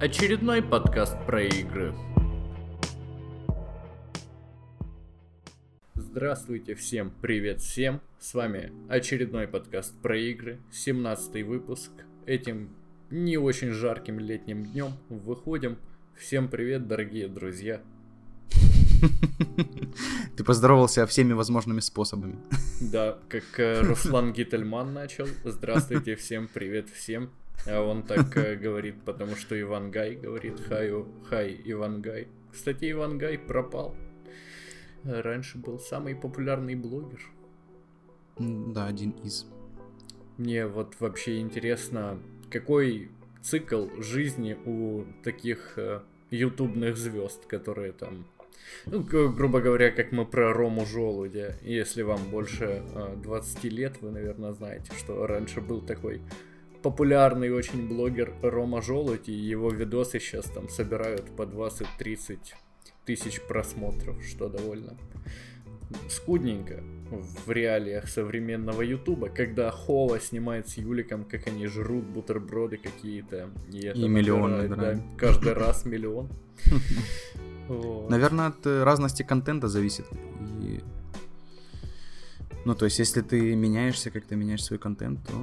Очередной подкаст про игры. Здравствуйте всем, привет всем. С вами очередной подкаст про игры, 17 выпуск. Этим не очень жарким летним днем выходим. Всем привет, дорогие друзья. Ты поздоровался всеми возможными способами. Да, как э, Руслан Гительман начал. Здравствуйте всем, привет всем. А он так э, говорит, потому что Иван Гай говорит хай, хай, Иван Гай. Кстати, Иван Гай пропал. Раньше был самый популярный блогер. Да, один из. Мне вот вообще интересно, какой цикл жизни у таких э, ютубных звезд, которые там ну, грубо говоря, как мы про Рому Желудя. Если вам больше э, 20 лет, вы, наверное, знаете, что раньше был такой популярный очень блогер Рома Желудь, и его видосы сейчас там собирают по 20-30 тысяч просмотров, что довольно скудненько в реалиях современного Ютуба, когда Хова снимает с Юликом, как они жрут бутерброды какие-то. И, это и миллион да, каждый раз миллион. Наверное, от э, разности контента зависит. И... Ну, то есть, если ты меняешься, как ты меняешь свой контент, то...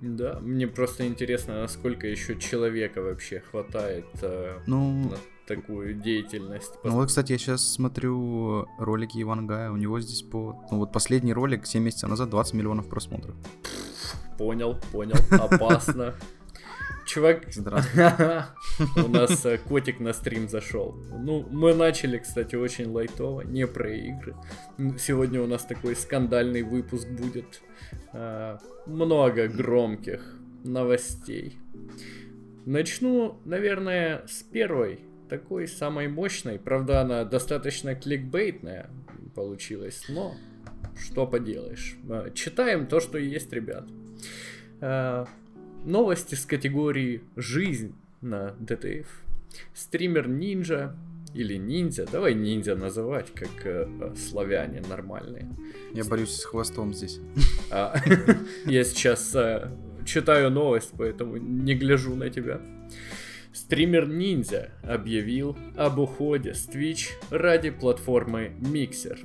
Да, мне просто интересно, насколько еще человека вообще хватает э, ну, на такую деятельность. Ну вот, кстати, я сейчас смотрю ролики Ивангая, у него здесь по... Ну вот последний ролик 7 месяцев назад 20 миллионов просмотров. Понял, понял, опасно. Чувак, у нас э, котик на стрим зашел. Ну, мы начали, кстати, очень лайтово, не про игры. Сегодня у нас такой скандальный выпуск будет. А, много громких новостей. Начну, наверное, с первой, такой самой мощной. Правда, она достаточно кликбейтная получилась, но что поделаешь. А, читаем то, что есть, ребят. Новости с категории «Жизнь» на DTF. Стример Ninja или ниндзя, давай ниндзя называть, как э, э, славяне нормальные. Я борюсь с хвостом здесь. А, я сейчас э, читаю новость, поэтому не гляжу на тебя. Стример Ниндзя объявил об уходе с Twitch ради платформы Mixer.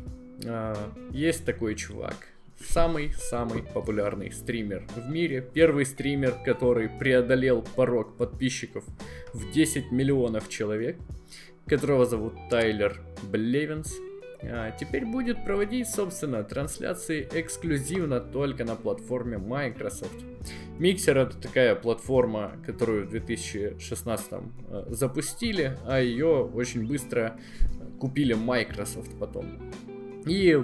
А, есть такой чувак, самый-самый популярный стример в мире. Первый стример, который преодолел порог подписчиков в 10 миллионов человек, которого зовут Тайлер Блевинс. А теперь будет проводить, собственно, трансляции эксклюзивно только на платформе Microsoft. Mixer это такая платформа, которую в 2016 э, запустили, а ее очень быстро купили Microsoft потом. И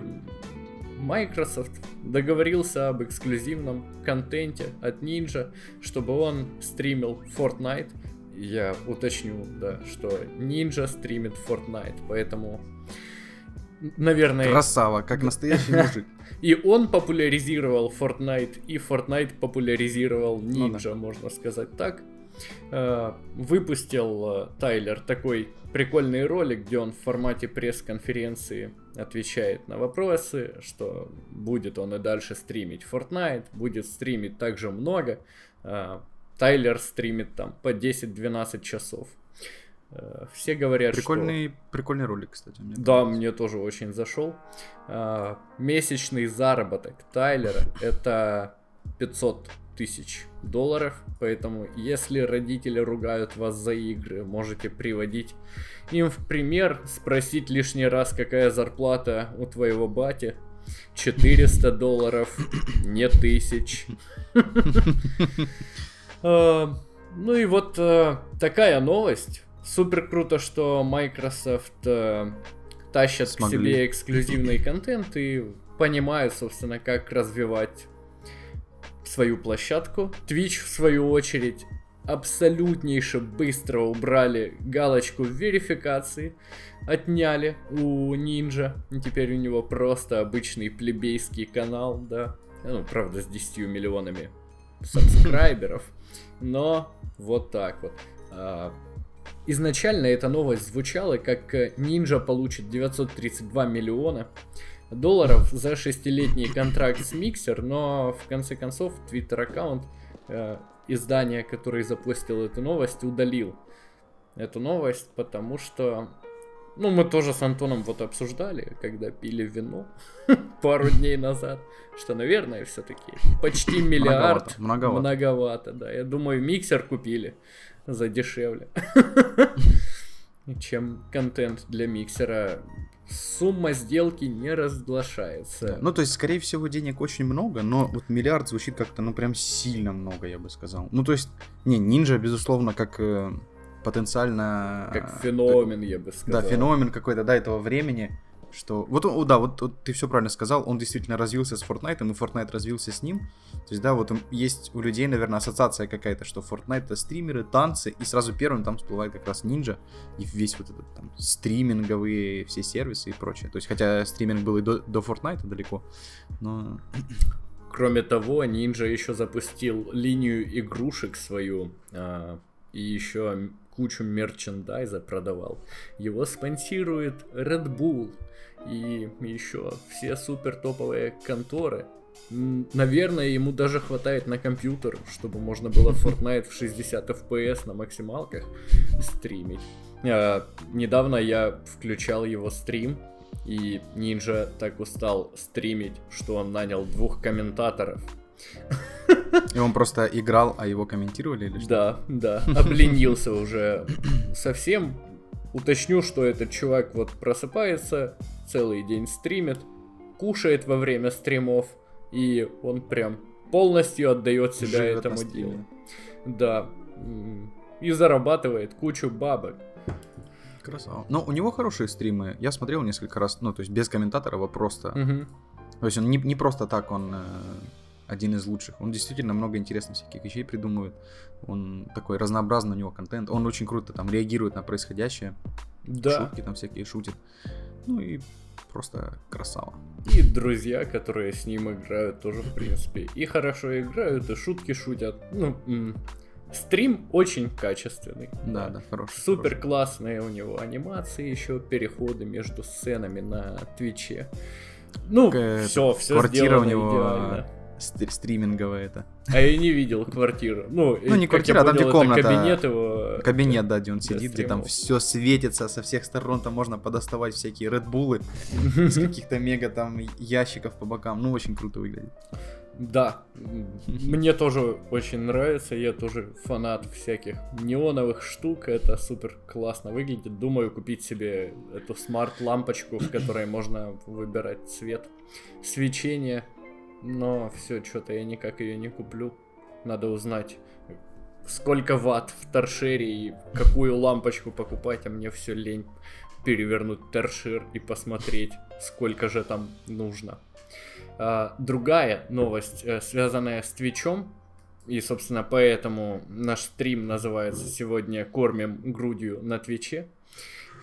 Microsoft договорился об эксклюзивном контенте от Ninja, чтобы он стримил Fortnite. Я уточню, да, что Ninja стримит Fortnite, поэтому, наверное... Красава, как настоящий мужик. И он популяризировал Fortnite, и Fortnite популяризировал Ninja, ну, да. можно сказать так. Э, выпустил э, Тайлер такой прикольный ролик, где он в формате пресс-конференции отвечает на вопросы, что будет он и дальше стримить Fortnite, будет стримить также много. Э, Тайлер стримит там по 10-12 часов. Все говорят, прикольный, что... Прикольный ролик, кстати. Мне да, кажется. мне тоже очень зашел. Месячный заработок Тайлера это 500 тысяч долларов. Поэтому, если родители ругают вас за игры, можете приводить им в пример, спросить лишний раз, какая зарплата у твоего бати. 400 долларов, не тысяч. А, ну и вот э, такая новость. Супер круто, что Microsoft э, тащат к себе эксклюзивный контент и понимают, собственно, как развивать свою площадку. Twitch, в свою очередь, абсолютнейше быстро убрали галочку верификации, отняли у Ninja. Теперь у него просто обычный плебейский канал, да. Ну, правда, с 10 миллионами сабскрайберов. Но вот так вот. А, изначально эта новость звучала, как Ninja получит 932 миллиона долларов за шестилетний контракт с Mixer, но в конце концов Twitter аккаунт э, издания, который запустил эту новость, удалил эту новость, потому что ну, мы тоже с Антоном вот обсуждали, когда пили вино пару дней назад, что, наверное, все-таки почти миллиард. Многовато, многовато. Многовато, да. Я думаю, миксер купили за дешевле, чем контент для миксера. Сумма сделки не разглашается. Ну, то есть, скорее всего, денег очень много, но вот миллиард звучит как-то, ну, прям сильно много, я бы сказал. Ну, то есть, не, Нинджа, безусловно, как э, потенциально... Как феномен, я бы сказал. Да, феномен какой-то, да, этого времени, что... Вот, о, да, вот, вот ты все правильно сказал, он действительно развился с Fortnite, и Fortnite развился с ним. То есть, да, вот он, есть у людей, наверное, ассоциация какая-то, что Fortnite это стримеры, танцы, и сразу первым там всплывает как раз Ninja, и весь вот этот там стриминговые все сервисы и прочее. То есть, хотя стриминг был и до, до Fortnite далеко, но... Кроме того, Ninja еще запустил линию игрушек свою, а, и еще кучу мерчендайза продавал. Его спонсирует Red Bull и еще все супер топовые конторы. Наверное, ему даже хватает на компьютер, чтобы можно было Fortnite в 60 FPS на максималках стримить. А, недавно я включал его стрим, и Ninja так устал стримить, что он нанял двух комментаторов. И он просто играл, а его комментировали или что? Да, да. Обленился уже совсем. Уточню, что этот чувак вот просыпается, целый день стримит, кушает во время стримов, и он прям полностью отдает себя Живет этому делу. Да. И зарабатывает кучу бабок. Красава. Но у него хорошие стримы. Я смотрел несколько раз, ну, то есть без комментатора, а просто. Угу. То есть он не, не просто так, он э, один из лучших. Он действительно много интересных всяких вещей придумывает. Он такой разнообразный у него контент. Он очень круто там реагирует на происходящее. Да. Шутки там всякие шутит. Ну и просто красава. И друзья, которые с ним играют, тоже, в принципе, и хорошо играют, и шутки шутят. Ну, стрим очень качественный. Да, да, хороший. Супер классные у него анимации, еще переходы между сценами на Твиче. Ну, все, все квартира у него идеально стриминговая это. А я не видел квартиру. Ну, ну не квартира, а там где комната. Кабинет его. Кабинет, да, где он сидит, где там все светится со всех сторон, там можно подоставать всякие редбулы из каких-то мега там ящиков по бокам. Ну, очень круто выглядит. Да, мне тоже очень нравится, я тоже фанат всяких неоновых штук, это супер классно выглядит. Думаю купить себе эту смарт-лампочку, в которой можно выбирать цвет свечения но все, что-то я никак ее не куплю. Надо узнать, сколько ватт в торшере и какую лампочку покупать, а мне все лень перевернуть торшер и посмотреть, сколько же там нужно. А, другая новость, э, связанная с Твичом, и, собственно, поэтому наш стрим называется сегодня «Кормим грудью на Твиче»,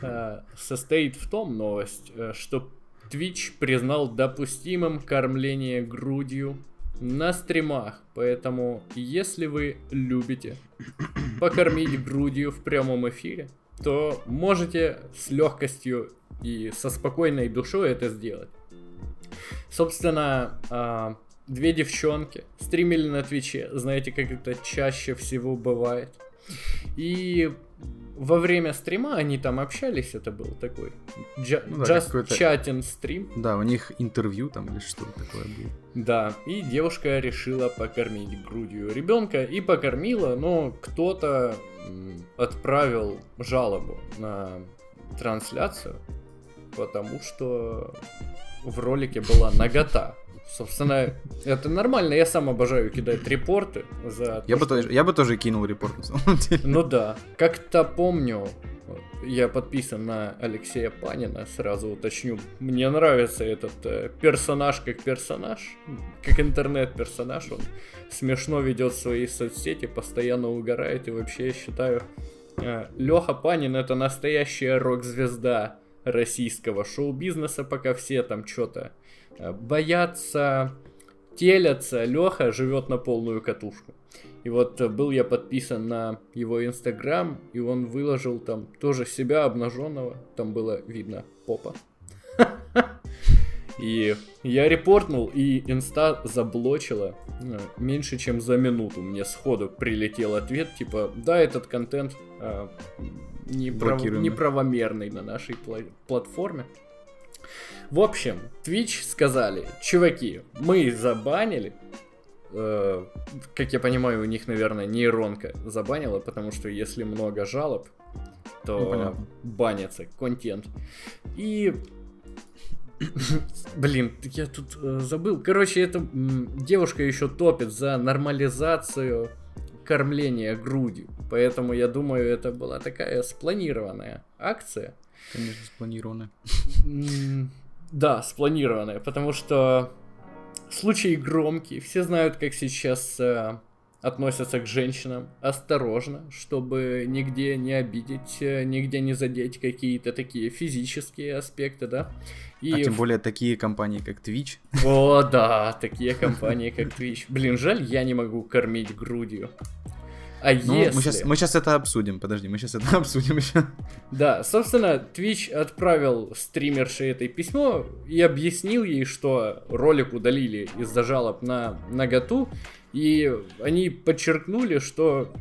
а, состоит в том новость, э, что Twitch признал допустимым кормление грудью на стримах. Поэтому, если вы любите покормить грудью в прямом эфире, то можете с легкостью и со спокойной душой это сделать. Собственно, а, две девчонки стримили на Твиче. Знаете, как это чаще всего бывает. И во время стрима они там общались, это был такой джа- ну, да, just chatting стрим. Да, у них интервью там или что такое было. Да, и девушка решила покормить грудью ребенка и покормила, но кто-то отправил жалобу на трансляцию, потому что в ролике была нагота. Собственно, это нормально, я сам обожаю кидать репорты за... Я, то, бы, что... тоже, я бы тоже кинул репорт, на самом деле. Ну да. Как-то помню, я подписан на Алексея Панина, сразу уточню. Мне нравится этот э, персонаж как персонаж, как интернет-персонаж. Он смешно ведет свои соцсети, постоянно угорает. И вообще я считаю, э, Леха Панин это настоящая рок-звезда российского шоу-бизнеса, пока все там что-то боятся, телятся. Леха живет на полную катушку. И вот э, был я подписан на его инстаграм, и он выложил там тоже себя обнаженного. Там было видно попа. И я репортнул, и инста заблочила э, меньше, чем за минуту. Мне сходу прилетел ответ, типа, да, этот контент э, неправ... Неправомерный на нашей пла- платформе. В общем, Twitch сказали, чуваки, мы забанили, э, как я понимаю, у них, наверное, нейронка забанила, потому что если много жалоб, то Ну, понятно. банится контент. И Блин, я тут э, забыл. Короче, эта м, девушка еще топит за нормализацию кормления грудью. Поэтому я думаю, это была такая спланированная акция. Конечно, спланировано. Да, спланированная, потому что случай громкий. Все знают, как сейчас э, относятся к женщинам. Осторожно, чтобы нигде не обидеть, э, нигде не задеть какие-то такие физические аспекты, да. И А тем более такие компании, как Twitch. О, да, такие компании, как Twitch. Блин, жаль, я не могу кормить грудью. А Ну, если... мы сейчас мы щас это обсудим. Подожди, мы сейчас это обсудим еще. Да, собственно, Twitch отправил стримерше это письмо и объяснил ей, что ролик удалили из-за жалоб на наготу, и они подчеркнули, что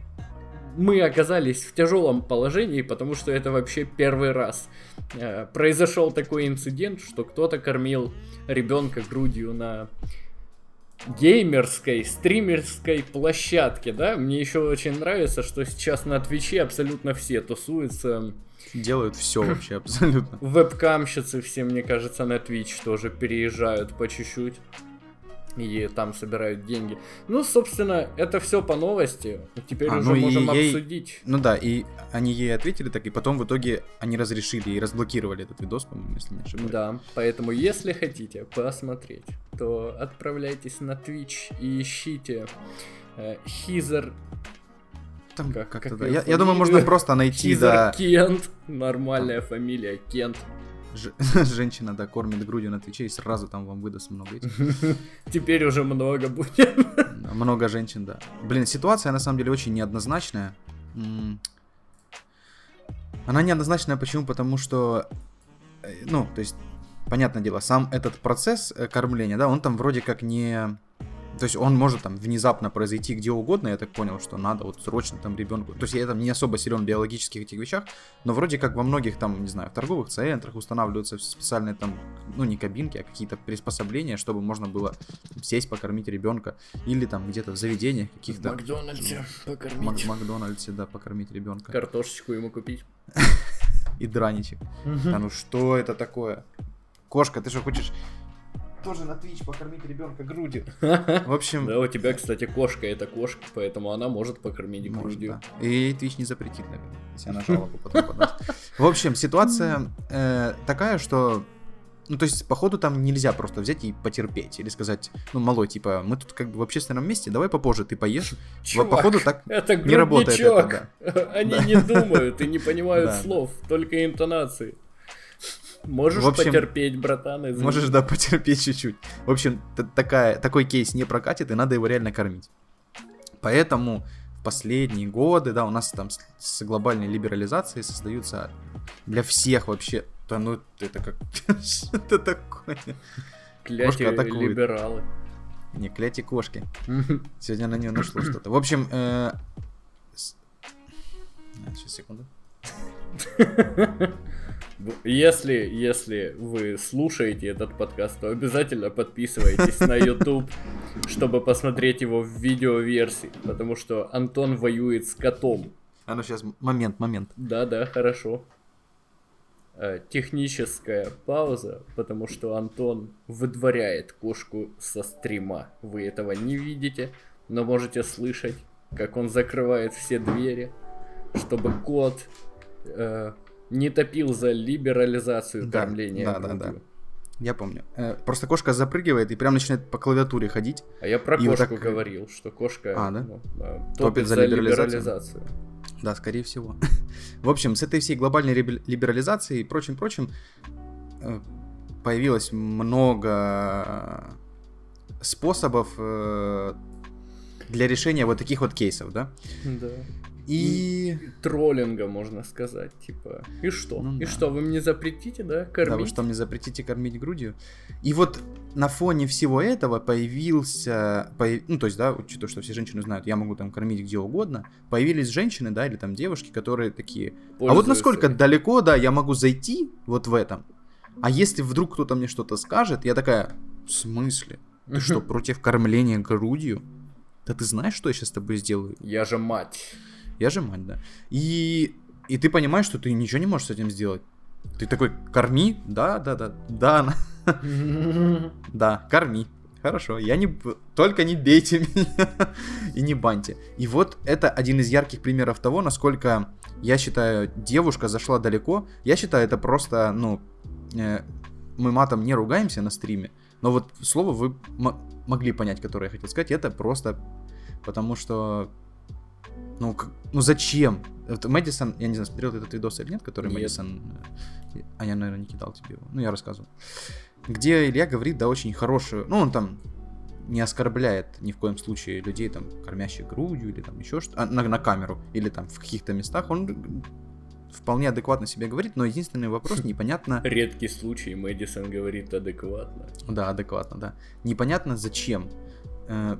мы оказались в тяжелом положении, потому что это вообще первый раз. Э, Произошел такой инцидент, что кто-то кормил ребенка грудью на геймерской, стримерской площадке, да? Мне еще очень нравится, что сейчас на Твиче абсолютно все тусуются. Делают все вообще абсолютно. Вебкамщицы все, мне кажется, на Twitch тоже переезжают по чуть-чуть. И там собирают деньги. Ну, собственно, это все по новости. Теперь А, уже ну можем ей- обсудить. Ну да, и они ей ответили так, и потом в итоге они разрешили и разблокировали этот видос, по-моему, если не ошибаюсь. Да, поэтому если хотите посмотреть, то отправляйтесь на Twitch и ищите э, Хизер... Там Как- как-то как да. Я, я думаю, можно просто найти, Хизер да, Кент. Нормальная фамилия, Кент. Ж- женщина, да, кормит грудью на Твиче, и сразу там вам выдаст много этих. Теперь уже много будет. Много женщин, да. Блин, ситуация на самом деле очень неоднозначная. Она неоднозначная почему? Потому что, э, ну, то есть, понятное дело, сам этот процесс э, кормления, да, он там вроде как не... То есть он может там внезапно произойти где угодно, я так понял, что надо вот срочно там ребенку. То есть я там не особо силен в биологических этих вещах, но вроде как во многих там, не знаю, в торговых центрах устанавливаются специальные там, ну не кабинки, а какие-то приспособления, чтобы можно было сесть, покормить ребенка. Или там где-то в заведениях В каких-то... Макдональдсе Мак- покормить. Макдональдсе, да, покормить ребенка. Картошечку ему купить. И драничек. Да ну что это такое? Кошка, ты что хочешь тоже на Twitch покормить ребенка грудью? В общем, Да, у тебя, кстати, кошка это кошка, поэтому она может покормить может, грудью. да. И Twitch не запретит, наверное, если она жалобу потом подаст. В общем, ситуация э, такая, что ну, то есть, походу, там нельзя просто взять и потерпеть. Или сказать, ну, малой, типа, мы тут как бы в общественном месте, давай попозже ты поешь. Вот, Чувак, походу, так это не работает это, Они не думают и не понимают Да. слов, только интонации. Можешь В общем, потерпеть, братан, извини. Можешь, да, потерпеть чуть-чуть. В общем, такая, такой кейс не прокатит, и надо его реально кормить. Поэтому в последние годы, да, у нас там с, с глобальной либерализацией создаются для всех вообще... Да ну, это как... Что это такое? Кляти либералы. Не, кляти кошки. Сегодня на нее нашло что-то. В общем, э, с- А, Сейчас, секунду. Если, если вы слушаете этот подкаст, то обязательно подписывайтесь на YouTube, чтобы посмотреть его в видеоверсии, потому что Антон воюет с котом. А ну сейчас, момент, момент. Да-да, хорошо. Э, Техническая пауза, потому что Антон выдворяет кошку со стрима. Вы этого не видите, но можете слышать, как он закрывает все двери, чтобы кот э, не топил за либерализацию Да, кормления. да, да, грудью. да. Я помню. Э, Просто кошка запрыгивает и прям начинает по клавиатуре ходить. А я про И вот кошку так- говорил, что кошка А, да? ну, э, Топит топит за за либерализацию? либерализацию. Да, скорее всего. В общем, с этой всей глобальной либерализацией и прочим-прочим э, появилось много способов э, для решения вот таких вот кейсов, да? Да. И... Троллинга, можно сказать, типа. И что? Ну и да. что, вы мне запретите, да, кормить? Да, вы что, мне запретите кормить грудью? И вот на фоне всего этого появился... появ- Ну, то есть, да, учитывая, что все женщины знают, я могу там кормить где угодно, появились женщины, да, или там девушки, которые такие... А вот Пользуются насколько далеко, да, я могу зайти вот в этом, а если вдруг кто-то мне что-то скажет, я такая, в смысле? Ты что, против кормления грудью? Да ты знаешь, что я сейчас с тобой сделаю? Я же мать. Я же мать, да. И, и ты понимаешь, что ты ничего не можешь с этим сделать. Ты такой, корми, да, да, да, да, да, корми. Хорошо, я не... Только не бейте меня и не баньте. И вот это один из ярких примеров того, насколько, я считаю, девушка зашла далеко. Я считаю, это просто, ну, э, мы матом не ругаемся на стриме, но вот слово вы могли понять, которое я хотел сказать, это просто потому что, ну, к- ну зачем? Вот Мэдисон, я не знаю, смотрел ты этот видос или нет, который Нет. Мэдисон, а я, наверное, не кидал тебе его, ну, я рассказывал. Где Илья говорит, да, очень хорошую, ну, он там не оскорбляет ни в коем случае людей, там, кормящих грудью или там еще что-то, а, на, на камеру, или там в каких-то местах, он вполне адекватно себе говорит, но единственный вопрос, непонятно, Редкий случай, Мэдисон говорит адекватно. да, адекватно, да, непонятно зачем Э,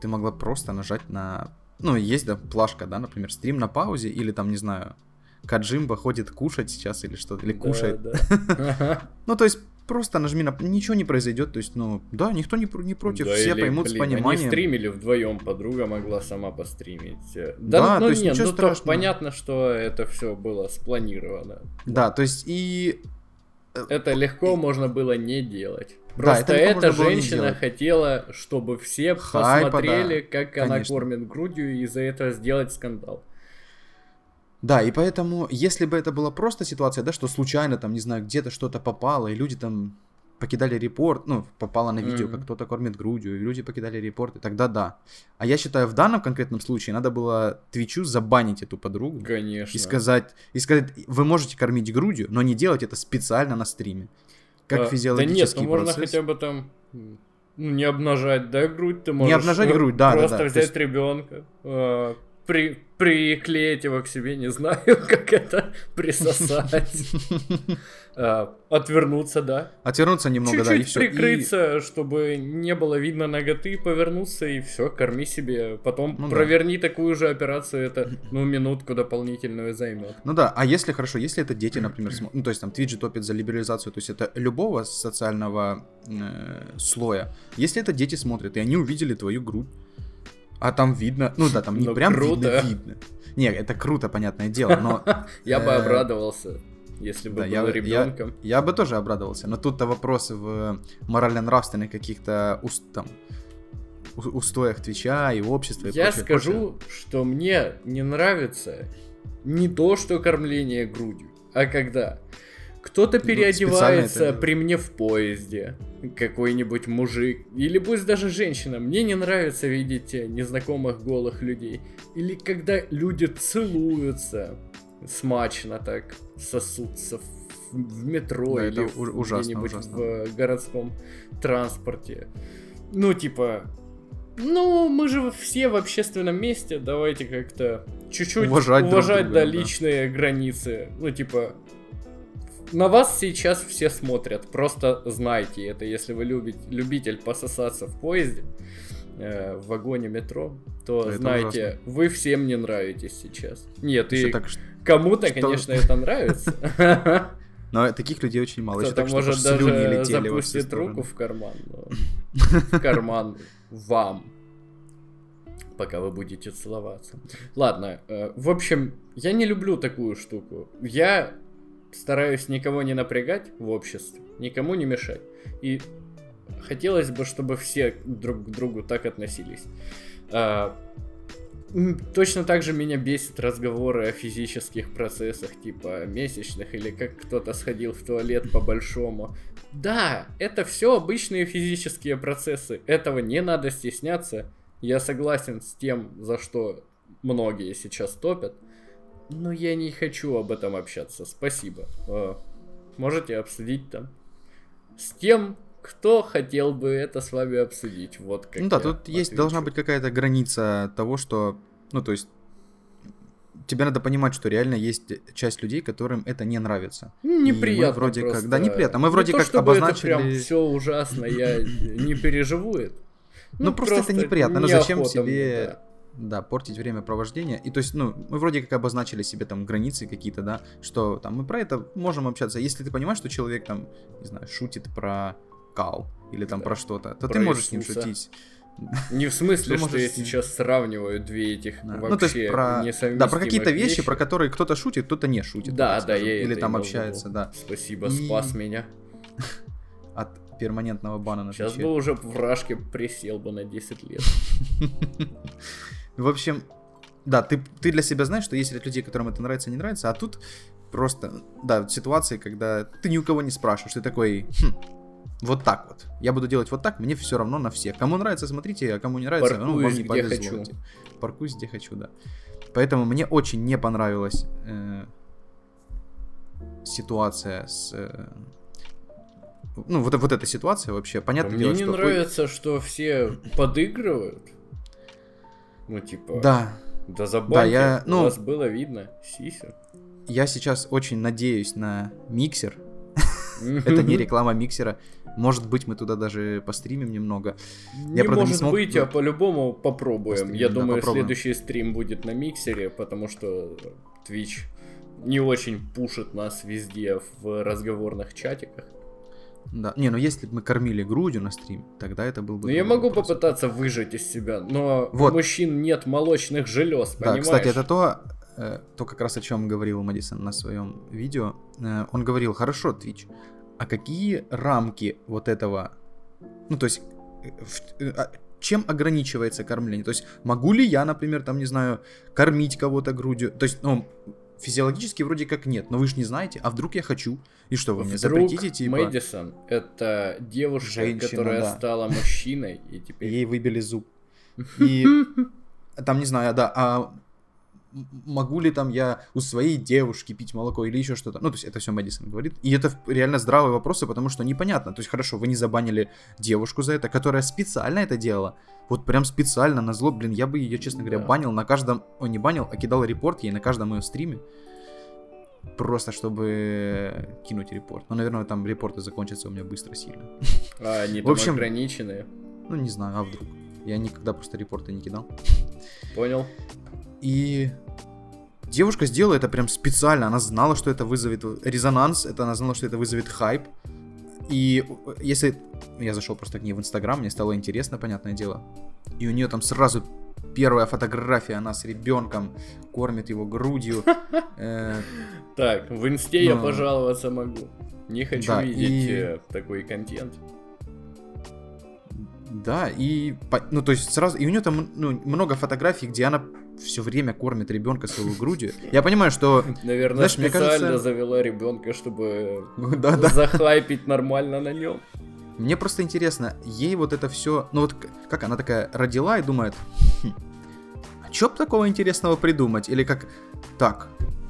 ты могла просто нажать на, ну, есть, да, плашка, да, например, стрим на паузе, или там, не знаю, Каджимба ходит кушать сейчас или что-то, или Да, кушает, да. Ну, то есть, просто нажми на... Ничего не произойдет, то есть, ну, да, никто не, не против, Да, все или, поймут с блин, Они пониманием. стримили вдвоем, подруга могла сама постримить. Да, Да, ну то есть нет, ничего ну то страшного. понятно, что это все было спланировано. Да, то есть, и... Это легко можно было не делать. Да, Просто это легко эта женщина хотела, чтобы все Хайпа, посмотрели, да, как она конечно. кормит грудью, и из-за этого сделать скандал. Да, и поэтому, если бы это была просто ситуация, да, что случайно там, не знаю, где-то что-то попало, и люди там покидали репорт, ну, попало на видео, Мгм. как кто-то кормит грудью, и люди покидали репорт, и тогда да. А я считаю, в данном конкретном случае надо было Твичу забанить эту подругу. Конечно. И сказать, и сказать, вы можете кормить грудью, но не делать это специально на стриме. Как А, физиологический Да нет, ну можно процесс. хотя бы там ну, не обнажать, да, грудь ты можешь. обнажать э, грудь, да, да, Просто да, то взять есть- ребенка, э, при, приклеить его к себе, не знаю, как это, присосать. Э, Отвернуться, да. Отвернуться немного, да, и все. прикрыться, чтобы не было видно ноготы, повернуться и все, корми себе. Потом Ну проверни такую же операцию, это, ну, минутку дополнительную займет. Ну да, а если хорошо, если это дети, например, ну то есть там Twitch топит за либерализацию, то есть это любого социального э, слоя. Если это дети смотрят, и они увидели твою грудь, а там видно, ну да, там не Ну, прям круто. видно, видно. Не, это круто, понятное дело, но Я бы Э, обрадовался, если бы был ребенком. я бы тоже обрадовался, но тут-то вопросы в морально-нравственных каких-то там, устоях Твича и общества. и Я прочее, скажу, что мне не нравится не то, что кормление грудью, а когда кто-то переодевается это при мне в поезде, какой-нибудь мужик, или пусть даже женщина. Мне не нравится видеть э, незнакомых голых людей. Или когда люди целуются смачно так, сосутся в, в метро Да, или где-нибудь в городском транспорте. Ну, типа, ну, мы же все в общественном месте, давайте как-то чуть-чуть Уважать уважать, друг друга, да, да. личные границы. Ну, типа, на вас сейчас все смотрят, просто знайте это, если вы любите, любитель пососаться в поезде, э, в вагоне метро, то Это знайте, вы всем не нравитесь сейчас. Нет, Ещё и так, что- кому-то, что- конечно, это нравится. но таких людей очень мало. Кто-то так, что может слюни даже запустить руку в карман. В карман вам. Пока вы будете целоваться. Ладно, э, в общем, я не люблю такую штуку. Я стараюсь никого не напрягать в обществе, никому не мешать. И хотелось бы, чтобы все друг к другу так относились. А, Точно так же меня бесит разговоры о физических процессах, типа месячных, или как кто-то сходил в туалет по-большому. Да, это все обычные физические процессы. Этого не надо стесняться. Я согласен с тем, за что многие сейчас топят. Но я не хочу об этом общаться. Спасибо. Э, Можете обсудить там. С тем, кто хотел бы это с вами обсудить. Вот как Ну да, тут есть отвечу. должна быть какая-то граница того, что, ну то есть тебе надо понимать, что реально есть часть людей, которым это не нравится. Неприятно. И мы вроде просто. как, да, неприятно. Мы Не вроде то, как чтобы обозначили. Это прям все ужасно, я не переживу это. Ну, просто это неприятно. Ну, зачем себе да. Да, портить время провождения. И то есть, ну, мы вроде как обозначили себе там границы какие-то, да, что там мы про это можем общаться. Если ты понимаешь, что человек там, не знаю, шутит про кал или там Да. про что-то, то Про ты можешь с ним Иисуса. шутить. Не в смысле, что я сейчас сравниваю две этих Да. вообще Ну, то про, да, про какие-то вещи, про которые кто-то шутит, кто-то не шутит. Да, да, я Или там общается, да, Спасибо, спас меня. от перманентного бана на Сейчас бы уже в рашке присел бы на 10 лет. В общем, да, ты, ты для себя знаешь, что есть ряд людей, которым это нравится, не нравится, а тут просто, да, ситуации, когда ты ни у кого не спрашиваешь, ты такой, «Хм, вот так вот. Я буду делать вот так, мне все равно на всех. Кому нравится, смотрите, а кому не нравится, ну, вам Паркуюсь, не где повезло. хочу. Паркуюсь, где хочу, да. Поэтому мне очень не понравилась э, ситуация с... э, ну, вот, вот эта ситуация вообще. Понятно Мне дело, не что... ой, нравится, что все подыгрывают. Ну, типа, Да, да забаньте, я- у ну- вас было видно, сисю. я сейчас очень надеюсь на миксер. Это не реклама миксера. Может быть, мы туда даже постримим немного. Не правда, не может смог, быть, а по-любому попробуем. Постримим, Я да, думаю, попробуем. следующий стрим будет на миксере, потому что Twitch не очень пушит нас везде в разговорных чатиках. Да. Не, ну если бы мы кормили грудью на стрим, тогда это был бы... Ну, я могу вопрос. попытаться выжать из себя, но Вот. у мужчин нет молочных желез, Да, понимаешь? кстати, это то, э, то как раз о чем говорил Мэдисон на своем видео. Э, он говорил, хорошо, Twitch, а какие рамки вот этого... Ну, то есть, э, а чем ограничивается кормление? То есть, могу ли я, например, там, не знаю, кормить кого-то грудью? То есть, ну, физиологически вроде как нет, но вы же не знаете, а вдруг я хочу? И что, вы мне Вдруг запретите, типа, Мэдисон — это девушка, Женщина, которая да. стала мужчиной, и теперь... ей выбили зуб? И там, не знаю, да, а могу ли там я у своей девушки пить молоко или еще что-то? Ну, то есть это все Мэдисон говорит. И это в- реально здравые вопросы, потому что непонятно. То есть хорошо, вы не забанили девушку за это, которая специально это делала. Вот прям специально, на зло, блин, я бы ее, честно говоря, Да. банил на каждом... Ой, не банил, а кидал репорт ей на каждом ее стриме. Просто чтобы кинуть репорт. Ну, наверное, там репорты закончатся у меня быстро сильно. А они В там общем- ограниченные. Ну, не знаю, а вдруг. Я никогда просто репорты не кидал. Понял? И девушка сделала это прям специально. Она знала, что это вызовет резонанс, это она знала, что это вызовет хайп. И если я зашел просто к ней в Инстаграм, мне стало интересно, понятное дело. И у нее там сразу первая фотография, она с ребенком кормит его грудью. Э, Так, в инсте я Ну. пожаловаться могу. Не хочу видеть э, такой контент. Да, и ну то есть сразу, и у нее там ну, много фотографий, где она все время кормит ребенка своего грудью. Я понимаю, что Наверное, Знаешь, специально кажется- завела ребенка, чтобы да, да, захайпить нормально на нем. Мне просто интересно, ей вот это все, ну вот как она такая родила и думает, «Хм, а чё б такого интересного придумать? Или как, так,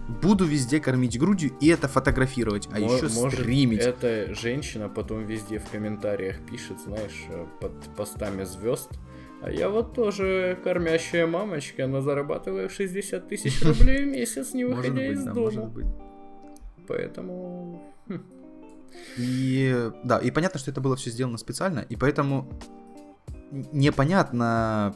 буду везде кормить грудью и это фотографировать, а еще Может, стримить. эта женщина потом везде в комментариях пишет, знаешь, э, под постами звезд. А я вот тоже кормящая мамочка, но зарабатываю 60 тысяч рублей в месяц, не Может выходя быть, из да, дома. может быть. Поэтому... хм, И да, и понятно, что это было все сделано специально, и поэтому непонятно,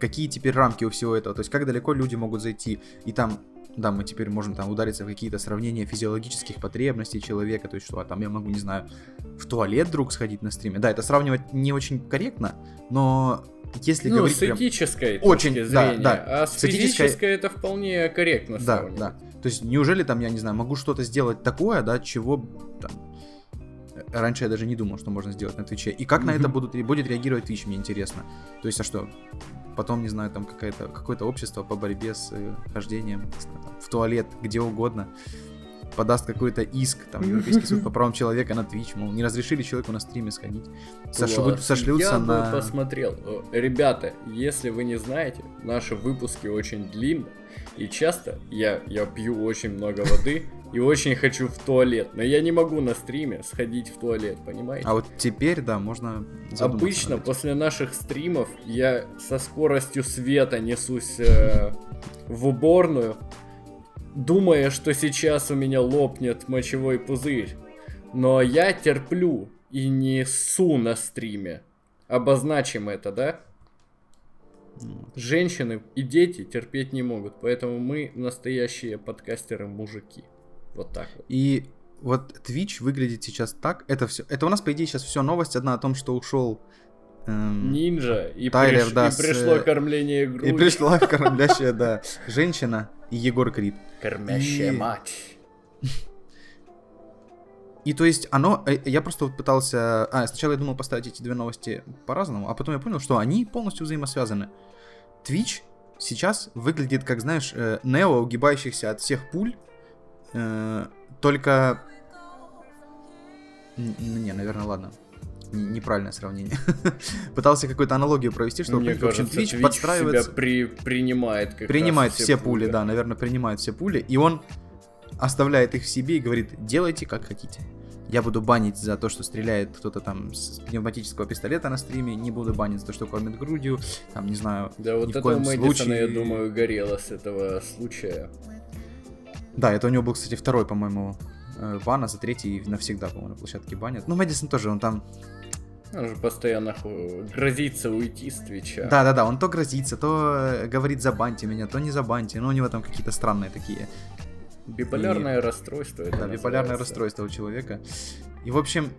какие теперь рамки у всего этого. То есть, как далеко люди могут зайти. И там, да, мы теперь можем там удариться в какие-то сравнения физиологических потребностей человека. То есть, что а, там я могу, не знаю, в туалет вдруг сходить на стриме. Да, это сравнивать не очень корректно, но если Ну, говорить с прям- этической Очень, точки да, зрения, да. а с, С этической- физической это вполне корректно Да, сравнивать. да. То есть, неужели там, я не знаю, могу что-то сделать такое, да, чего там, раньше я даже не думал, что можно сделать на Твиче. И как на это будут, будет реагировать Twitch, мне интересно. То есть, а что? Потом, не знаю, там какая-то, какое-то общество по борьбе с э, хождением в туалет, где угодно, подаст какой-то иск, там, Европейский суд по правам человека на Twitch, мол, не разрешили человеку на стриме сходить. Сошлют- сошлются Я на... бы посмотрел. Э, Ребята, если вы не знаете, наши выпуски очень длинные. И часто я, я пью очень много воды, и очень хочу в туалет. Но я не могу на стриме сходить в туалет, понимаете? А вот теперь, да, можно Обычно после наших стримов я со скоростью света несусь э, в уборную, думая, что сейчас у меня лопнет мочевой пузырь. Но я терплю и не су на стриме. Обозначим это, да? Женщины и дети терпеть не могут, поэтому мы настоящие подкастеры-мужики. Вот так вот. И вот Twitch выглядит сейчас так. Это все. Это у нас, по идее, сейчас все новость одна о том, что ушел эм, Нинджа, и, Тайлер, приш... да, и пришло с... кормление грудью. И пришла кормлящая, да, женщина и Егор Крид. Кормящая и... мать. И то есть оно, э, я просто вот пытался, а, сначала я думал поставить эти две новости по-разному, а потом я понял, что они полностью взаимосвязаны. Twitch сейчас выглядит, как, знаешь, э, Нео, угибающихся от всех пуль, э, только... Не, наверное, ладно. Неправильное сравнение. Пытался какую-то аналогию провести, чтобы Мне в общем, Twitch, Twitch подстраивается. Себя при, принимает как Принимает все, все пули, пули, да, наверное, принимает все пули. И он оставляет их в себе и говорит, делайте как хотите. Я буду банить за то, что стреляет кто-то там с пневматического пистолета на стриме, не буду банить за то, что кормит грудью, там, не знаю, Да, вот этого Мэдисона, случае... я думаю, горело с этого случая. Да, это у него был, кстати, второй, по-моему, э, бан, а за третий навсегда, по-моему, на площадке банят. Ну, Мэдисон тоже, он там он же постоянно грозится уйти с Твича. Да-да-да, он то грозится, то э, говорит забаньте меня, то не забаньте. Но у него там какие-то странные такие Биполярное и... расстройство. Это да, биполярное расстройство у человека. И, в общем,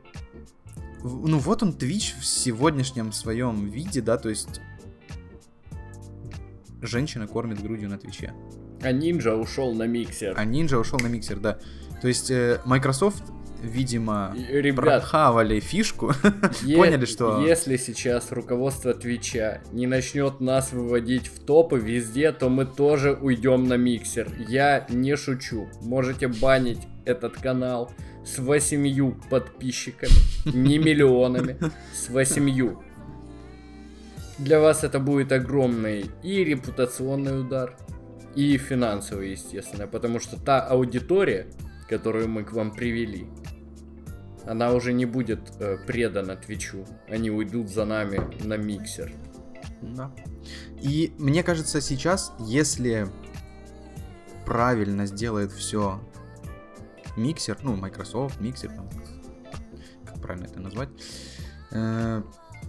ну вот он, Twitch в сегодняшнем своем виде, да, то есть женщина кормит грудью на Твиче. А Ninja ушел на миксер. А Ninja ушел на миксер, да. То есть э, Microsoft видимо, Ребят, прохавали фишку, е- поняли, что... Если сейчас руководство Твича не начнет нас выводить в топы везде, то мы тоже уйдем на миксер. Я не шучу. Можете банить этот канал с восемью подписчиками, не миллионами, с восемью. Для вас это будет огромный и репутационный удар, и финансовый, естественно, потому что та аудитория, которую мы к вам привели, она уже не будет э, предана Твичу. Они уйдут за нами на миксер. Да. И мне кажется, сейчас, если правильно сделает все миксер, ну, Microsoft, миксер, там, как правильно это назвать, э,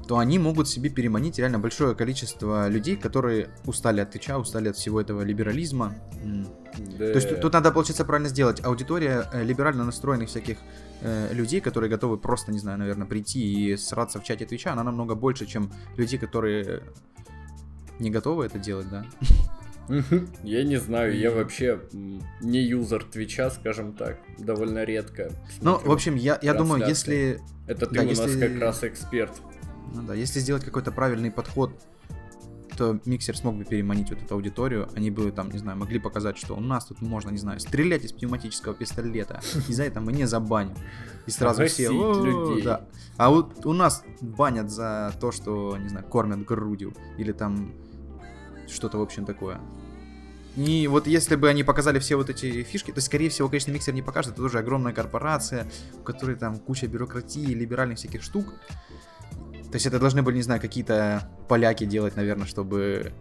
то они могут себе переманить реально большое количество людей, которые устали от Твича, устали от всего этого либерализма. Да. То есть тут, надо, получается, правильно сделать. Аудитория э, либерально настроенных всяких э, людей, которые готовы просто, не знаю, наверное, прийти и сраться в чате Твича, она намного больше, чем людей, которые не готовы это делать, да? Я не знаю, я вообще не юзер Твича, скажем так, довольно редко. Ну, в общем, я, я думаю, если... Это ты да, у если... нас как раз эксперт. Ну да, если сделать какой-то правильный подход то миксер смог бы переманить вот эту аудиторию, они бы там, не знаю, могли показать, что у нас тут можно, не знаю, стрелять из пневматического пистолета, и за это мы не забаним. И сразу все, людей. да. А вот у нас банят за то, что, не знаю, кормят грудью, или там что-то, в общем, такое. И вот если бы они показали все вот эти фишки, то, скорее всего, конечно, миксер не покажет, это тоже огромная корпорация, у которой там куча бюрократии, либеральных всяких штук. То есть это должны были, не знаю, какие-то поляки делать, наверное, чтобы...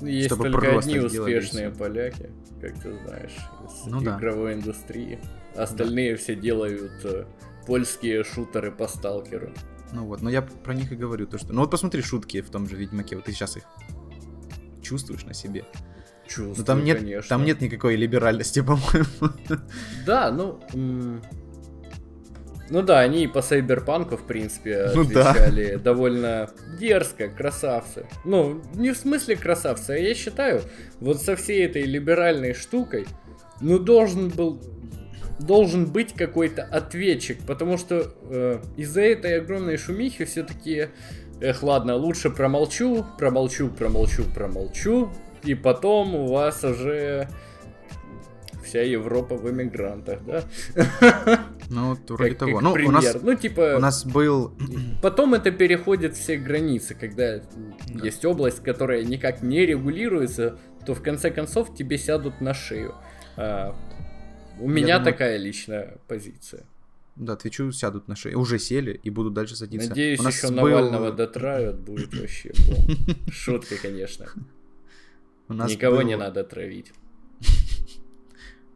Ну, есть чтобы только одни успешные поляки, как ты знаешь, из ну, игровой да. индустрии. Остальные да. все делают э, польские шутеры по сталкеру. Ну вот, но я про них и говорю, то что... Ну вот посмотри шутки в том же Ведьмаке, вот ты сейчас их чувствуешь на себе. Чувствую, Но там нет, конечно. Там нет никакой либеральности, по-моему. Да, ну... Ну да, они и по Сайберпанку, в принципе, ну отвечали да. довольно дерзко, красавцы. Ну, не в смысле красавцы, а я считаю, вот со всей этой либеральной штукой, ну, должен был должен быть какой-то ответчик, потому что э, из-за этой огромной шумихи все-таки, эх, ладно, лучше промолчу, промолчу, промолчу, промолчу, и потом у вас уже вся Европа в эмигрантах, да? Ну, вроде того. Ну, пример. у нас, ну, типа... У нас был... Потом это переходит все границы, когда да. есть область, которая никак не регулируется, то в конце концов тебе сядут на шею. А, у меня думаю... такая личная позиция. Да, Твичу сядут на шею. Уже сели и будут дальше садиться. Надеюсь, еще был... Навального дотравят, будет вообще Шутка, конечно. Никого не надо травить.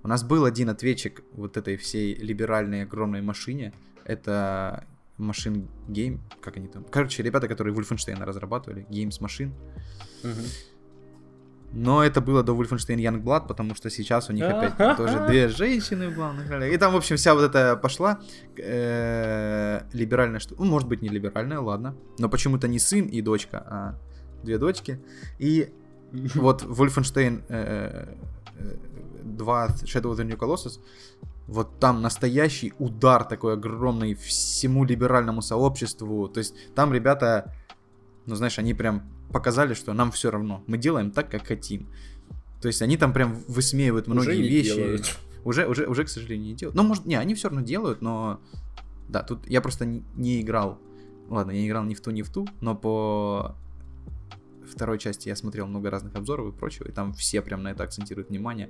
У нас был один ответчик вот этой всей либеральной огромной машине. Это Machine Game, как они там? Короче, ребята, которые Wolfenstein разрабатывали, Games Machine. Но это было до Wolfenstein Youngblood, потому что сейчас у них опять тоже две женщины в главных ролях. И там, в общем, вся вот эта пошла э, либеральная что, ну, может быть, не либеральная, ладно. Но почему-то не сын и дочка, а две дочки. И вот Wolfenstein 2 э, э, Shadow of the New Colossus вот там настоящий удар такой огромный всему либеральному сообществу. То есть там ребята, ну знаешь, они прям показали, что нам все равно. Мы делаем так, как хотим. То есть они там прям высмеивают многие уже вещи. Делают. Уже, уже, уже, к сожалению, не делают. Ну, может, не, они все равно делают, но да, тут я просто не, не играл. Ладно, я не играл ни в ту, ни в ту, но по второй части я смотрел много разных обзоров и прочего, и там все прям на это акцентируют внимание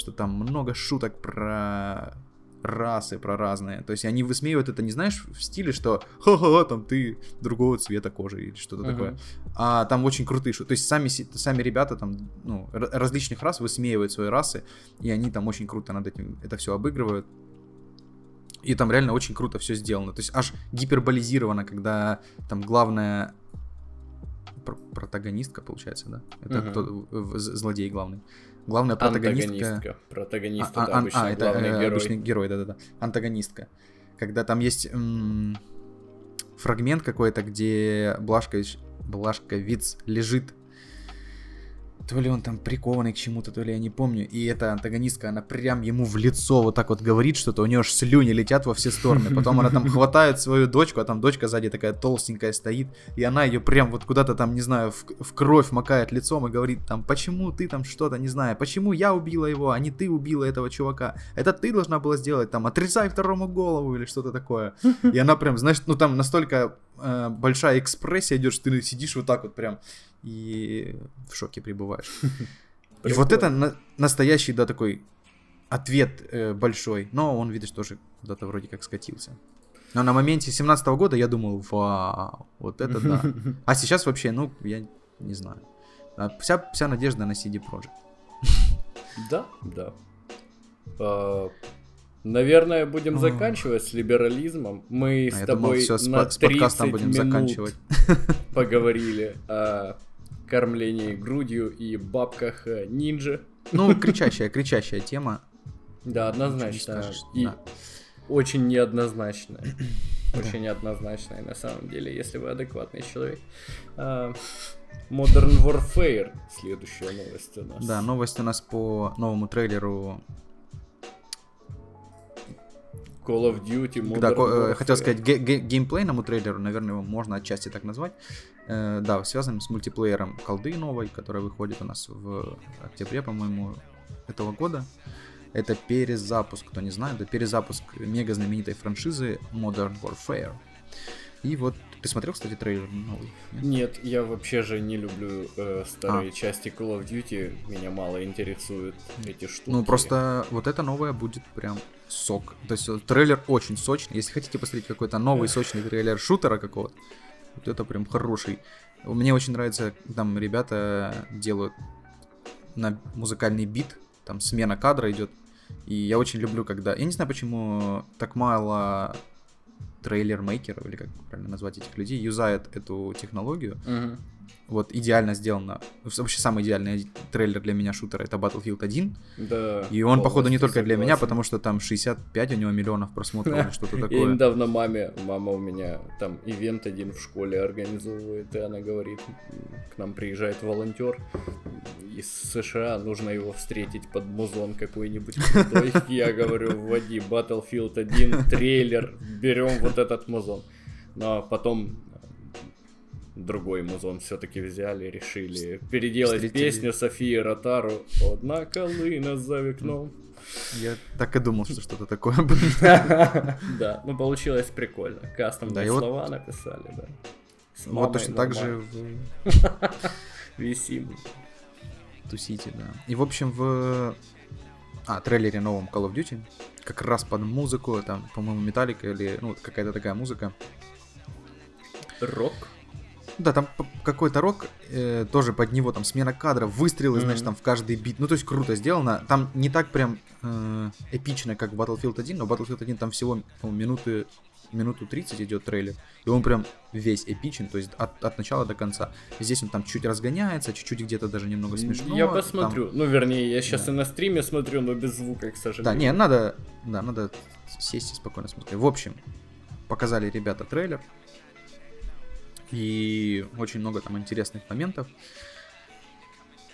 что там много шуток про расы, про разные. То есть они высмеивают это, не знаешь, в стиле, что ха-ха, там ты другого цвета кожи или что-то uh-huh. такое. А там очень крутые шутки. То есть сами, сами ребята там, ну, различных рас высмеивают свои расы, и они там очень круто над этим это все обыгрывают. И там реально очень круто все сделано. То есть аж гиперболизировано, когда там главная протагонистка, получается, да? Это uh-huh. кто злодей главный главная протагонистка. Протагонистка, а, да, а, обычный а, это, главный э, герой. Обычный герой, да-да-да. Антагонистка. Когда там есть м- фрагмент какой-то, где Блашкович, Блашковиц лежит то ли он там прикованный к чему-то, то ли я не помню. И эта антагонистка, она прям ему в лицо вот так вот говорит что-то, у нее аж слюни летят во все стороны. Потом она там хватает свою дочку, а там дочка сзади такая толстенькая стоит, и она ее прям вот куда-то там, не знаю, в, в кровь макает лицом и говорит там, почему ты там что-то, не знаю, почему я убила его, а не ты убила этого чувака. Это ты должна была сделать, там, отрезай второму голову или что-то такое. И она прям, знаешь, ну там настолько э, большая экспрессия идет, что ты сидишь вот так вот прям и в шоке пребываешь. И вот это на- настоящий, да, такой ответ э, большой. Но он, видишь, тоже куда-то вроде как скатился. Но на моменте 17 года я думал, вау, вот это да. А сейчас вообще, ну, я не знаю. А вся, вся надежда на CD Projekt. Да, да. А, наверное, будем заканчивать с либерализмом. Мы а с тобой на с, 30 будем минут поговорили о кормлении грудью и бабках э, ниндзя. Ну, кричащая, кричащая тема. Да, однозначно. И очень неоднозначная. Очень неоднозначная на самом деле, если вы адекватный человек. А, Modern Warfare. Следующая новость у нас. Да, новость у нас по новому трейлеру Call of Duty, Modern да, Warfare. хотел сказать, ге- ге- геймплейному трейлеру, наверное, его можно отчасти так назвать. Э, да, связан с мультиплеером колды новой, которая выходит у нас в октябре, по-моему, этого года. Это перезапуск, кто не знает, это перезапуск мега знаменитой франшизы Modern Warfare. И вот ты смотрел, кстати, трейлер новый? Нет, Нет я вообще же не люблю э, старые а. части Call of Duty. Меня мало интересуют эти штуки. Ну, просто вот это новое будет прям сок. То есть трейлер очень сочный. Если хотите посмотреть какой-то новый сочный трейлер шутера какого-то, вот это прям хороший. Мне очень нравится, там ребята делают на музыкальный бит, там смена кадра идет. И я очень люблю, когда... Я не знаю, почему так мало трейлер-мейкеров, или как правильно назвать этих людей, юзает эту технологию. Uh-huh вот идеально сделано. Вообще самый идеальный трейлер для меня шутера это Battlefield 1. Да. И он, походу, не только для меня, потому что там 65 у него миллионов просмотров или что-то такое. Я недавно маме, мама у меня там ивент один в школе организовывает, и она говорит, к нам приезжает волонтер из США, нужно его встретить под музон какой-нибудь Я говорю, вводи Battlefield 1 трейлер, берем вот этот музон. Но потом другой музон все-таки взяли, решили переделать Встретили. песню Софии Ротару «Одна колына за окном». Я так и думал, что что-то такое будет. Да, ну получилось прикольно. Кастомные слова написали, да. Вот точно так же Висим. Тусите, да. И, в общем, в а, трейлере новом Call of Duty, как раз под музыку, там, по-моему, Металлика или, ну, какая-то такая музыка. Рок? Да, там какой-то рок, э, тоже под него там смена кадров, выстрелы, mm-hmm. значит, там в каждый бит. Ну, то есть круто сделано. Там не так прям э, эпично, как Battlefield 1, но Battlefield 1 там всего ну, минуты минуту 30 идет трейлер, и он прям весь эпичен, то есть от, от начала до конца. Здесь он там чуть разгоняется, чуть-чуть где-то даже немного смешно. Я посмотрю. Там... Ну, вернее, я сейчас да. и на стриме смотрю, но без звука, к сожалению. Да, не, надо, да, надо сесть и спокойно смотреть. В общем, показали ребята трейлер, и очень много там интересных моментов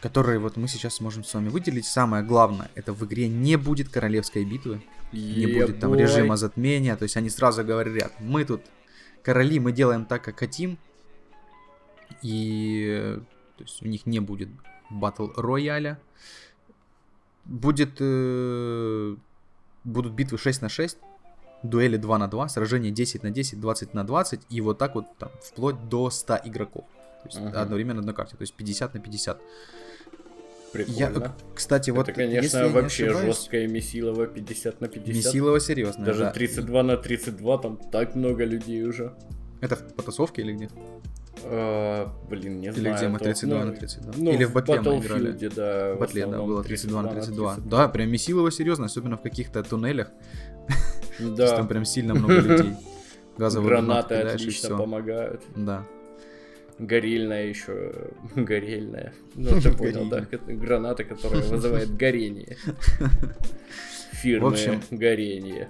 которые вот мы сейчас сможем с вами выделить. Самое главное, это в игре не будет королевской битвы, не будет там режима затмения, то есть они сразу говорят, мы тут короли, мы делаем так, как хотим, и то есть у них не будет батл рояля, будет э, будут битвы 6 на 6, дуэли 2 на 2, сражения 10 на 10, 20 на 20, и вот так вот там вплоть до 100 игроков. То есть uh-huh. одновременно на карте, то есть 50 на 50. Прикольно. Я, кстати, вот... Это, конечно, вообще ошибаюсь, жесткая Месилова 50 на 50. Месилова серьезно. Даже да. 32 на 32, там так много людей уже. Это в потасовке или где? Uh, блин, не Или знаю. Или где мы 32 на 32. Ну, Или в батле мы играли. да. В батле, да, было 32 на 32. 32. Да, прям Месилова серьезно, особенно в каких-то туннелях. Да. Там прям сильно много людей. Газовые Гранаты отлично помогают. Да. Горельная еще. Горельная. Ну, ты понял, да? Граната, которая вызывает горение. Фирмы общем, горение.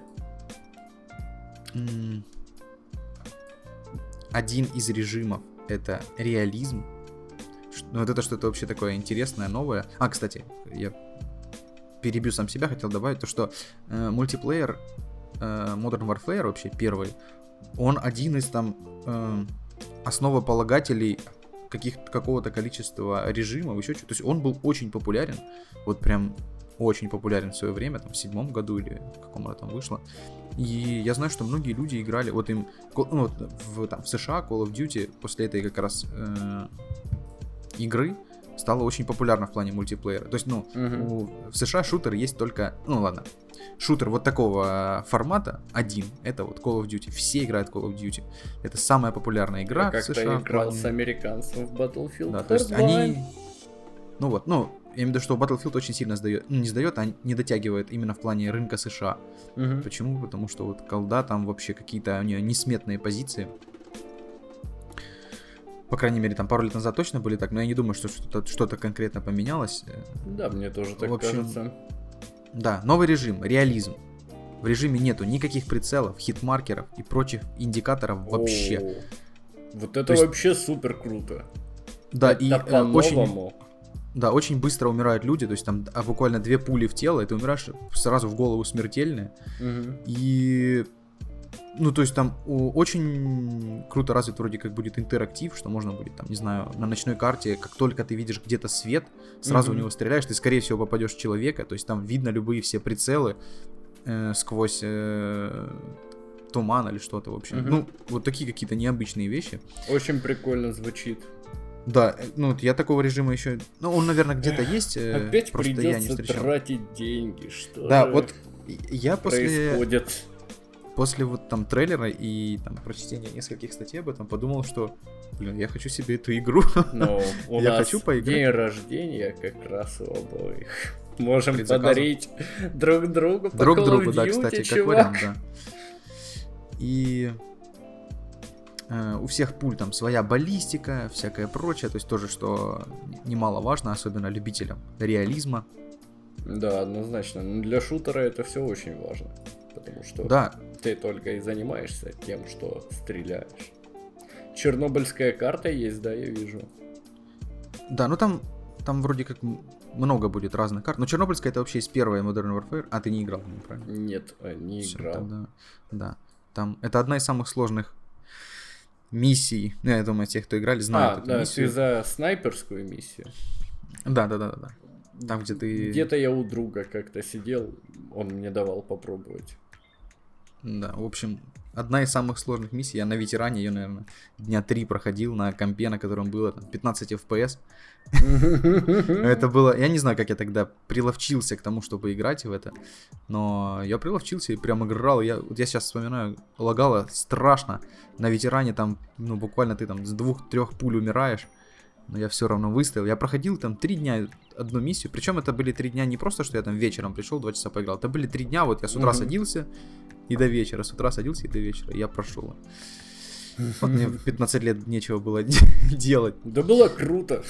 Один из режимов это реализм. Ну, вот это что-то вообще такое интересное, новое. А, кстати, я перебью сам себя, хотел добавить то, что э, мультиплеер э, Modern Warfare вообще первый, он один из там э, основополагателей каких какого-то количества режимов, еще что-то. То есть он был очень популярен, вот прям очень популярен в свое время, там, в седьмом году или в каком она там вышло. И я знаю, что многие люди играли, вот им, ну, вот в, там, в США Call of Duty после этой как раз э, игры стало очень популярно в плане мультиплеера. То есть, ну, uh-huh. у, в США шутер есть только, ну ладно, шутер вот такого формата один, это вот Call of Duty. Все играют Call of Duty. Это самая популярная игра Я в США. как-то играл с американцем в Battlefield Да, то есть они... Ну вот, ну, я имею в виду, что Battlefield очень сильно сдает, ну не сдает, а не дотягивает именно в плане рынка США. Угу. Почему? Потому что вот колда там вообще какие-то у нее несметные позиции. По крайней мере, там пару лет назад точно были так, но я не думаю, что что-то что конкретно поменялось. Да, мне тоже так в общем, кажется. Да, новый режим, реализм. В режиме нету никаких прицелов, хитмаркеров и прочих индикаторов вообще. О, вот это есть... вообще супер круто. Да, это и э, очень, да, очень быстро умирают люди, то есть там а, буквально две пули в тело, и ты умираешь сразу в голову смертельные. Угу. И ну, то есть там очень круто развит вроде как будет интерактив, что можно будет, там, не знаю, на ночной карте, как только ты видишь где-то свет, сразу mm-hmm. в него стреляешь, ты, скорее всего, попадешь в человека, то есть там видно любые все прицелы э, сквозь э, туман или что-то, в общем. Mm-hmm. Ну, вот такие какие-то необычные вещи. Очень прикольно звучит. Да, э, ну я такого режима еще, ну он, наверное, где-то есть. Э, Опять просто придется я не встречал. тратить деньги, что Да, вот я после происходит? После вот там трейлера и там прочтения нескольких статей об этом подумал, что, блин, я хочу себе эту игру. Ну, у я нас хочу поиграть. день рождения как раз у обоих. Можем подарить друг другу по Друг другу, да, кстати, чувак. как вариант, да. И э, у всех пуль там своя баллистика, всякое прочее, то есть тоже, что немаловажно, особенно любителям реализма. Да, однозначно. Но для шутера это все очень важно. Потому что да. Ты только и занимаешься тем, что стреляешь. Чернобыльская карта есть, да, я вижу. Да, ну там, там вроде как много будет разных карт. Но Чернобыльская это вообще из первой Modern Warfare. А ты не играл в нее, правильно? Нет, э, не Всё, играл. Тогда, да. Там это одна из самых сложных миссий. Ну, я думаю, те, кто играли, знают а, эту да, миссию. ты за снайперскую миссию? Да, да, да, да. Там, где ты... Где-то я у друга как-то сидел, он мне давал попробовать. Да, в общем, одна из самых сложных миссий. Я на ветеране ее, наверное, дня три проходил на компе, на котором было там, 15 FPS. Это было... Я не знаю, как я тогда приловчился к тому, чтобы играть в это. Но я приловчился и прям играл. Я, вот я сейчас вспоминаю, лагало страшно. На ветеране там, ну, буквально ты там с двух-трех пуль умираешь. Но я все равно выставил. Я проходил там три дня одну миссию. Причем это были три дня не просто, что я там вечером пришел, два часа поиграл. Это были три дня, вот я с утра садился и до вечера. С утра садился и до вечера. Я прошел. Вот мне в 15 лет нечего было делать. Да было круто.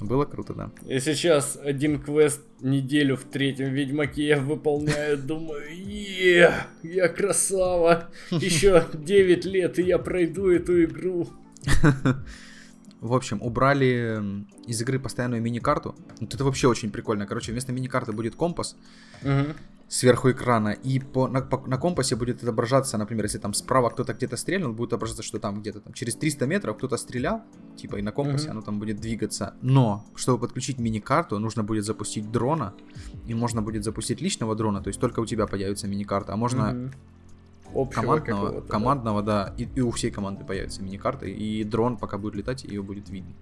Было круто, да. И сейчас один квест неделю в третьем Ведьмаке я выполняю, думаю, е, я красава. Еще 9 лет, и я пройду эту игру. В общем, убрали из игры постоянную мини-карту. Вот это вообще очень прикольно. Короче, вместо мини-карты будет компас. Угу сверху экрана, и по, на, по, на компасе будет отображаться, например, если там справа кто-то где-то стрельнул, будет отображаться, что там где-то там через 300 метров кто-то стрелял, типа и на компасе mm-hmm. оно там будет двигаться. Но, чтобы подключить мини-карту, нужно будет запустить дрона, и можно будет запустить личного дрона, то есть только у тебя появится мини-карта, а можно mm-hmm. Общего командного, командного, да, и, и у всей команды появится мини-карта, и дрон пока будет летать, ее будет видно.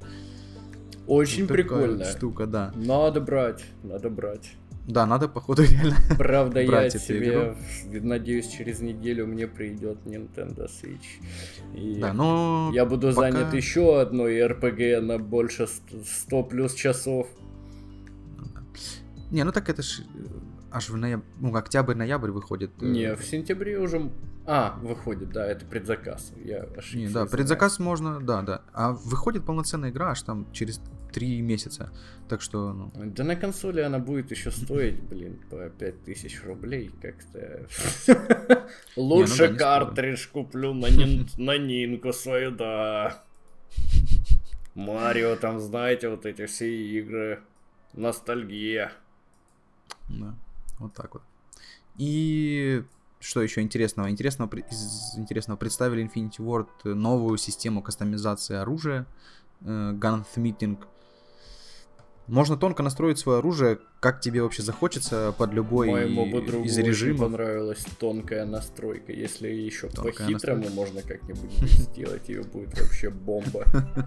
Очень вот прикольная штука, да. Надо брать, надо брать. Да, надо, походу, реально Правда, я себе, надеюсь, через неделю мне придет Nintendo Switch. И да, но я буду пока... занят еще одной RPG на больше 100 плюс часов. Не, ну так это ж аж в ноябре, ну, октябрь-ноябрь выходит. Э, Не, в сентябре уже а, выходит, да, это предзаказ. Я ошибся. Не, да, предзаказ можно, да, да. А выходит полноценная игра аж там через три месяца. Так что, ну... Да на консоли она будет еще стоить, блин, по 5000 рублей как-то. Лучше ну картридж куплю на Нинку свою, да. Марио, там, знаете, вот эти все игры. Ностальгия. Да, вот так вот. И что еще интересного? Интересного, из интересного представили Infinity Ward новую систему кастомизации оружия, э, Gunsmithing. Можно тонко настроить свое оружие, как тебе вообще захочется, под любой Моему из режимов. понравилась тонкая настройка. Если еще по-хитрому можно как-нибудь сделать, ее будет вообще бомба.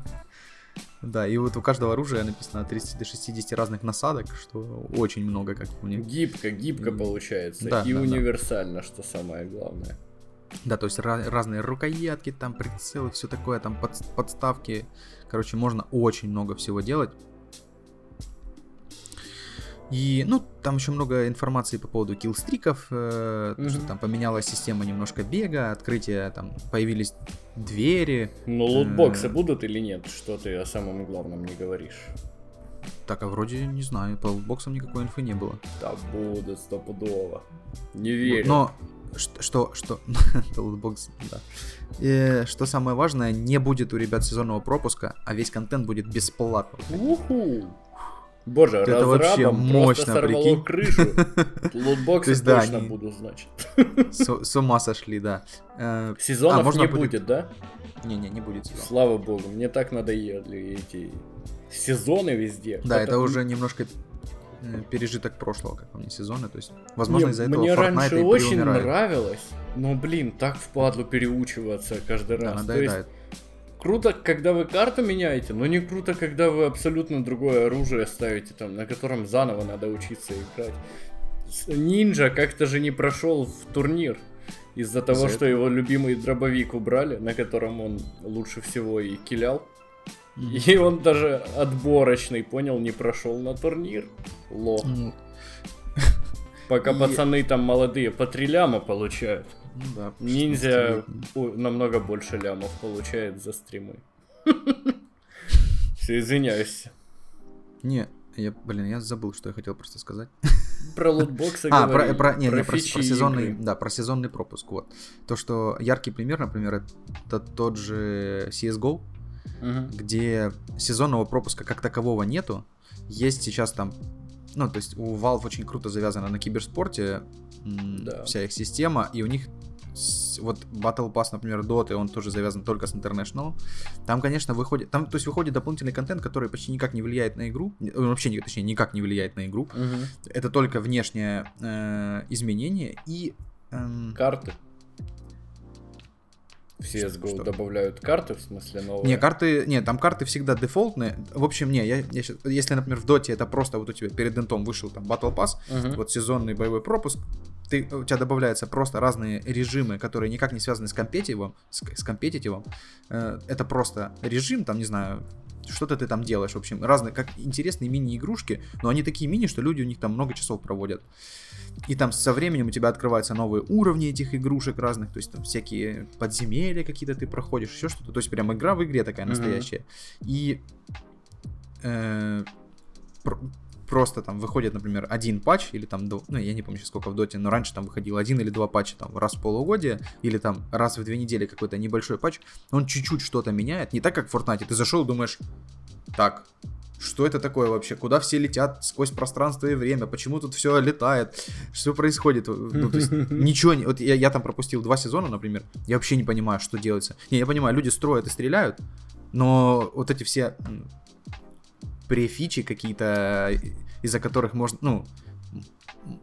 Да, и вот у каждого оружия написано от 30 до 60 разных насадок, что очень много, как мне. Гибко, гибко получается. Да, и да, универсально, да. что самое главное. Да, то есть ra- разные рукоятки, там прицелы, все такое, там под- подставки. Короче, можно очень много всего делать. И, ну, там еще много информации по поводу киллстриков, э, mm-hmm. что там поменялась система немножко бега, открытия, там появились двери. Но лутбоксы э, будут или нет? Что ты о самом главном не говоришь? Так, а вроде не знаю, по лутбоксам никакой инфы не было. Да будут, стопудово. Не верю. Но что, что, что, лутбокс, да. И, что самое важное, не будет у ребят сезонного пропуска, а весь контент будет бесплатно. Уху! Боже, это вообще мощно, прикинь. крышу. Лутбоксы есть, да, точно они... буду, значит. С, с ума сошли, да. Э, Сезонов а, можно не будет, да? Не-не, не будет сезонов. Слава богу, мне так надоели эти сезоны везде. Да, это, это уже немножко э, пережиток прошлого, как по мне, сезоны. То есть, возможно, из-за этого Мне раньше очень нравилось, но, блин, так впадло переучиваться каждый раз. Да, надоедает. Круто, когда вы карту меняете, но не круто, когда вы абсолютно другое оружие ставите, там, на котором заново надо учиться играть. Нинджа как-то же не прошел в турнир из-за того, что его любимый дробовик убрали, на котором он лучше всего и килял. И он даже отборочный, понял, не прошел на турнир. Ло. Пока пацаны там молодые по три ляма получают. Ну да. Ниндзя намного больше лямов получает за стримы. Все, извиняюсь. Не, я, блин, я забыл, что я хотел просто сказать. Про лутбоксы А, про, про, не, про, не, про, про сезонный, игры. да, про сезонный пропуск, вот. То, что яркий пример, например, это тот же CSGO, угу. где сезонного пропуска как такового нету. Есть сейчас там ну, то есть у Valve очень круто завязана на киберспорте да. вся их система, и у них вот Battle Pass, например, Dota, он тоже завязан только с International. Там, конечно, выходит, там, то есть выходит дополнительный контент, который почти никак не влияет на игру, он вообще, точнее, никак не влияет на игру. Угу. Это только внешнее э, изменение и... Э, Карты. В CSGO что? добавляют карты, в смысле новые? Не, карты, не, там карты всегда дефолтные. В общем, не, я, я сейчас, если, например, в доте это просто вот у тебя перед интом вышел там Battle Pass, uh-huh. вот сезонный боевой пропуск, ты, у тебя добавляются просто разные режимы, которые никак не связаны с компетитивом, с, с компетитивом. Э, это просто режим, там, не знаю, что-то ты там делаешь, в общем, разные, как интересные мини-игрушки, но они такие мини, что люди у них там много часов проводят. И там со временем у тебя открываются новые уровни этих игрушек разных, то есть там всякие подземелья какие-то ты проходишь, еще что-то. То есть прям игра в игре такая настоящая. Mm-hmm. И э, просто там выходит, например, один патч, или там, ну, я не помню сейчас сколько в доте, но раньше там выходил один или два патча там раз в полугодие, или там раз в две недели какой-то небольшой патч, он чуть-чуть что-то меняет, не так, как в Fortnite, ты зашел думаешь, так, что это такое вообще? Куда все летят сквозь пространство и время? Почему тут все летает? Что происходит? Ну, то есть, ничего не... Вот я, я там пропустил два сезона, например. Я вообще не понимаю, что делается. Не, я понимаю, люди строят и стреляют, но вот эти все префичи какие-то, из-за которых можно, ну,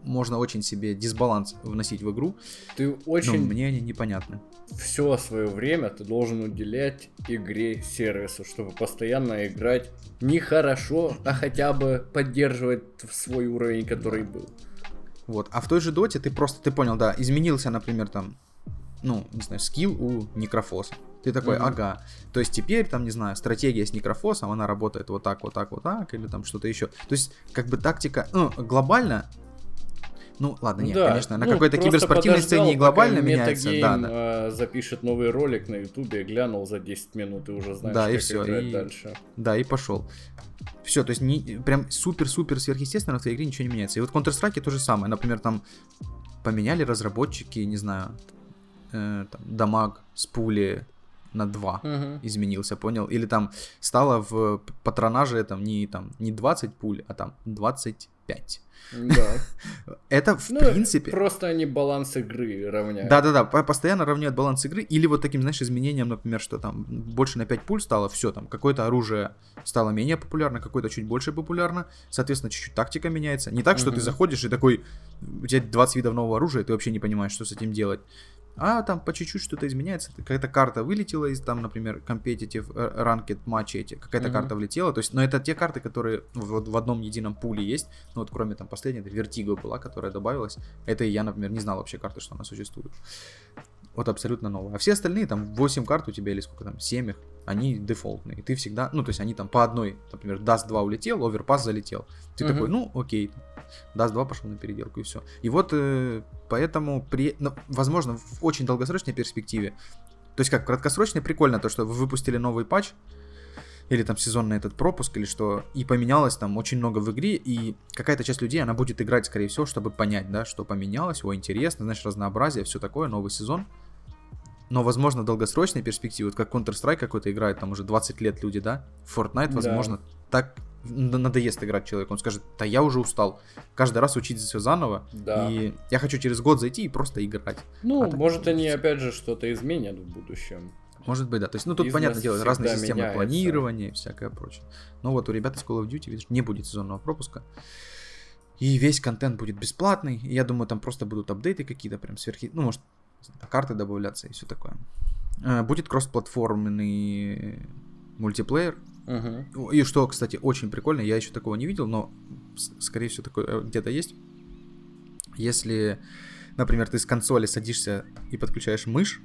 можно очень себе дисбаланс вносить в игру. Ты очень... Но мне они непонятны. Все свое время ты должен уделять игре сервису, чтобы постоянно играть не хорошо, а хотя бы поддерживать свой уровень, который был. Вот. А в той же доте ты просто, ты понял, да, изменился, например, там, ну, не знаю, скилл у Некрофоса. Ты такой, mm-hmm. ага. То есть теперь, там, не знаю, стратегия с Некрофосом, она работает вот так, вот так, вот так, или там что-то еще. То есть, как бы тактика, ну, глобально ну, ладно, нет, да. конечно, на ну, какой-то киберспортивной сцене и глобально меняется. Да, да. Э, запишет новый ролик на ютубе, глянул за 10 минут и уже знаешь, да, как и все, играть и... дальше. Да, и пошел. Все, то есть не, прям супер-супер сверхъестественно в твоей игре ничего не меняется. И вот Counter-Strike то же самое. Например, там поменяли разработчики, не знаю, э, там, дамаг с пули на 2 uh-huh. изменился, понял? Или там стало в патронаже там не, там, не 20 пуль, а там 25. Да. Это в ну, принципе... Просто они баланс игры равняют. Да-да-да, постоянно равняют баланс игры. Или вот таким, знаешь, изменением, например, что там больше на 5 пуль стало, все, там какое-то оружие стало менее популярно, какое-то чуть больше популярно. Соответственно, чуть-чуть тактика меняется. Не так, что угу. ты заходишь и такой, у тебя 20 видов нового оружия, и ты вообще не понимаешь, что с этим делать а там по чуть-чуть что-то изменяется. Какая-то карта вылетела из там, например, competitive ranked матчи эти, какая-то mm-hmm. карта влетела. То есть, но это те карты, которые вот в одном едином пуле есть. Ну вот кроме там последней, это Vertigo была, которая добавилась. Это я, например, не знал вообще карты, что она существует. Вот абсолютно новая. А все остальные, там 8 карт у тебя или сколько там, 7 их, они дефолтные. Ты всегда, ну то есть они там по одной, например, Dust 2 улетел, Overpass залетел. Ты mm-hmm. такой, ну окей, Dust 2 пошел на переделку и все. И вот э, поэтому, при, ну, возможно, в очень долгосрочной перспективе, то есть как, краткосрочно прикольно то, что вы выпустили новый патч, или там сезонный этот пропуск, или что, и поменялось там очень много в игре, и какая-то часть людей, она будет играть, скорее всего, чтобы понять, да, что поменялось, о, интересно, знаешь, разнообразие, все такое, новый сезон. Но, возможно, в долгосрочной перспективе, вот как Counter-Strike какой-то играет, там уже 20 лет люди, да, Fortnite, возможно, да. так надоест играть человек, он скажет, да я уже устал. Каждый раз учиться все заново. Да. И я хочу через год зайти и просто играть. Ну, а может они опять же что-то изменят в будущем. Может быть, да. То есть, ну тут, Бизнес понятное дело, разные системы меняется. планирования и всякое прочее. Но вот у ребят из Call of Duty, видишь, не будет сезонного пропуска. И весь контент будет бесплатный. И я думаю, там просто будут апдейты какие-то прям сверхи... Ну, может, карты добавляться и все такое. Э, будет кроссплатформенный мультиплеер. Угу. И что, кстати, очень прикольно, я еще такого не видел, но скорее всего такое э, где-то есть. Если, например, ты с консоли садишься и подключаешь мышь,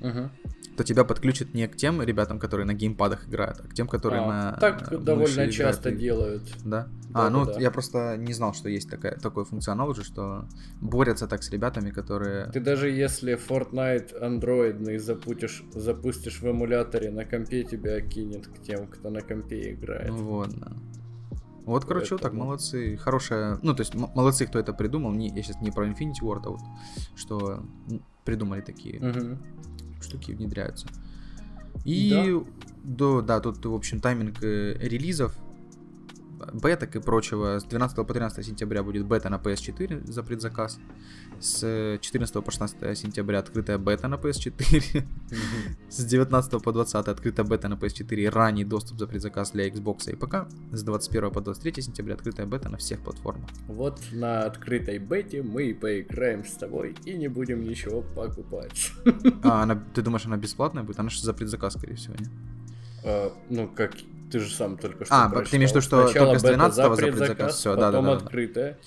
угу то тебя подключат не к тем ребятам, которые на геймпадах играют, а к тем, которые а, на Так довольно часто играют. делают. Да? да а, ну да. я просто не знал, что есть такая, такой функционал уже, что борются так с ребятами, которые... Ты даже если Fortnite андроидный запустишь, запустишь в эмуляторе на компе, тебя кинет к тем, кто на компе играет. Ну вот, да. Вот, короче, вот так, молодцы. Хорошая, ну, то есть, молодцы, кто это придумал. Не, я сейчас не про Infinity Ward, а вот, что придумали такие угу штуки внедряются. И да, да, да тут, в общем, тайминг э, релизов беток и прочего. С 12 по 13 сентября будет бета на PS4 за предзаказ. С 14 по 16 сентября открытая бета на PS4. С 19 по 20 открытая бета на PS4 ранний доступ за предзаказ для Xbox и ПК. С 21 по 23 сентября открытая бета на всех платформах. Вот на открытой бете мы и поиграем с тобой и не будем ничего покупать. А, она, ты думаешь, она бесплатная будет? Она же за предзаказ, скорее всего, нет? А, ну, как ты же сам только что А, прочитал. ты имеешь в виду, что Сначала только с бета 12 за предзаказ, предзаказ, всё, да, да, да, да. открытая.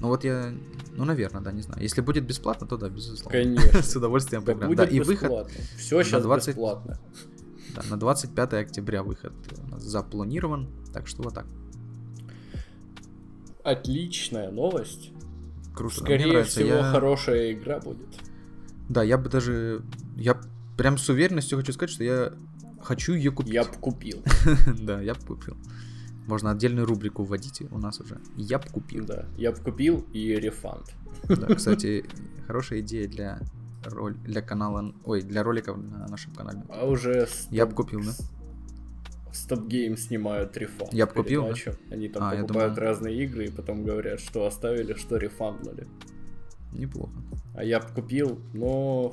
Ну вот я, ну, наверное, да, не знаю. Если будет бесплатно, то да, безусловно. Конечно. С удовольствием Да поиграем. Да, будет и выход, бесплатно. Все сейчас 20 бесплатно. да, на 25 октября выход у нас запланирован, так что вот так. Отличная новость. Круто. Скорее нравится. всего, Я- хорошая игра будет. Да, я бы даже, я прям с уверенностью хочу сказать, что я хочу ее купить. Я б купил. Да, я бы купил. Можно отдельную рубрику вводить у нас уже. Я бы купил. Да, я бы купил и рефанд. Да, кстати, хорошая идея для роль, для канала, ой, для роликов на нашем канале. А уже Я бы купил, да? Стоп Гейм снимают рефанд. Я б купил, да? Они там А, покупают разные игры и потом говорят, что оставили, что рефанднули. Неплохо. А я бы купил, но...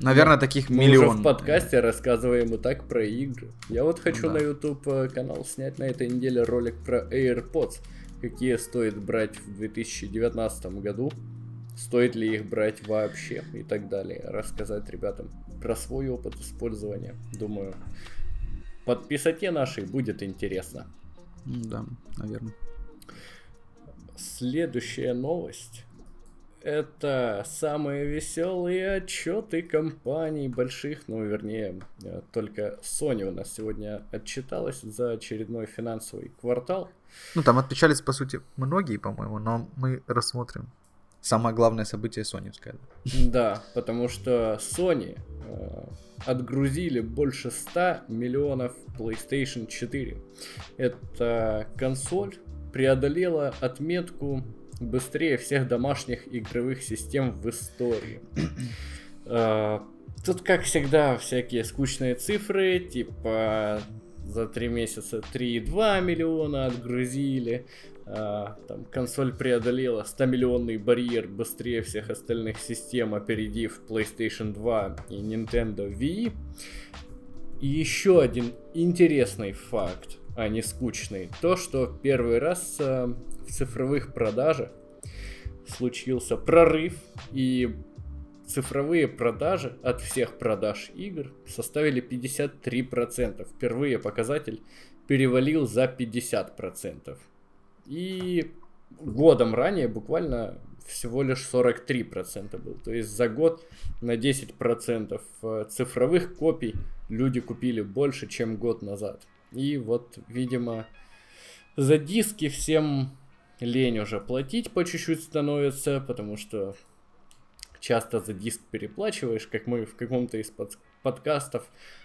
Наверное, таких Мы миллион. уже в подкасте рассказываем и так про игры. Я вот хочу Да. на YouTube э, канал снять на этой неделе ролик про AirPods. Какие стоит брать в 2019 году. Стоит ли их брать вообще и так далее. Рассказать ребятам про свой опыт использования. Думаю, подписоте нашей будет интересно. Да, наверное. Следующая новость. Это самые веселые отчеты компаний больших, ну, вернее, э, только Sony у нас сегодня отчиталась за очередной финансовый квартал. Ну, там отпечались, по сути, многие, по-моему, но мы рассмотрим самое главное событие соневское. Да, потому что Sony э, отгрузили больше 100 миллионов PlayStation 4. Эта консоль преодолела отметку быстрее всех домашних игровых систем в истории. Э, Тут, как всегда, всякие скучные цифры, типа за три месяца 3,2 миллиона отгрузили, а, там консоль преодолела 100-миллионный барьер быстрее всех остальных систем, опередив PlayStation 2 и Nintendo Wii. И еще один интересный факт, а не скучный, то, что первый раз а, в цифровых продажах случился прорыв, и цифровые продажи от всех продаж игр составили 53%. Впервые показатель перевалил за 50%. И годом ранее буквально всего лишь 43% был. То есть за год на 10% э, цифровых копий люди купили больше, чем год назад. И вот, видимо, за диски всем лень уже платить по чуть-чуть становится, потому что часто за диск переплачиваешь, как мы в каком-то из под- подкастов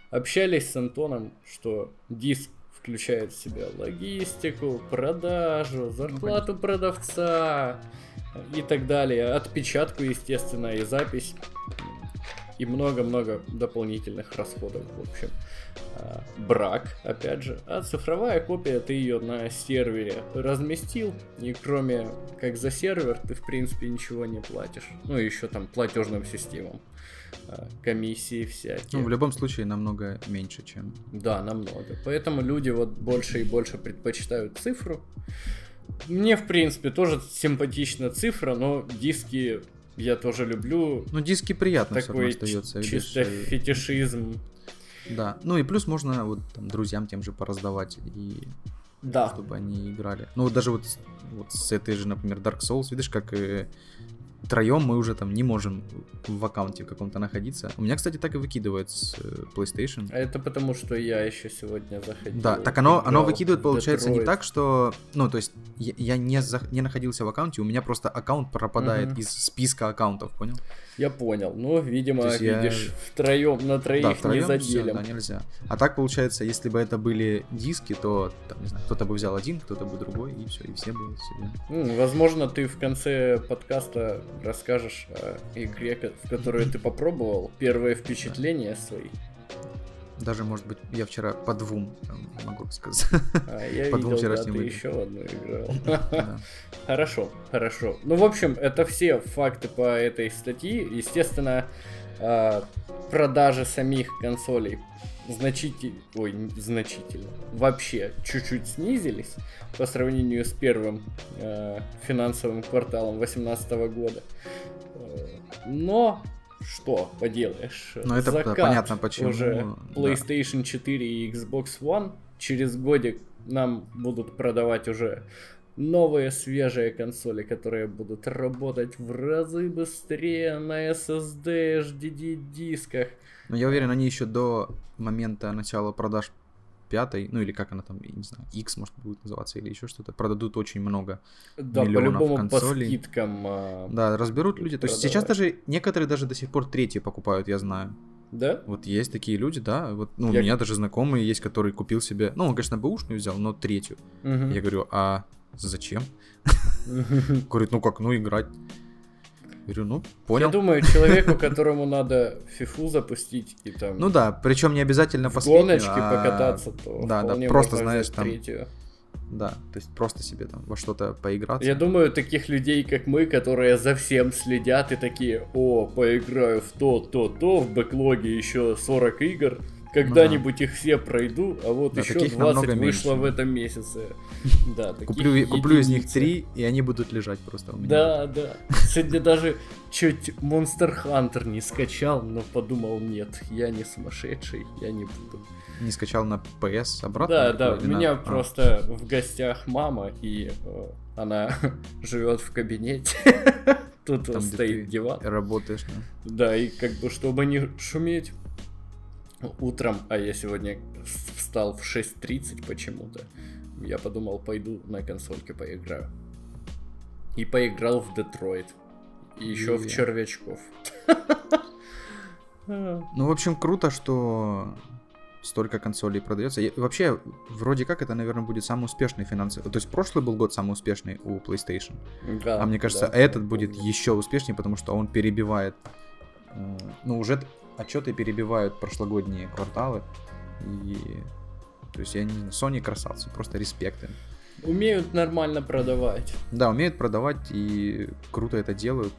общались с Антоном, что диск включает в себя логистику, продажу, зарплату продавца и так далее, отпечатку, естественно, и запись, и много-много дополнительных расходов, в общем. А, Брак, опять же. А цифровая копия, ты ее на сервере разместил, и кроме как за сервер, ты в принципе ничего не платишь. Ну и еще там платежным системам. А, Комиссии всякие. Ну, в любом случае, намного меньше, чем... Да, намного. Поэтому люди вот больше и больше предпочитают цифру. Мне, в принципе, тоже симпатична цифра, но диски я тоже люблю. Ну, диски приятно все равно Такой остается. ч- видишь, чисто э, фетишизм. Да. Ну и плюс можно вот там друзьям тем же пораздавать и Да. чтобы они играли. Ну вот даже вот, с- вот с этой же, например, Dark Souls, видишь, как э, троем мы уже там не можем в аккаунте каком-то находиться. У меня, кстати, так и выкидывает с э, PlayStation. А это потому, что я еще сегодня заходил. Да, так оно, оно выкидывает, получается, не Detroit. так, что... Ну, то есть, я, я не, за- не находился в аккаунте, у меня просто аккаунт пропадает Мгм. из списка аккаунтов, понял? Я понял. Ну, видимо, есть я- видишь, втроем на троих да, не втроем всё, заделим. да, нельзя. А так, получается, если бы это были диски, то, там, не знаю, кто-то бы взял один, кто-то бы другой, и все, и все бы себе... Возможно, ты в конце подкаста расскажешь о игре, в которую ты попробовал, первые впечатления свои. Даже, может быть, я вчера по двум э, могу сказать. А, я по видел, да, ты еще одну играл. Хорошо, хорошо. Ну, в общем, это все факты по этой статье. Естественно, а, продажи самих консолей значительно, ой, значительно, вообще чуть-чуть снизились по сравнению с первым э, финансовым кварталом 2018 года. Э, но что поделаешь? Ну это Закат понятно почему. Уже PlayStation да. 4 и Xbox One через годик нам будут продавать уже новые свежие консоли, которые будут работать в разы быстрее на SSD, HDD дисках. Но я уверен, они еще до момента начала продаж пятой, ну или как она там, я не знаю, X может будет называться или еще что-то, продадут очень много да, миллионов консолей. по скидкам. А... Да, разберут люди. То есть сейчас даже некоторые даже до сих пор третьи покупают, я знаю. Да? Вот есть такие люди, да. Вот, ну, я... у меня даже знакомые есть, который купил себе, ну, он, конечно, бэушную взял, но третью. Угу. Я говорю, а зачем? Говорит, ну как, ну играть. Говорю, ну, понял. Я думаю, человеку, которому надо фифу запустить и там... Ну да, причем не обязательно в гоночке а... покататься, то Да, да, просто, знаешь, там... Да, то есть просто себе там во что-то поиграться. Я думаю, таких людей, как мы, которые за всем следят и такие, о, поиграю в то, то, то, в бэклоге еще 40 игр, когда-нибудь ну, их все пройду, а вот да, еще 20 вышло меньше. в этом месяце. Да, куплю, куплю из них три, и они будут лежать просто у меня. Да, да. Сегодня даже чуть Monster Hunter не скачал, но подумал, нет, я не сумасшедший, я не буду. Не скачал на PS обратно? Да, да, у меня на... просто а. в гостях мама, и э, она живет в кабинете. Тут Там, стоит диван. Работаешь, да? Да, и как бы, чтобы не шуметь, утром, а я сегодня встал в 6.30 почему-то, я подумал, пойду на консольке поиграю. И поиграл в Детройт. И еще в червячков. Ну, в общем, круто, что столько консолей продается. И вообще, вроде как, это, наверное, будет самый успешный финансовый. То есть прошлый был год самый успешный у PlayStation. Да, а мне кажется, да, этот будет еще успешнее, потому что он перебивает. Э, ну, уже отчеты перебивают прошлогодние кварталы. И то есть я не знаю, Sony красавцы, просто респект им. Умеют нормально продавать. Да, умеют продавать и круто это делают.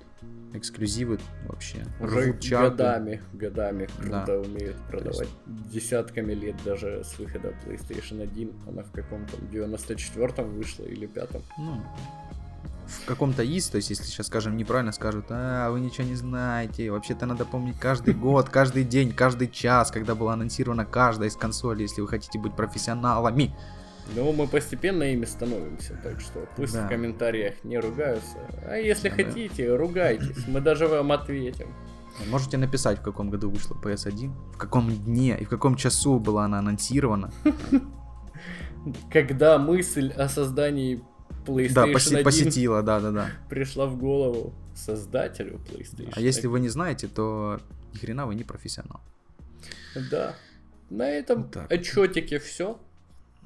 Эксклюзивы вообще. Уже годами, годами круто да. умеют продавать. Есть... Десятками лет даже с выхода PlayStation 1. Она в каком-то 94-м вышла или 5-м. Ну, в каком-то из, то есть если сейчас скажем неправильно, скажут, а, вы ничего не знаете, вообще-то надо помнить каждый год, каждый день, каждый час, когда была анонсирована каждая из консолей, если вы хотите быть профессионалами. Ну, мы постепенно ими становимся, так что пусть да. в комментариях не ругаются. А если да. хотите, ругайтесь, мы даже вам ответим. Можете написать, в каком году вышла PS1, в каком дне и в каком часу была она анонсирована. Когда мысль о создании PlayStation да, поси- 1 посетила, да, да, да. Пришла в голову создателю PlayStation. А если вы не знаете, то ни хрена вы не профессионал. Да. На этом так. отчетике все.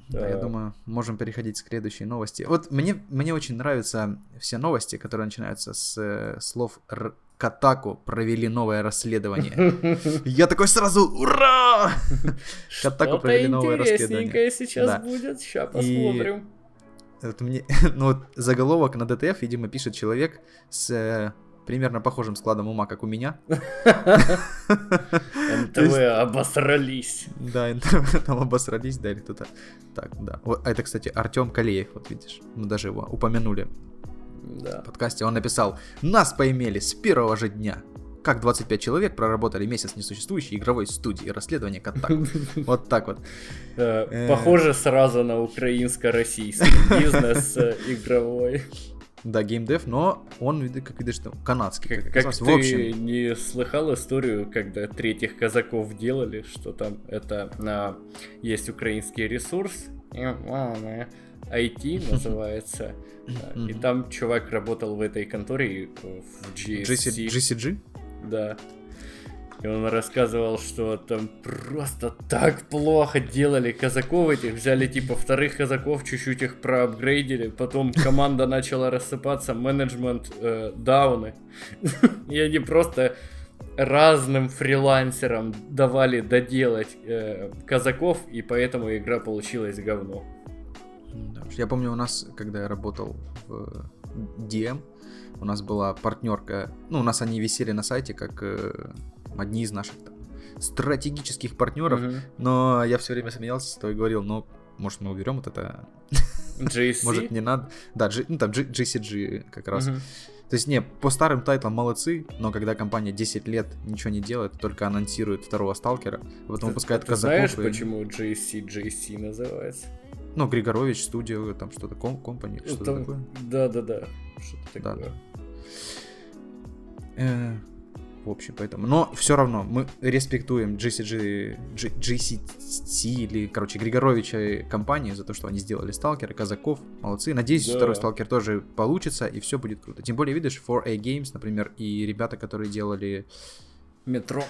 Да, да, я думаю, можем переходить к следующей новости. Вот мне, мне очень нравятся все новости, которые начинаются с э, слов Р- Катаку провели новое расследование. Я такой сразу, ура! Катаку провели новое расследование. сейчас будет, сейчас посмотрим. Это мне, ну вот заголовок на DTF, видимо, пишет человек с э, примерно похожим складом ума, как у меня. НТВ обосрались. Да, НТВ там обосрались, да, или кто-то. Так, да. А это, кстати, Артем Калеев, вот видишь, мы даже его упомянули. Да. В подкасте он написал, нас поимели с первого же дня как 25 человек проработали месяц в несуществующей игровой студии. Расследование контакт. Вот так вот. Э, э. Похоже сразу на украинско-российский бизнес э, игровой. Да, геймдев, но он, как видишь, канадский. Как, как ты в общем... не слыхал историю, когда третьих казаков делали, что там это на есть украинский ресурс, IT называется, и там чувак работал в этой конторе в GSC. GCG? Да. И он рассказывал, что там просто так плохо делали казаков этих. Взяли типа вторых казаков, чуть-чуть их проапгрейдили. Потом команда начала рассыпаться, менеджмент э, дауны. И они просто разным фрилансерам давали доделать э, казаков, и поэтому игра получилась говно. Я помню, у нас, когда я работал в DM, у нас была партнерка, ну, у нас они висели на сайте как э, одни из наших там, стратегических партнеров, угу. но я все время смеялся с тобой и говорил, ну, может, мы уберем вот это... JC? Может, не надо. Да, G, ну там G, GCG как раз. Угу. То есть, не, по старым тайтлам молодцы, но когда компания 10 лет ничего не делает, только анонсирует второго сталкера, а потом выпускает ты казаков. знаешь, и... почему JC JC называется? Ну, Григорович, студия, там что-то, компания, что-то там... такое. Да-да-да, что-то такое. Да. Э, в общем, поэтому. Но все равно мы респектуем GCG, G, GCC или, короче, Григоровича компании за то, что они сделали сталкеры, казаков. Молодцы. Надеюсь, да. второй сталкер тоже получится, и все будет круто. Тем более, видишь, 4A Games, например, и ребята, которые делали... Метро.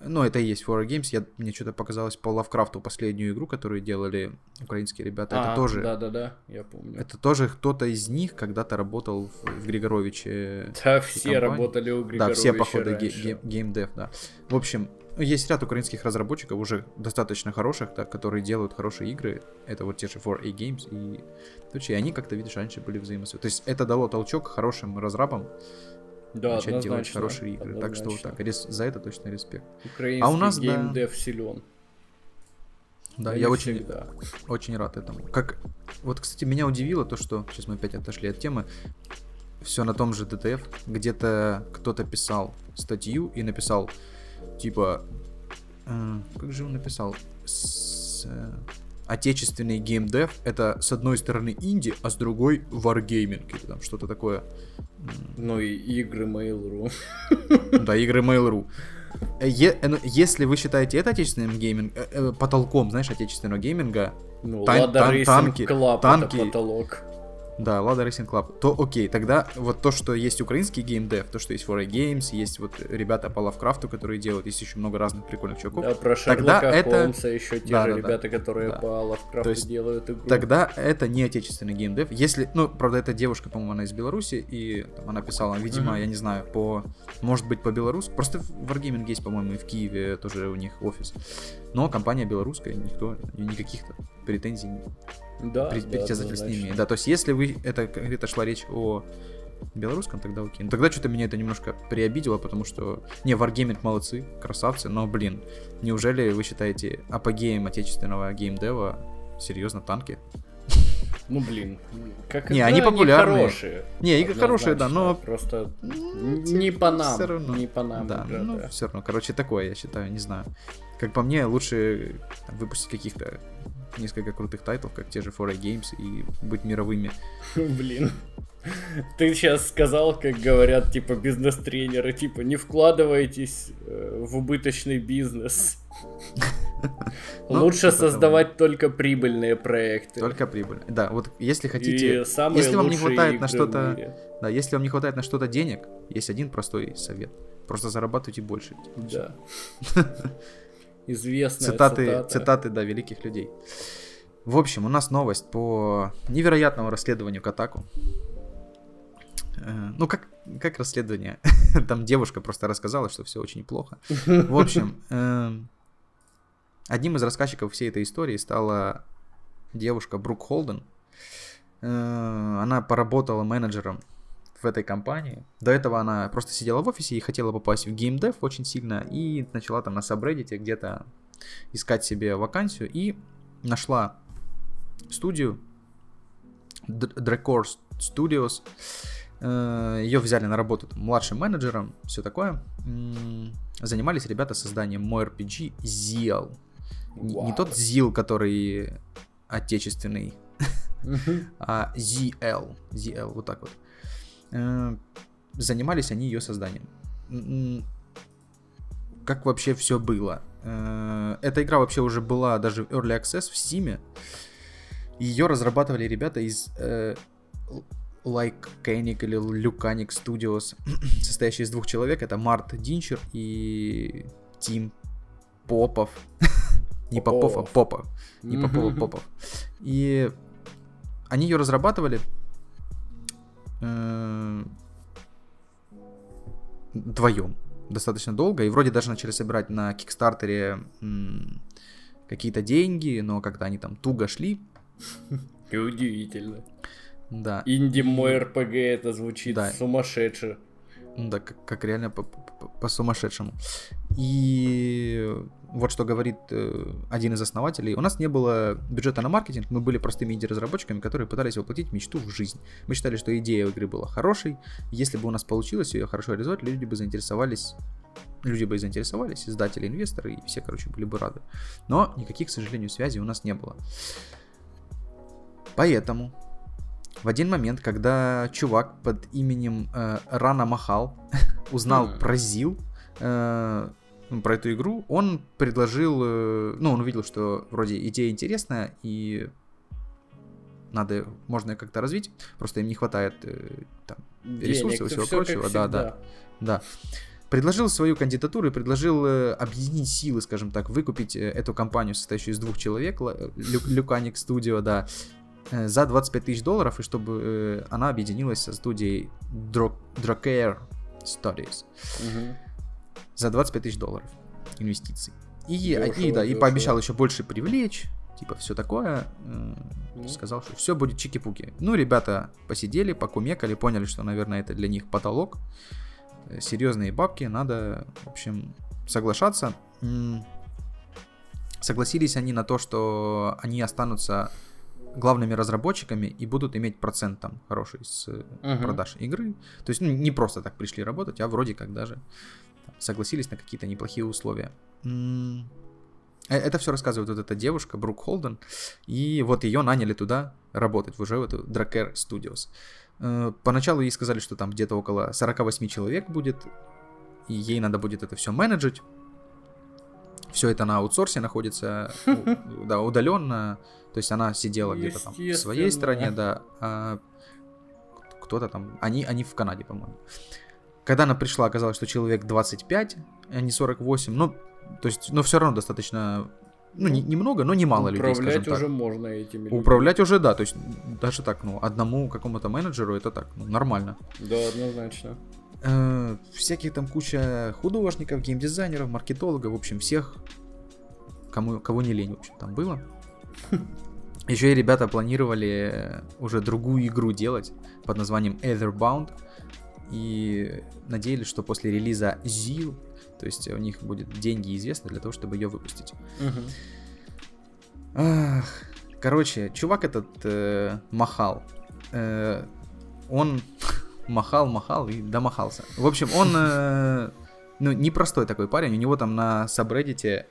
Ну, это и есть Horror Games. Я, мне что-то показалось по Лавкрафту последнюю игру, которую делали украинские ребята. А, это тоже... Да-да-да, я помню. Это тоже кто-то из них когда-то работал в, в Григоровиче. Да, все компании. работали у Григоровича Да, все, походу, геймдев, да. В общем, есть ряд украинских разработчиков, уже достаточно хороших, так, которые делают хорошие игры. Это вот те же 4A Games. И, короче, они как-то, видишь, раньше были взаимосвязаны. То есть это дало толчок хорошим разрабам да, начать делать хорошие игры. Однозначно. Так что вот так, рес, за это точно респект. Украинский а у нас геймдев да, силен. Да, я очень, да. очень рад этому. Как, вот, кстати, меня удивило то, что сейчас мы опять отошли от темы. Все на том же DTF. Где-то кто-то писал статью и написал, типа, э, как же он написал? С, э, отечественный геймдев это с одной стороны инди, а с другой wargaming или там что-то такое. Ну и игры Mail.ru. Да, игры Mail.ru. Е, ну, если вы считаете это отечественным гейминг, э, э, потолком, знаешь, отечественного гейминга, ну, тан, тан, танки, танки, потолок. Да, Lada Racing Club. То окей, тогда вот то, что есть украинский геймдев, то, что есть 4 Games, есть вот ребята по Лавкрафту, которые делают, есть еще много разных прикольных чуваков. Да, про Шерлока тогда это... Холмса еще те да, же да, ребята, да, которые да. по Лавкрафту есть, делают игру. Тогда это не отечественный геймдев. Если, ну, правда, эта девушка, по-моему, она из Беларуси, и там, она писала, видимо, mm-hmm. я не знаю, по, может быть, по-белорусски. Просто в Wargaming есть, по-моему, и в Киеве тоже у них офис. Но компания белорусская, никто, никаких претензий да, при, да, с ними. Да, то есть если вы, это где-то шла речь о белорусском, тогда окей. Но тогда что-то меня это немножко приобидело, потому что... Не, Wargaming молодцы, красавцы, но, блин, неужели вы считаете апогеем отечественного геймдева серьезно танки? Ну, блин, как Не, они популярные. Они хорошие. Не, игры хорошие, да, но... Просто ну, не по нам, все равно. не по нам. Да, игра, ну, да. все равно, короче, такое, я считаю, не знаю. Как по мне, лучше там, выпустить каких-то несколько крутых тайтлов, как те же 4A Games, и быть мировыми. Блин. Ты сейчас сказал, как говорят, типа, бизнес-тренеры, типа, не вкладывайтесь э, в убыточный бизнес. Ну, Лучше создавать только прибыльные проекты. Только прибыль. Да, вот если хотите, если вам не хватает на что-то, да, если вам не хватает на что-то денег, есть один простой совет: просто зарабатывайте больше. Да. Известная цитаты, цитата. цитаты, да, великих людей. В общем, у нас новость по невероятному расследованию Катаку. Э, ну, как, как расследование? Там девушка просто рассказала, что все очень плохо. В общем, эм, одним из рассказчиков всей этой истории стала девушка Брук Холден. Э, она поработала менеджером в этой компании. До этого она просто сидела в офисе и хотела попасть в геймдев очень сильно. И начала там на сабреддите где-то искать себе вакансию. И нашла студию Drecor Studios. Э, Ее взяли на работу там, младшим менеджером, все такое. Занимались ребята созданием MoRPG ZL. Wow. Не тот ZIL, который отечественный, а ZL. ZL, вот так вот. Э, занимались они ее созданием. Как вообще все было? Э, эта игра вообще уже была даже в Early Access в Steam. Ее разрабатывали ребята из э, Like Canic или Lucanic Studios, состоящие из двух человек. Это Март Динчер и Тим Попов. Не Попов, а Попов. Не Попов, а Попов. И они ее разрабатывали, вдвоем. достаточно долго, и вроде даже начали собирать на Кикстартере какие-то деньги, но когда они там туго шли... Удивительно. Да. Инди мой РПГ это звучит да. сумасшедше. Да, как, как реально по-сумасшедшему. И вот что говорит э, один из основателей. У нас не было бюджета на маркетинг, мы были простыми инди-разработчиками, которые пытались воплотить мечту в жизнь. Мы считали, что идея игры была хорошей. Если бы у нас получилось ее хорошо реализовать, люди бы заинтересовались люди бы и заинтересовались, издатели, инвесторы, и все, короче, были бы рады. Но никаких, к сожалению, связей у нас не было. Поэтому в один момент, когда чувак под именем э, Рана Махал узнал mm. про ЗИЛ, э, про эту игру, он предложил, э, ну, он увидел, что вроде идея интересная, и надо, можно ее как-то развить, просто им не хватает э, там, ресурсов и всего прочего. Да, да, да. Предложил свою кандидатуру и предложил э, объединить силы, скажем так, выкупить эту компанию, состоящую из двух человек, Лю, Люканик Студио, да, за 25 тысяч долларов, и чтобы она объединилась со студией Drocare Studies. Угу за 25 тысяч долларов инвестиций. И, дешево, и, да, и пообещал еще больше привлечь, типа все такое. Mm. Сказал, что все будет чики-пуки. Ну, ребята посидели, покумекали, поняли, что, наверное, это для них потолок. Э, серьезные бабки, надо, в общем, соглашаться. Согласились они на то, что они останутся главными разработчиками и будут иметь процент там хороший с uh-huh. продаж игры. То есть ну, не просто так пришли работать, а вроде как даже согласились на какие-то неплохие условия. Э, это все рассказывает вот эта девушка, Брук Холден, и вот ее наняли туда работать, уже в эту Draker Studios. Э, поначалу ей сказали, что там где-то около 48 человек будет, и ей надо будет это все менеджить. Все это на аутсорсе находится, да, удаленно. То есть она сидела где-то там в своей стране, да, а кто-то там, они, они в Канаде, по-моему. Когда она пришла, оказалось, что человек 25, а не 48. Ну, то есть, но все равно достаточно ну, не, немного, но немало людей, скажем так. Управлять уже можно этими людьми. Управлять уже, да, то есть даже так, ну, одному какому-то менеджеру это так, ну, нормально. Да, однозначно. Э, всяких там куча художников, геймдизайнеров, маркетологов, в общем, всех, кому, кого не лень, в общем, там было. Еще и ребята планировали уже другую игру делать под названием Etherbound и надеялись, что после релиза ZIL, то есть у них будет деньги известны для того, чтобы ее выпустить. Угу. Ах, короче, чувак этот э, махал. Э, он махал, махал и домахался. В общем, он э, ну, непростой такой парень. У него там на сабреддите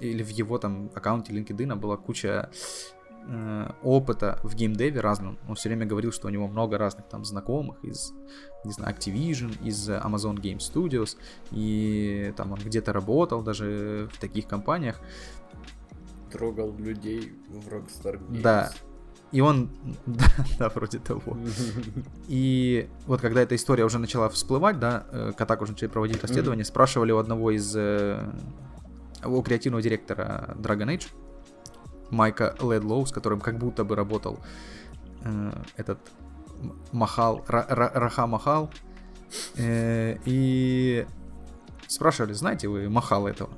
или в его там аккаунте LinkedIn была куча э, опыта в геймдеве разном. Он все время говорил, что у него много разных там знакомых из, не знаю, Activision, из Amazon Game Studios, и там он где-то работал даже в таких компаниях. Трогал людей в Rockstar Games. Да, и он, да, да, вроде того. И вот когда эта история уже начала всплывать, да, Катак уже начали проводить расследование, спрашивали у одного из э, у креативного директора Dragon Age, Майка Ледлоу, с которым как будто бы работал э, этот Махал, Ра, Ра, Раха Махал. Э, и спрашивали, знаете вы Махал этого?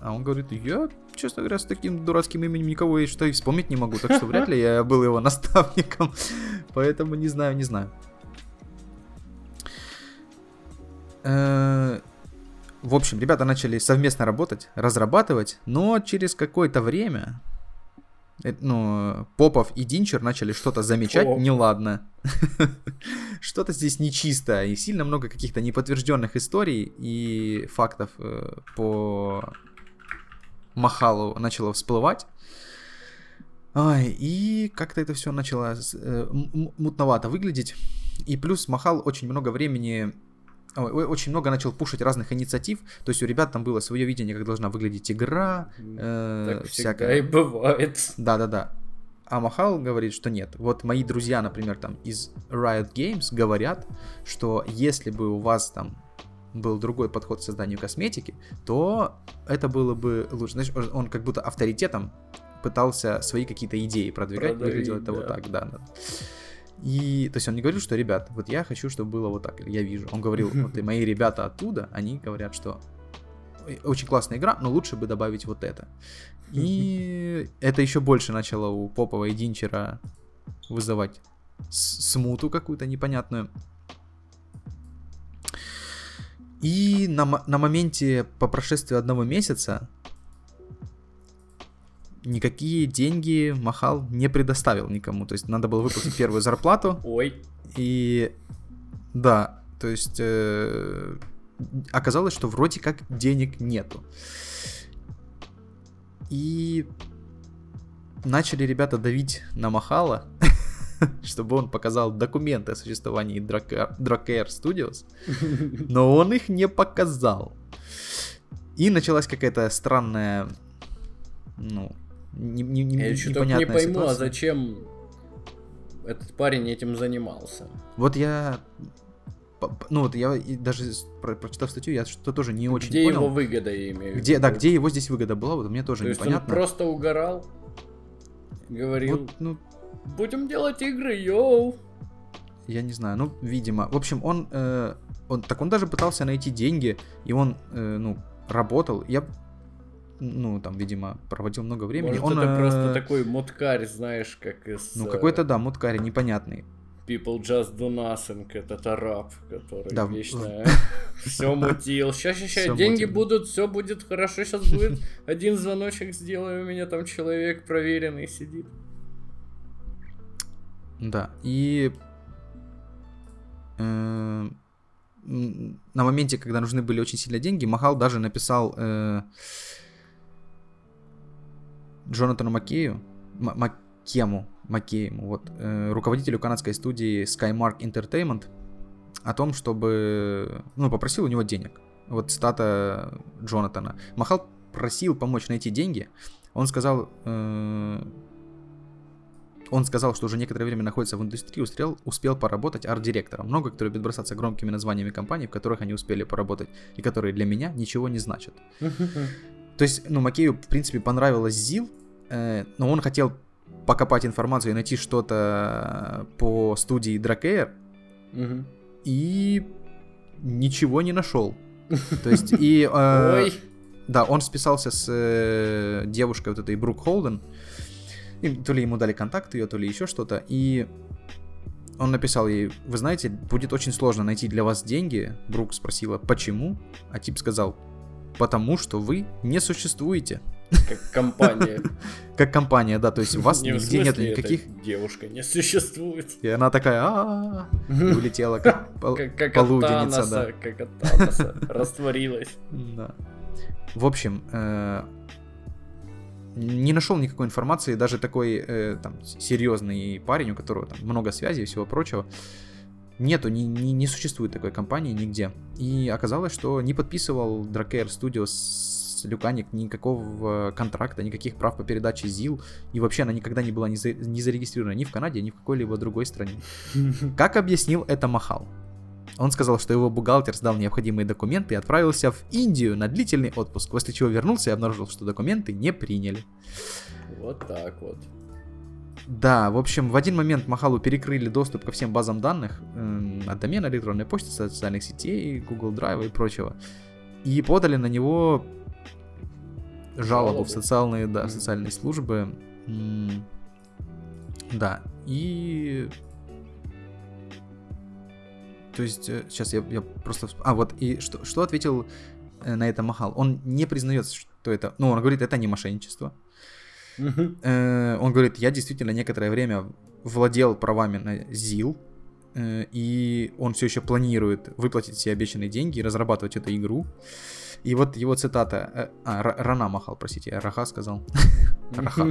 А он говорит, я, честно говоря, с таким дурацким именем никого что и вспомнить не могу, так что вряд ли я был его наставником. Поэтому не знаю, не знаю. Э, в общем, ребята начали совместно работать, разрабатывать, но через какое-то время ну, Попов и Динчер начали что-то замечать Поп. неладно. что-то здесь нечисто. И сильно много каких-то неподтвержденных историй и фактов э, по Махалу начало всплывать. Ай, и как-то это все начало э, мутновато выглядеть. И плюс Махал очень много времени очень много начал пушить разных инициатив. То есть у ребят там было свое видение, как должна выглядеть игра. Э, так всякое. и бывает. Да-да-да. А Махал говорит, что нет. Вот мои друзья, например, там из Riot Games говорят, что если бы у вас там был другой подход к созданию косметики, то это было бы лучше. Знаешь, он как будто авторитетом пытался свои какие-то идеи продвигать, Продавить, выглядело это да. вот так, да, да. И, то есть он не говорил, что, ребят, вот я хочу, чтобы было вот так, или я вижу. Он говорил, вот и мои ребята оттуда, они говорят, что очень классная игра, но лучше бы добавить вот это. И это еще больше начало у Попова и Динчера вызывать смуту какую-то непонятную. И на, на моменте по прошествии одного месяца никакие деньги Махал не предоставил никому. То есть надо было выплатить первую зарплату. Ой. И да, то есть э, оказалось, что вроде как денег нету. И начали ребята давить на Махала, чтобы он показал документы о существовании Drakare Studios, но он их не показал. И началась какая-то странная, ну, не, не, не, Я что-то не пойму, а ситуация. а зачем этот парень этим занимался? Вот я ну вот я даже про, прочитав статью, я что-то тоже не очень где понял. Где его выгода, я имею в виду. Где, да, где его здесь выгода была, вот мне тоже То непонятно. Есть он просто угорал, говорил, вот, ну, будем делать игры, йоу. Я не знаю, ну, видимо. В общем, он, э, он, так он даже пытался найти деньги, и он, э, ну, работал. Я, ну, там, видимо, проводил много времени. Может, он, это э, просто такой муткарь, знаешь, как из... Ну, какой-то, да, муткарь непонятный. People Just Do Nothing, этот араб, который да. вечно все мутил. Сейчас, сейчас, сейчас, деньги мутил. будут, все будет хорошо, сейчас будет один звоночек сделаю, у меня там человек проверенный сидит. Да, и э, на моменте, когда нужны были очень сильно деньги, Махал даже написал э, Джонатану Макею, Макему, Макеему, вот, э, руководителю канадской студии Skymark Entertainment, о том, чтобы, ну, попросил у него денег. Вот стата Джонатана. Махал просил помочь найти деньги. Он сказал, э, он сказал, что уже некоторое время находится в индустрии, успел, успел поработать арт-директором. Много кто любит бросаться громкими названиями компаний, в которых они успели поработать, и которые для меня ничего не значат. То есть, ну, Макею, в принципе, понравилась ЗИЛ, э, но он хотел покопать информацию и найти что-то по студии Дракейр, угу. и ничего не нашел. То есть, и... Э, Ой. Да, он списался с э, девушкой вот этой Брук Холден. И, то ли ему дали контакт ее, то ли еще что-то. И он написал ей, вы знаете, будет очень сложно найти для вас деньги. Брук спросила, почему? А тип сказал, потому что вы не существуете. Как компания. Как компания, да, то есть у вас нигде нет никаких... Девушка не существует. И она такая, а улетела как полуденница, да. Как от Таноса, растворилась. Да. В общем, э, не нашел никакой информации, даже такой э, там серьезный парень, у которого там много связей и всего прочего, нету, не, не, не существует такой компании нигде. И оказалось, что не подписывал Drakare Studios Люканик никакого контракта, никаких прав по передаче ЗИЛ, и вообще она никогда не была не, за, не зарегистрирована ни в Канаде, ни в какой-либо другой стране. Как объяснил это Махал? Он сказал, что его бухгалтер сдал необходимые документы и отправился в Индию на длительный отпуск, после чего вернулся и обнаружил, что документы не приняли. Вот так вот. Да, в общем, в один момент Махалу перекрыли доступ ко всем базам данных э, от домена электронной почты, социальных сетей, Google Drive и прочего. И подали на него жалобу в социальные, да, в социальные службы. Да, и... То есть, сейчас э, я, я просто... А, вот, и что, что ответил э, на это Махал? Он не признается, что это... Ну, он говорит, это не мошенничество. Uh-huh. Он говорит, я действительно некоторое время владел правами на ЗИЛ, и он все еще планирует выплатить все обещанные деньги и разрабатывать эту игру. И вот его цитата, э, а, Рана махал, простите, Раха сказал. Раха.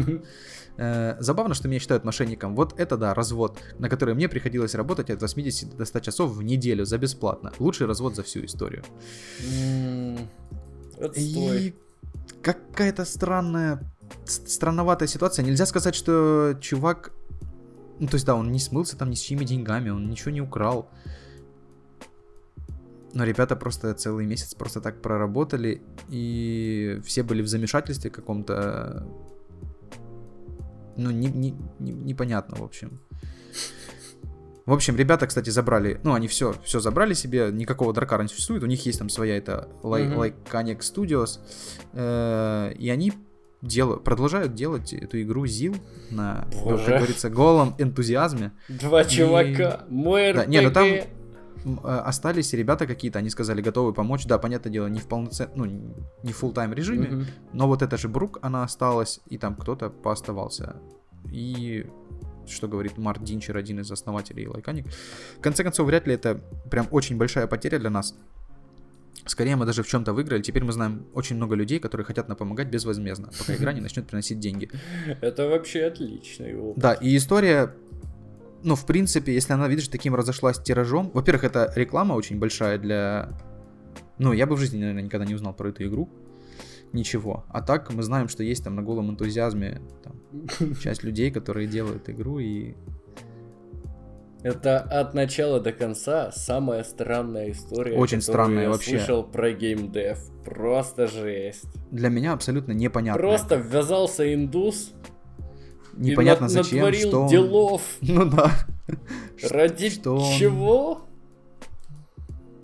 Э, забавно, что меня считают мошенником. Вот это да, развод, на который мне приходилось работать от 80 до 100 часов в неделю за бесплатно. Лучший развод за всю историю. И какая-то странная, странноватая ситуация. Нельзя сказать, что чувак... Ну, то есть, да, он не смылся там ни с чьими деньгами, он ничего не украл. Но ребята просто целый месяц просто так проработали, и все были в замешательстве каком-то. Ну, не, не, не, непонятно, в общем. В общем, ребята, кстати, забрали, ну, они все, все забрали себе, никакого Дракара не существует, у них есть там своя, это Lycanic Studios, э, и они делают, продолжают делать эту игру Зил на, Боже. как говорится, голом энтузиазме. Два и... чувака, мой да, Не, ну там э, остались ребята какие-то, они сказали, готовы помочь. Да, понятное дело, не в полноценном, ну, не в full тайм режиме, mm-hmm. но вот эта же Брук, она осталась, и там кто-то пооставался. И что говорит Март Динчер, один из основателей Лайканик. В конце концов, вряд ли это прям очень большая потеря для нас. Скорее, мы даже в чем-то выиграли. Теперь мы знаем очень много людей, которые хотят нам помогать безвозмездно, пока игра не начнет приносить деньги. Это вообще отличный опыт. Да, и история ну, в принципе, если она, видишь, таким разошлась тиражом, во-первых, это реклама очень большая для... Ну, я бы в жизни, наверное, никогда не узнал про эту игру. Ничего. А так мы знаем, что есть там на голом энтузиазме там, часть людей, которые делают игру и это от начала до конца самая странная история. Очень странная я вообще. слышал про геймдев. Просто жесть. Для меня абсолютно непонятно. Просто ввязался индус. Непонятно и зачем, натворил что. делов. Ну да. Ради что чего?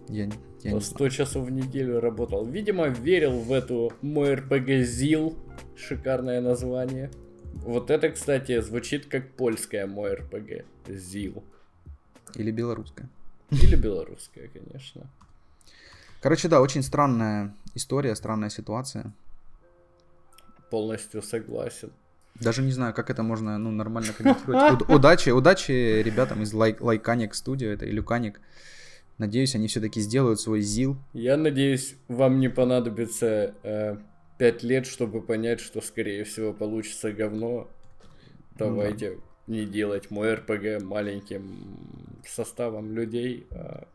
Я, я не 100 часов в неделю работал. Видимо, верил в эту мой РПГ ЗИЛ. Шикарное название. Вот это, кстати, звучит как польское мой РПГ. ЗИЛ. Или белорусская. Или белорусская, конечно. Короче, да, очень странная история, странная ситуация. Полностью согласен. Даже не знаю, как это можно ну, нормально комментировать. Удачи, удачи ребятам из Лайканик Studio, это Илюканик. Надеюсь, они все-таки сделают свой ЗИЛ. Я надеюсь, вам не понадобится э, 5 лет, чтобы понять, что, скорее всего, получится говно. Давайте ну, да не делать мой РПГ маленьким составом людей, а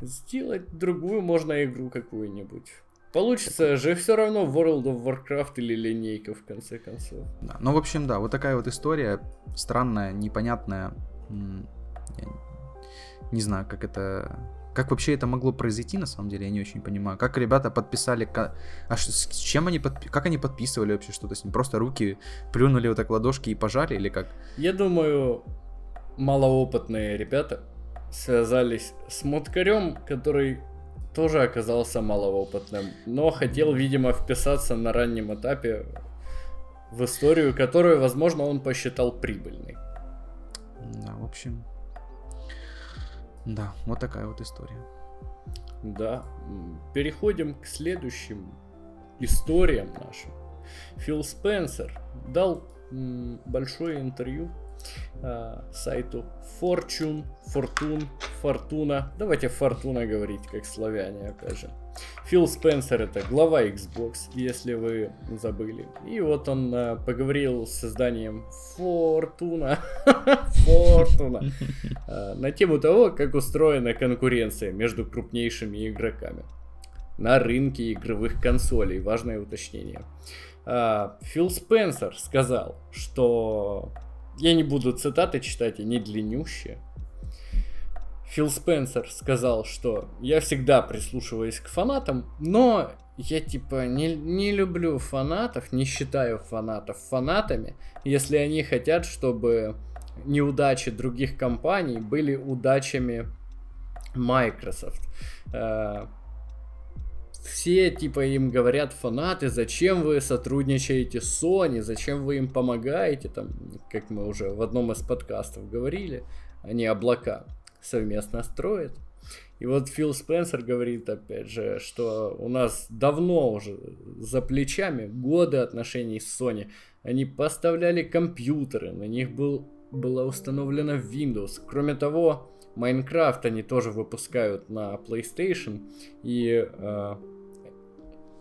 сделать другую можно игру какую-нибудь. Получится же все равно World of Warcraft или линейка в конце концов. Да, ну в общем да, вот такая вот история странная, непонятная. Я не знаю, как это как вообще это могло произойти, на самом деле, я не очень понимаю. Как ребята подписали... А с чем они подпи... Как они подписывали вообще что-то с ним? Просто руки плюнули вот так ладошки и пожали или как? Я думаю, малоопытные ребята связались с Моткарем, который тоже оказался малоопытным, но хотел, видимо, вписаться на раннем этапе в историю, которую, возможно, он посчитал прибыльной. Да, в общем, да, вот такая вот история. Да, переходим к следующим историям нашим. Фил Спенсер дал большое интервью э, сайту Fortune, Fortune, Fortuna. Давайте Fortuna говорить, как славяне, опять же. Фил Спенсер это глава Xbox, если вы забыли. И вот он э, поговорил с изданием Fortuna, Fortuna э, на тему того, как устроена конкуренция между крупнейшими игроками на рынке игровых консолей. Важное уточнение. Э, Фил Спенсер сказал, что я не буду цитаты читать, они длиннющие. Фил Спенсер сказал, что я всегда прислушиваюсь к фанатам, но я типа не, не люблю фанатов, не считаю фанатов фанатами, если они хотят, чтобы неудачи других компаний были удачами Microsoft. Э, все типа им говорят фанаты, зачем вы сотрудничаете с Sony, зачем вы им помогаете, там, как мы уже в одном из подкастов говорили, они облака совместно строят. И вот Фил Спенсер говорит, опять же, что у нас давно уже за плечами годы отношений с Sony. Они поставляли компьютеры, на них был, была установлена Windows. Кроме того, Майнкрафт они тоже выпускают на PlayStation. И э,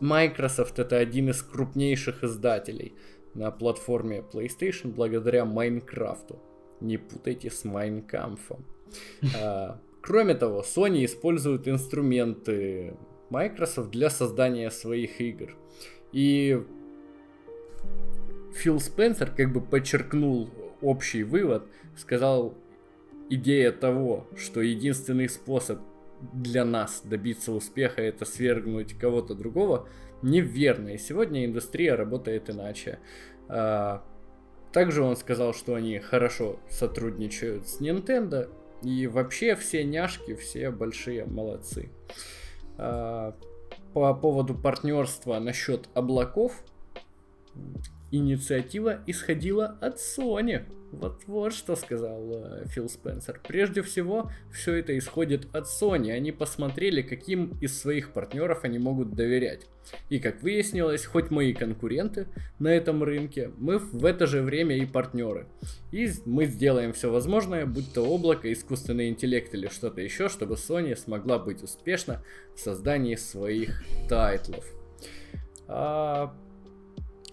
Microsoft это один из крупнейших издателей на платформе PlayStation благодаря Майнкрафту. Не путайте с Майнкамфом. А, кроме того, Sony использует инструменты Microsoft для создания своих игр. И Фил Спенсер как бы подчеркнул общий вывод, сказал, идея того, что единственный способ для нас добиться успеха это свергнуть кого-то другого, неверно. И сегодня индустрия работает иначе. А, также он сказал, что они хорошо сотрудничают с Nintendo, И вообще все няшки, все большие молодцы. А, по поводу партнерства насчет облаков, инициатива исходила от Sony. Вот, вот что сказал э, Фил Спенсер. Прежде всего, все это исходит от Sony. Они посмотрели, каким из своих партнеров они могут доверять. И как выяснилось, хоть мы и конкуренты на этом рынке, мы в это же время и партнеры. И мы сделаем все возможное, будь то облако, искусственный интеллект или что-то еще, чтобы Sony смогла быть успешна в создании своих тайтлов. А...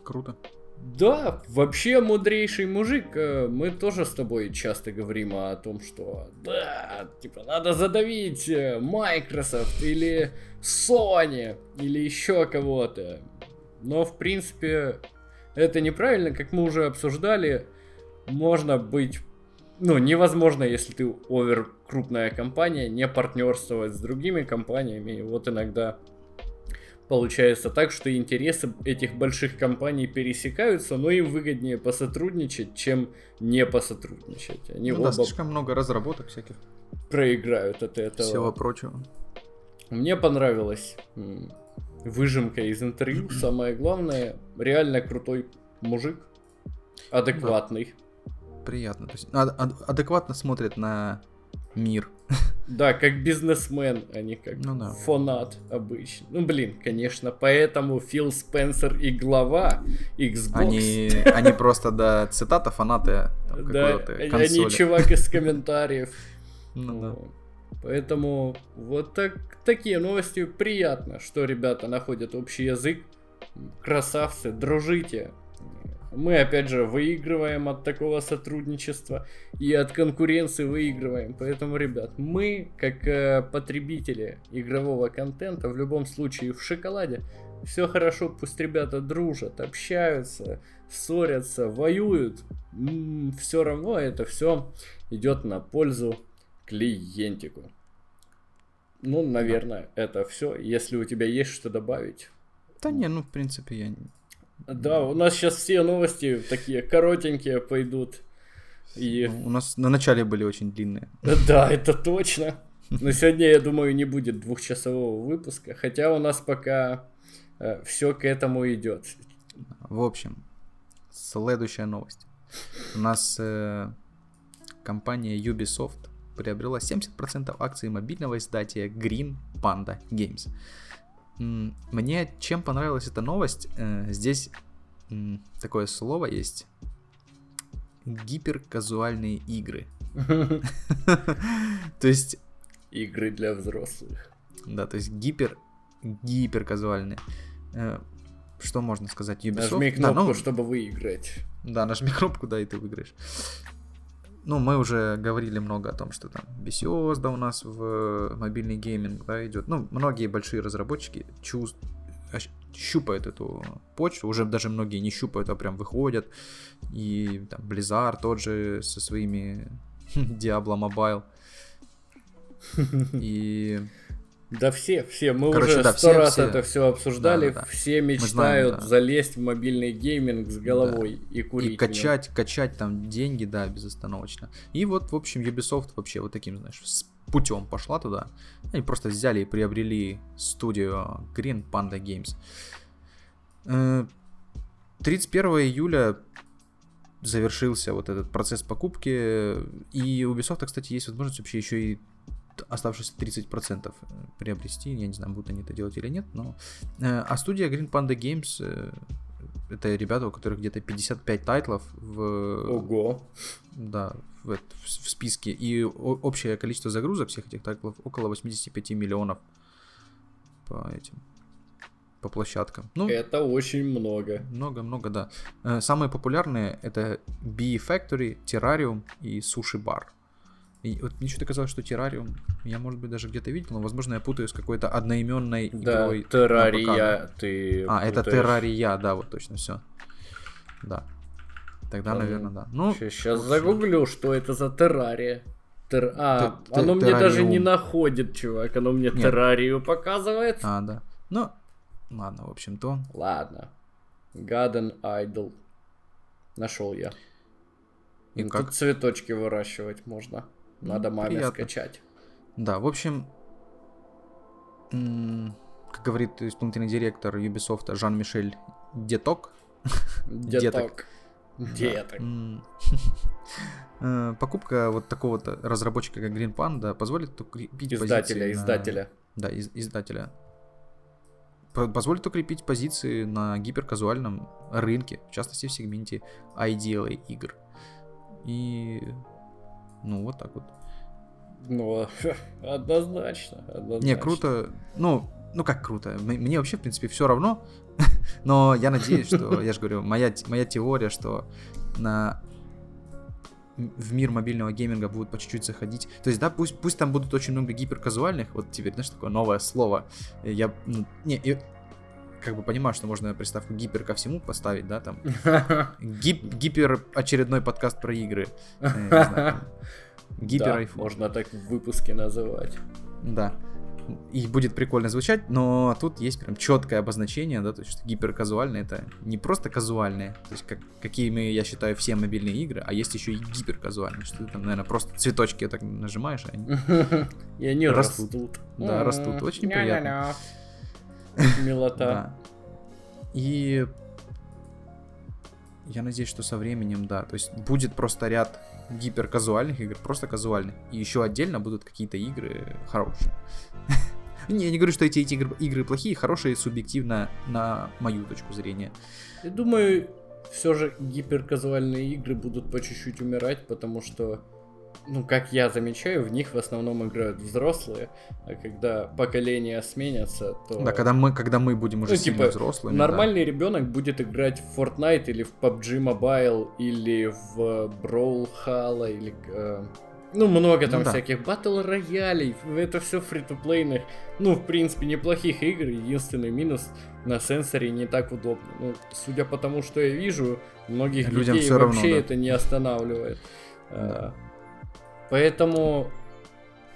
Круто. Да, вообще мудрейший мужик. Э, мы тоже с тобой часто говорим о том, что да, типа надо задавить э, Microsoft или Sony или еще кого-то. Но в принципе это неправильно, как мы уже обсуждали. Можно быть, ну невозможно, если ты овер крупная компания, не партнерствовать с другими компаниями. И вот иногда Получается так, что интересы этих больших компаний пересекаются, но им выгоднее посотрудничать, чем не посотрудничать. Они ну, оба да, слишком много разработок всяких. Проиграют от этого. Всего прочего. Мне понравилась выжимка из интервью. Самое главное, реально крутой мужик. Адекватный. Да. Приятно. То есть адекватно смотрит на мир. Да, как бизнесмен, а не как ну, да. фанат обычно. Ну, блин, конечно, поэтому Фил Спенсер и глава Xbox. Они, они просто, да, цитата фанаты Да, они чувак из комментариев. Ну, да. Поэтому вот так, такие новости приятно, что ребята находят общий язык. Красавцы, дружите. Мы, опять же, выигрываем от такого сотрудничества и от конкуренции выигрываем. Поэтому, ребят, мы, как э, потребители игрового контента, в любом случае в шоколаде, все хорошо, пусть ребята дружат, общаются, ссорятся, воюют. М-м, все равно это все идет на пользу клиентику. Ну, наверное, это все. Если у тебя есть что добавить. Да не, ну, в принципе, я да, у нас сейчас все новости такие коротенькие пойдут. И... Ну, у нас на начале были очень длинные. Да, это точно. Но сегодня, я думаю, не будет двухчасового выпуска, хотя у нас пока э, все к этому идет. В общем, следующая новость. У нас э, компания Ubisoft приобрела 70% акций мобильного издателя Green Panda Games. Мне чем понравилась эта новость? Э, здесь такое слово есть. Гиперказуальные игры. То есть... Игры для взрослых. Да, то есть гипер... Гиперказуальные. Э, что можно сказать? Ubisoft? Нажми кнопку, да, ну... чтобы выиграть. Да, нажми кнопку, да, и ты выиграешь ну, мы уже говорили много о том, что там Bethesda у нас в мобильный гейминг, да, идет. Ну, многие большие разработчики чувств, щупают эту почву, уже даже многие не щупают, а прям выходят. И там Blizzard тот же со своими Diablo Mobile. И да все, все. Мы Короче, уже сто да, раз все. это все обсуждали. Да, да, да. Все мечтают знаем, да. залезть в мобильный гейминг с головой да. и курить. И качать, качать там деньги, да, безостановочно. И вот, в общем, Ubisoft вообще вот таким, знаешь, с путем пошла туда. Они просто взяли и приобрели студию Green Panda Games. 31 э, июля завершился вот этот процесс покупки. И у Ubisoft, кстати, есть возможность вообще еще и оставшиеся 30% приобрести. Я не знаю, будут они это делать или нет, но... Э, а студия Green Panda Games э, это ребята, у которых где-то 55 тайтлов в... Ого! Да, в, в, в списке. И общее количество загрузок всех этих тайтлов около 85 миллионов по этим по площадкам. Ну, это очень много. Много-много, да. Э, самые популярные это Bee Factory, Terrarium и Sushi Bar. И вот мне что-то казалось, что террариум я, может быть, даже где-то видел, но, возможно, я путаю с какой-то одноименной да, игрой. террария ты А, путаешь. это террария, да, вот точно, все. Да. Тогда, да, наверное, да. Ну, сейчас общем... загуглю, что это за террария. Тер... А, Т- оно мне даже не находит, чувак, оно мне Нет. террарию показывает. А, да. Ну, ладно, в общем-то. Ладно. Garden Idol. Нашел я. И ну, как? Тут цветочки выращивать можно. Надо маме приятно. скачать. Да, в общем, как говорит исполнительный директор Ubisoft Жан-Мишель Деток, Деток. Деток. э, покупка вот такого-то разработчика, как Green Panda, позволит укрепить Издателя, позиции на- издателя. Да, из- издателя. По- Позволит укрепить позиции на гиперказуальном рынке, в частности в сегменте IDLA игр. И ну вот так вот. Ну, однозначно, однозначно. Не, круто. Ну, ну как круто. Мне вообще, в принципе, все равно. Но я надеюсь, что, я же говорю, моя, моя теория, что на в мир мобильного гейминга будут по чуть-чуть заходить. То есть, да, пусть, пусть там будут очень много гиперказуальных, вот теперь, знаешь, такое новое слово. Я, ну, не, как бы понимаю, что можно приставку гипер ко всему поставить, да, там. Гип, гипер очередной подкаст про игры. Э, Гипер iPhone. можно так в выпуске называть. Да. И будет прикольно звучать, но тут есть прям четкое обозначение, да, то есть что гиперказуальное это не просто казуальное, то есть как, какие мы, я считаю, все мобильные игры, а есть еще и гиперказуальные, что ты там, наверное, просто цветочки так нажимаешь, они... И они Растут. Да, растут. Очень приятно. Милота. И я надеюсь, что со временем, да, то есть будет просто ряд гиперказуальных игр, просто казуальных. И еще отдельно будут какие-то игры хорошие. Не, я не говорю, что эти, эти игры, игры плохие, хорошие субъективно на мою точку зрения. Я думаю, все же гиперказуальные игры будут по чуть-чуть умирать, потому что, ну, как я замечаю, в них в основном играют взрослые, а когда поколения сменятся, то... Да, когда мы, когда мы будем уже Ну, сильно типа, взрослыми. да. Нормальный ребенок будет играть в Fortnite или в PUBG Mobile или в Brawlhalla или э, ну много там Ну да. всяких батл роялей. Это все фри-то-плейных. Ну в принципе неплохих игр. Единственный минус на сенсоре не так удобно. Ну судя по тому, что я вижу, многих Людям людей всё равно, вообще да. это не останавливает. Да. Поэтому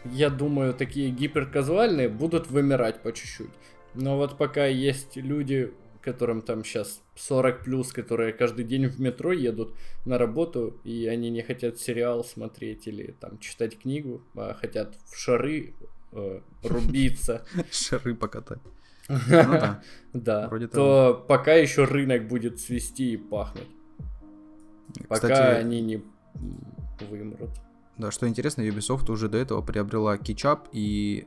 я думаю, такие гиперказуальные будут вымирать по чуть-чуть. Но вот пока есть люди, которым там сейчас 40 плюс, которые каждый день в метро едут на работу, и они не хотят сериал смотреть или там читать книгу, а хотят в шары э, рубиться, Шары покатать. Ну да. то пока еще рынок будет свести и пахнуть. Пока они не вымрут. Да, что интересно, Ubisoft уже до этого приобрела Ketchup и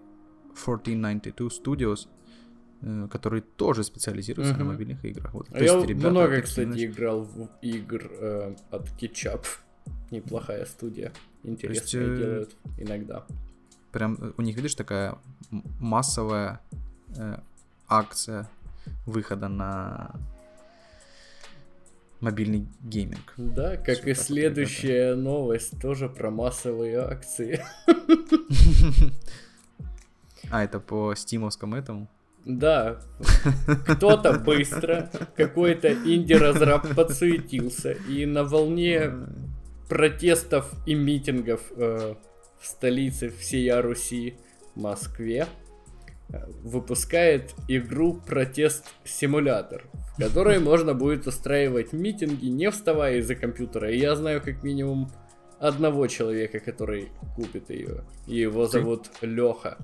1492 Studios, э, которые тоже специализируются на Мгм. мобильных играх. Вот, А то есть я ребята много, кстати, играл в игр э, от Ketchup. Неплохая студия. Интересно э, делают иногда. прям э, у них, видишь, такая массовая э, акция выхода на мобильный гейминг. Да, как Всё и следующая новость, тоже про массовые акции. А, это по стимовскому этому? Да, кто-то быстро, какой-то инди-разраб подсуетился, и на волне протестов и митингов э, в столице всея Руси, Москве, выпускает игру Протест-симулятор, в которой можно будет устраивать митинги, не вставая из-за компьютера. И я знаю как минимум одного человека, который купит ее. Его Ты? зовут Леха.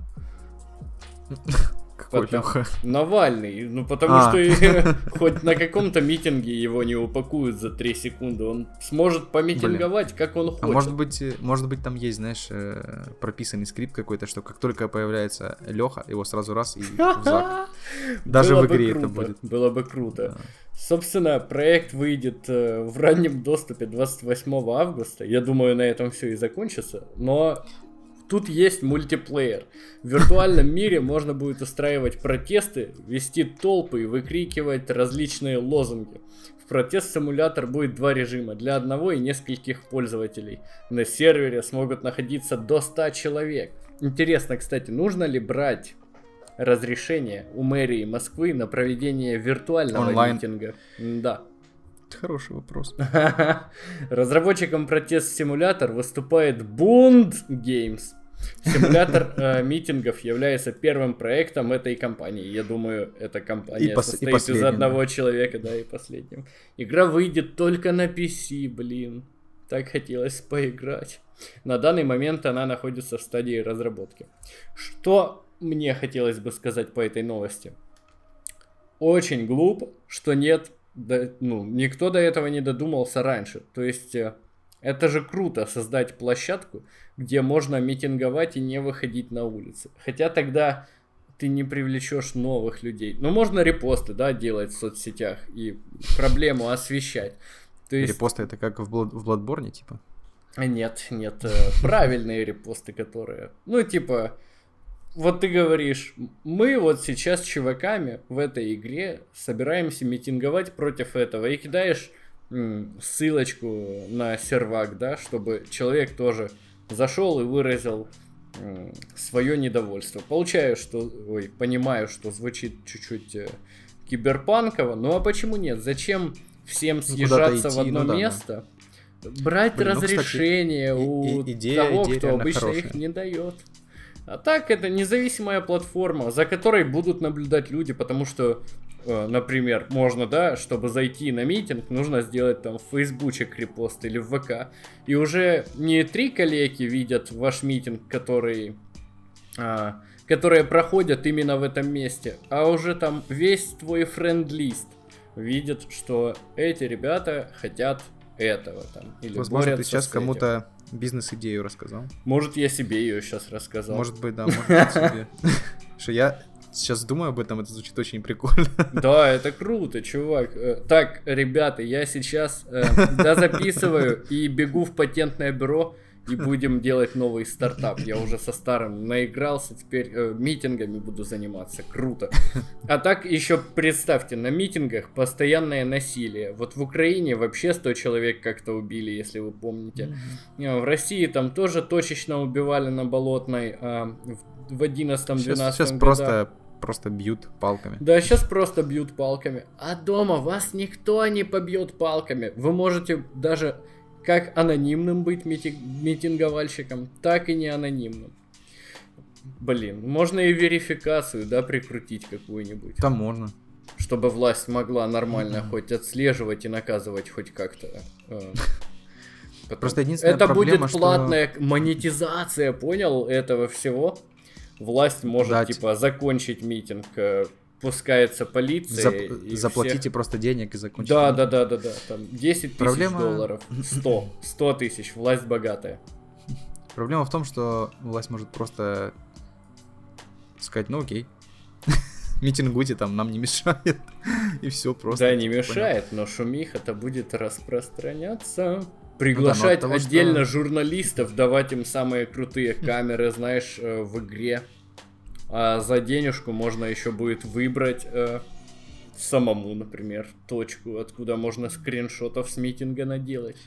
Какой Потом- Лёха? Навальный, ну потому А. что хоть на каком-то митинге его не упакуют за 3 секунды, он сможет помитинговать, как он хочет. А может быть, э, может быть, там есть, знаешь, э, прописанный скрипт какой-то, что как только появляется Леха, его сразу раз и в зак. Даже в бы игре это круто, будет. Было бы круто. Собственно, проект выйдет э, в раннем доступе 28 августа. Я думаю, на этом все и закончится. Но тут есть мультиплеер. В виртуальном мире можно будет устраивать протесты, вести толпы и выкрикивать различные лозунги. В протест-симулятор будет два режима для одного и нескольких пользователей. На сервере смогут находиться до 100 человек. Интересно, кстати, нужно ли брать разрешение у мэрии Москвы на проведение виртуального Онлайн. митинга? Да. Хороший вопрос. Разработчиком протест-симулятор выступает Bund Games. Симулятор э, митингов является первым проектом этой компании. Я думаю, эта компания И пос- и состоит из последним, одного человека, да, и последним. Игра выйдет только на PC, блин. Так хотелось поиграть. На данный момент она находится в стадии разработки. Что мне хотелось бы сказать по этой новости? Очень глупо, что нет, да, ну, никто до этого не додумался раньше. То есть, э, это же круто создать площадку, где можно митинговать и не выходить на улицы. Хотя тогда ты не привлечешь новых людей. Ну, можно репосты, да, делать в соцсетях и проблему освещать. То есть... Репосты это как в, Блад... в Bloodborne, типа? Нет, нет, э, правильные репосты, которые... Ну, типа, вот ты говоришь, мы вот сейчас чуваками в этой игре собираемся митинговать против этого, и кидаешь ссылочку на сервак, да, чтобы человек тоже зашел и выразил свое недовольство. Получаю, что, ой, понимаю, что звучит чуть-чуть э, киберпанково, ну а почему нет? Зачем всем ну, съезжаться идти, в одно ну, да, место? Да. Брать Блин, разрешение ну, кстати, у и, идея, того, идея кто обычно хорошая. их не дает. А так это независимая платформа, за которой будут наблюдать люди, потому что, э, например, можно, да, чтобы зайти на митинг, нужно сделать там в фейсбучек репост или в ВК. И уже не три коллеги видят ваш митинг, который... А, которые проходят именно в этом месте, а уже там весь твой френд-лист видит, что эти ребята хотят этого там. Или Возможно, ты сейчас кому-то бизнес-идею рассказал. Может, я себе ее сейчас рассказал. Может быть, да, может быть, себе. Что я сейчас думаю об этом, это звучит очень прикольно. Да, это круто, чувак. Э, так, ребята, я сейчас э, записываю и бегу в патентное бюро и будем делать новый стартап. Я уже со старым наигрался, теперь э, митингами буду заниматься. Круто. А так еще представьте, на митингах постоянное насилие. Вот в Украине вообще 100 человек как-то убили, если вы помните. Mm-hmm. В России там тоже точечно убивали на Болотной а в 11-12 Сейчас, сейчас просто просто бьют палками. Да, сейчас просто бьют палками. А дома вас никто не побьет палками. Вы можете даже как анонимным быть мити- митинговальщиком, так и не анонимным. Блин, можно и верификацию, да, прикрутить какую-нибудь. Там можно. Чтобы власть могла нормально mm-hmm. хоть отслеживать и наказывать хоть как-то. Э, Просто единственная Это проблема, будет платная что... монетизация, понял, этого всего. Власть может, да, типа, закончить митинг э, пускается полиция. Зап- и заплатите всех... просто денег и закончите. Да, да, да, да, да. Там 10 тысяч Проблема... долларов. 100. 100 тысяч. Власть богатая. Проблема в том, что власть может просто сказать, ну окей. Митингуйте там, нам не мешает. и все просто. Да, не мешает, но шумиха-то будет распространяться. Приглашать ну, да, отдельно что... журналистов, давать им самые крутые камеры, знаешь, э, в игре. А за денежку можно еще будет выбрать э, самому, например, точку, откуда можно скриншотов с митинга наделать.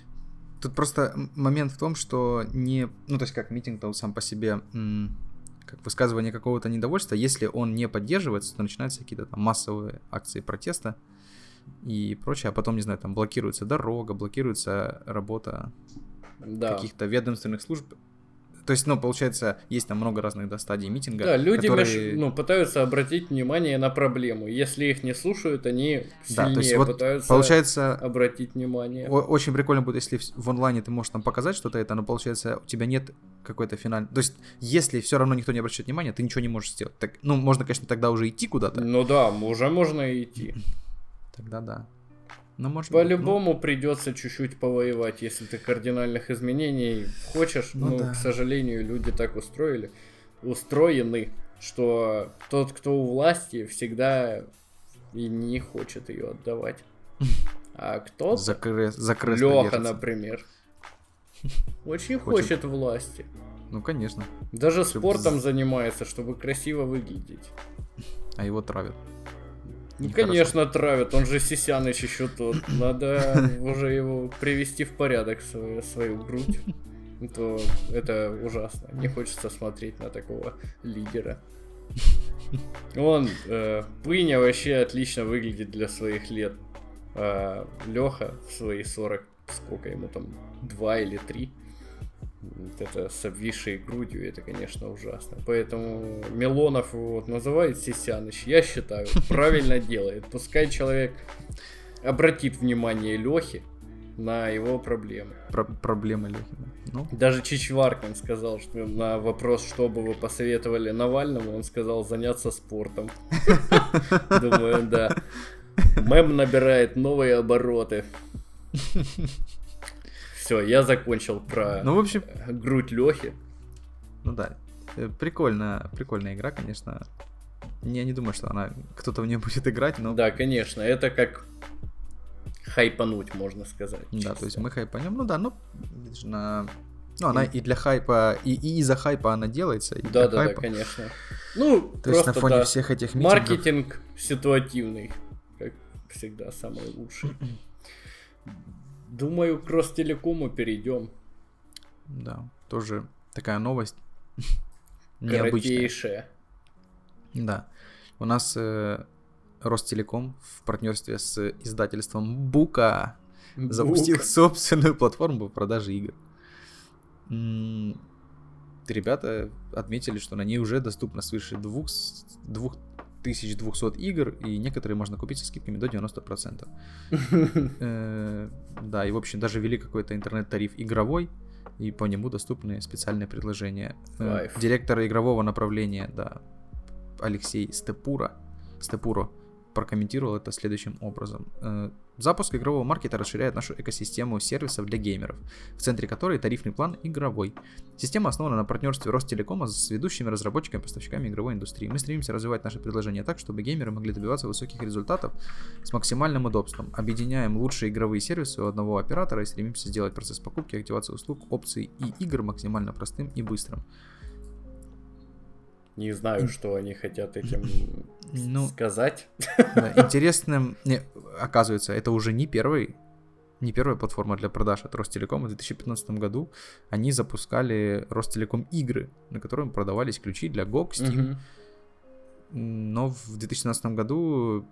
Тут просто момент в том, что не... Ну, то есть как митинг-то сам по себе как высказывание какого-то недовольства, если он не поддерживается, то начинаются какие-то там массовые акции протеста и прочее, а потом, не знаю, там блокируется дорога, блокируется работа да. каких-то ведомственных служб, то есть, ну, получается, есть там много разных да, стадий митинга. Да, люди которые... ну, пытаются обратить внимание на проблему. Если их не слушают, они сильнее да, то есть вот пытаются получается, обратить внимание. Очень прикольно будет, если в онлайне ты можешь там показать что-то это, но получается, у тебя нет какой-то финальной... То есть, если все равно никто не обращает внимания, ты ничего не можешь сделать. Так, ну, можно, конечно, тогда уже идти куда-то. Ну да, уже можно идти. Тогда да. Но может По-любому ну... придется чуть-чуть повоевать, если ты кардинальных изменений хочешь. Ну, ну да. к сожалению, люди так устроили, устроены, что тот, кто у власти, всегда и не хочет ее отдавать. А кто-то, Закры... Леха, например, очень хочет. хочет власти. Ну, конечно. Даже спортом занимается, чтобы красиво выглядеть. А его травят. Ну, конечно, травят, он же Сисяныч еще тот. Надо уже его привести в порядок, свою, свою грудь. То это ужасно. Не хочется смотреть на такого лидера. Он, э, Пыня вообще отлично выглядит для своих лет. А Леха в свои 40, сколько ему там, 2 или 3 вот это с обвисшей грудью, это, конечно, ужасно. Поэтому Милонов вот называет Сисяныч, я считаю, правильно делает. Пускай человек обратит внимание Лехи на его проблемы. Про проблемы Лехи. Ну. Даже Чичваркин сказал, что на вопрос, что бы вы посоветовали Навальному, он сказал заняться спортом. Думаю, да. Мем набирает новые обороты. Все, я закончил про ну, в общем... грудь Лехи. Ну да, э, прикольная, прикольная игра, конечно. Я не думаю, что она кто-то в нее будет играть, но. Да, конечно, это как хайпануть, можно сказать. Да, чисто. то есть мы хайпанем, ну да, ну на ну, она и для хайпа, и, и из-за хайпа она делается. И да, да, хайпа. да, конечно. Ну, то есть на фоне да, всех этих митингов... Маркетинг ситуативный, как всегда, самый лучший. Думаю, к Ростелекому перейдем. Да, тоже такая новость. Необычная. Да. У нас э, Ростелеком в партнерстве с издательством Бука Бук. запустил собственную платформу по продаже игр. Ребята отметили, что на ней уже доступно свыше 2200 игр, и некоторые можно купить со скидками до 90%. Э, да, и в общем даже ввели какой-то интернет-тариф игровой, и по нему доступны специальные предложения. Э, директор игрового направления, да, Алексей Степура, Степуро, прокомментировал это следующим образом. Запуск игрового маркета расширяет нашу экосистему сервисов для геймеров, в центре которой тарифный план игровой. Система основана на партнерстве Ростелекома с ведущими разработчиками и поставщиками игровой индустрии. Мы стремимся развивать наше предложение так, чтобы геймеры могли добиваться высоких результатов с максимальным удобством. Объединяем лучшие игровые сервисы у одного оператора и стремимся сделать процесс покупки, активации услуг, опций и игр максимально простым и быстрым. Не знаю, что они хотят этим ну, сказать. Интересным, не, оказывается, это уже не первый, не первая платформа для продаж от Ростелекома. В 2015 году они запускали Ростелеком игры, на которых продавались ключи для GOG, Steam. Угу. Но в 2017 году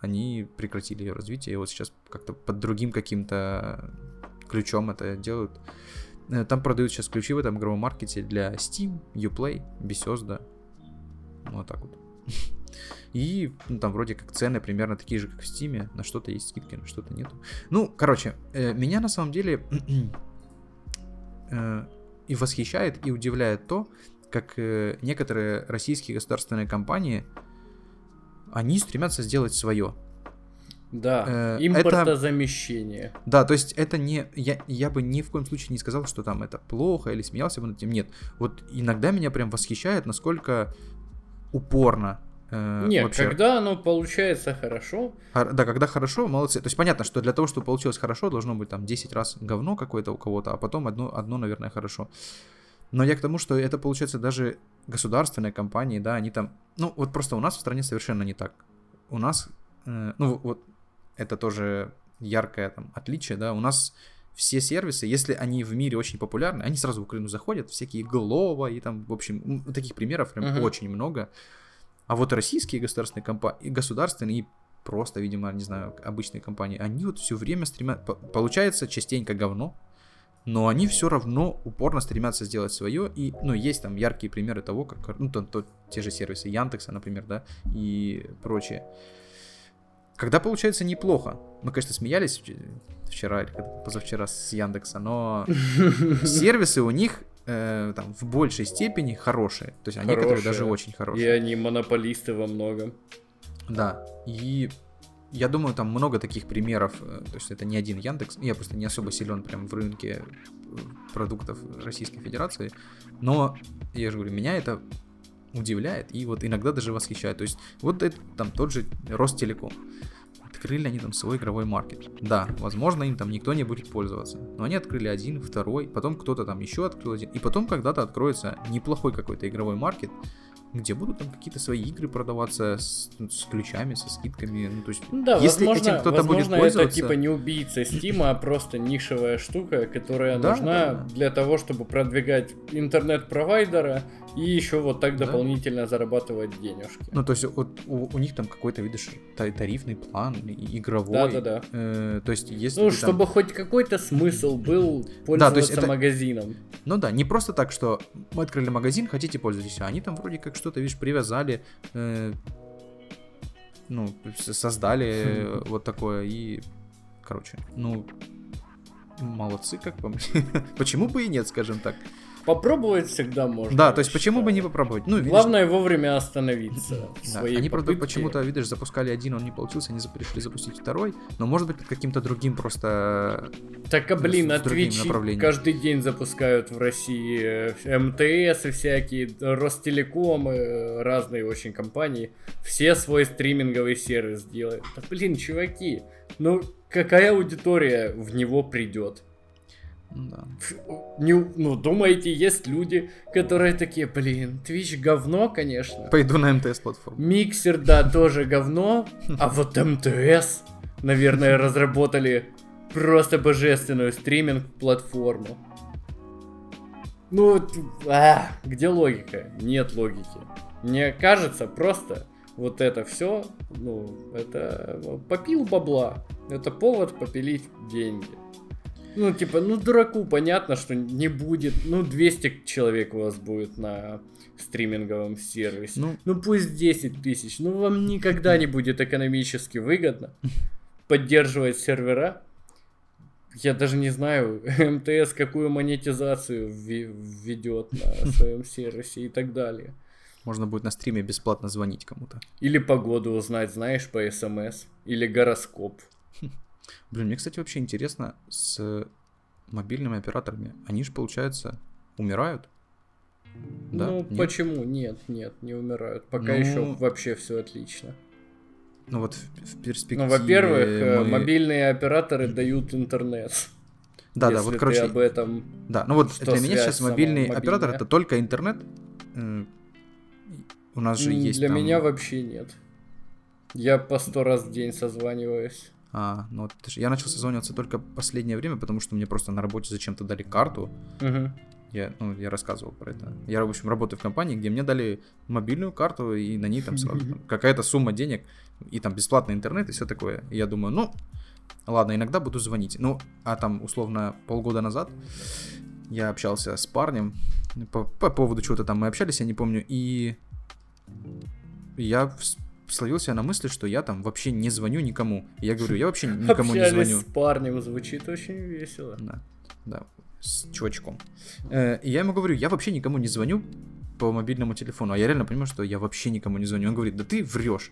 они прекратили ее развитие, и вот сейчас как-то под другим каким-то ключом это делают. Э, там продают сейчас ключи в этом игровом маркете для Steam, Uplay, Bethesda, вот так вот. И ну, там вроде как цены примерно такие же, как в Стиме. На что-то есть скидки, на что-то нету. Ну, короче, э, меня на самом деле э, и восхищает, и удивляет то, как э, некоторые российские государственные компании, они стремятся сделать свое. Да, э, импортозамещение. Это, да, то есть это не... Я, я бы ни в коем случае не сказал, что там это плохо или смеялся бы над этим. Нет. Вот иногда меня прям восхищает, насколько упорно. Э, Нет, вообще... когда оно получается хорошо. Да, когда хорошо, молодцы. То есть понятно, что для того, чтобы получилось хорошо, должно быть там 10 раз говно какое-то у кого-то, а потом одно, одно, наверное, хорошо. Но я к тому, что это получается даже государственные компании, да, они там... Ну, вот просто у нас в стране совершенно не так. У нас, э, ну, вот это тоже яркое там отличие, да, у нас все сервисы, если они в мире очень популярны, они сразу в Украину заходят, всякие Глова и там, в общем, таких примеров прям uh-huh. очень много. А вот российские государственные компании, государственные и просто, видимо, не знаю, обычные компании, они вот все время стремятся, получается частенько говно, но они все равно упорно стремятся сделать свое, и, ну, есть там яркие примеры того, как, ну, там, то, те же сервисы Яндекса, например, да, и прочее. Когда получается неплохо, мы, конечно, смеялись вчера или позавчера с Яндекса, но сервисы у них э, там в большей степени хорошие. То есть они некоторые даже очень хорошие. И они монополисты во многом. Да. И я думаю, там много таких примеров. Э, то есть это не один Яндекс. Я просто не особо силен прям в рынке э, продуктов Российской Федерации. Но, я же говорю, меня это удивляет и вот иногда даже восхищает. То есть вот это там тот же Ростелеком открыли они там свой игровой маркет. Да, возможно, им там никто не будет пользоваться. Но они открыли один, второй, потом кто-то там еще открыл один. И потом когда-то откроется неплохой какой-то игровой маркет, где будут там какие-то свои игры продаваться с, с ключами, со скидками. Ну, то есть, да, если возможно, этим кто-то будет пользоваться... это типа не убийца Стима, а просто нишевая штука, которая да, нужна да. для того, чтобы продвигать интернет-провайдера и еще вот так да. дополнительно зарабатывать денежки. Ну, то есть вот у, у них там какой-то, видишь, тарифный план, игровой. Да-да-да. Э, то есть если Ну, чтобы там... хоть какой-то смысл был пользоваться да, то есть это... магазином. Ну да, не просто так, что мы открыли магазин, хотите пользуйтесь, а они там вроде как что-то, видишь, привязали, э, ну, создали хм. вот такое и, короче, ну, молодцы, как по мне. Почему бы и нет, скажем так. Попробовать всегда можно. Да, то есть почему бы не попробовать? Ну, видишь, Главное вовремя остановиться. Да, они, правда, почему-то, видишь, запускали один, он не получился, они пришли запустить второй, но может быть каким-то другим просто... Так, а блин, а Twitch каждый день запускают в России э, МТС и всякие, Ростелеком, разные очень компании. Все свой стриминговый сервис делают. Да, блин, чуваки, ну какая аудитория в него придет? Да. Не, ну, думаете, есть люди, которые такие, блин, Twitch говно, конечно. Пойду на МТС платформу. Миксер, да, тоже говно. А вот МТС, наверное, разработали просто божественную стриминг-платформу. Ну, а, где логика? Нет логики. Мне кажется, просто вот это все, ну, это попил бабла. Это повод попилить деньги. Ну, типа, ну, дураку понятно, что не будет. Ну, 200 человек у вас будет на стриминговом сервисе. Ну, ну пусть 10 тысяч. Ну, вам никогда не будет экономически выгодно поддерживать сервера. Я даже не знаю, МТС какую монетизацию введет на своем сервисе и так далее. Можно будет на стриме бесплатно звонить кому-то. Или погоду узнать, знаешь, по СМС. Или гороскоп. Блин, мне, кстати, вообще интересно с мобильными операторами. Они же, получается, умирают? Да? Ну, нет? почему? Нет, нет, не умирают. Пока ну... еще вообще все отлично. Ну вот в, в перспективе... Ну, во-первых, э, мы... мобильные операторы дают интернет. Да, да, вот, короче... об этом... Да, ну вот для меня сейчас мобильный оператор это только интернет. У нас же есть Для меня вообще нет. Я по сто раз в день созваниваюсь. А, ну, я начал созваниваться только последнее время, потому что мне просто на работе зачем-то дали карту. Угу. Я, ну, я рассказывал про это. Я, в общем, работаю в компании, где мне дали мобильную карту, и на ней там сразу там, какая-то сумма денег, и там бесплатный интернет, и все такое. И я думаю, ну, ладно, иногда буду звонить. Ну, а там, условно, полгода назад я общался с парнем по, по поводу чего-то там мы общались, я не помню, и я словил себя на мысли, что я там вообще не звоню никому. я говорю, я вообще никому не звоню. с парнем звучит очень весело. Да, да, с чувачком. Э, и я ему говорю, я вообще никому не звоню по мобильному телефону. А я реально понимаю, что я вообще никому не звоню. Он говорит, да ты врешь.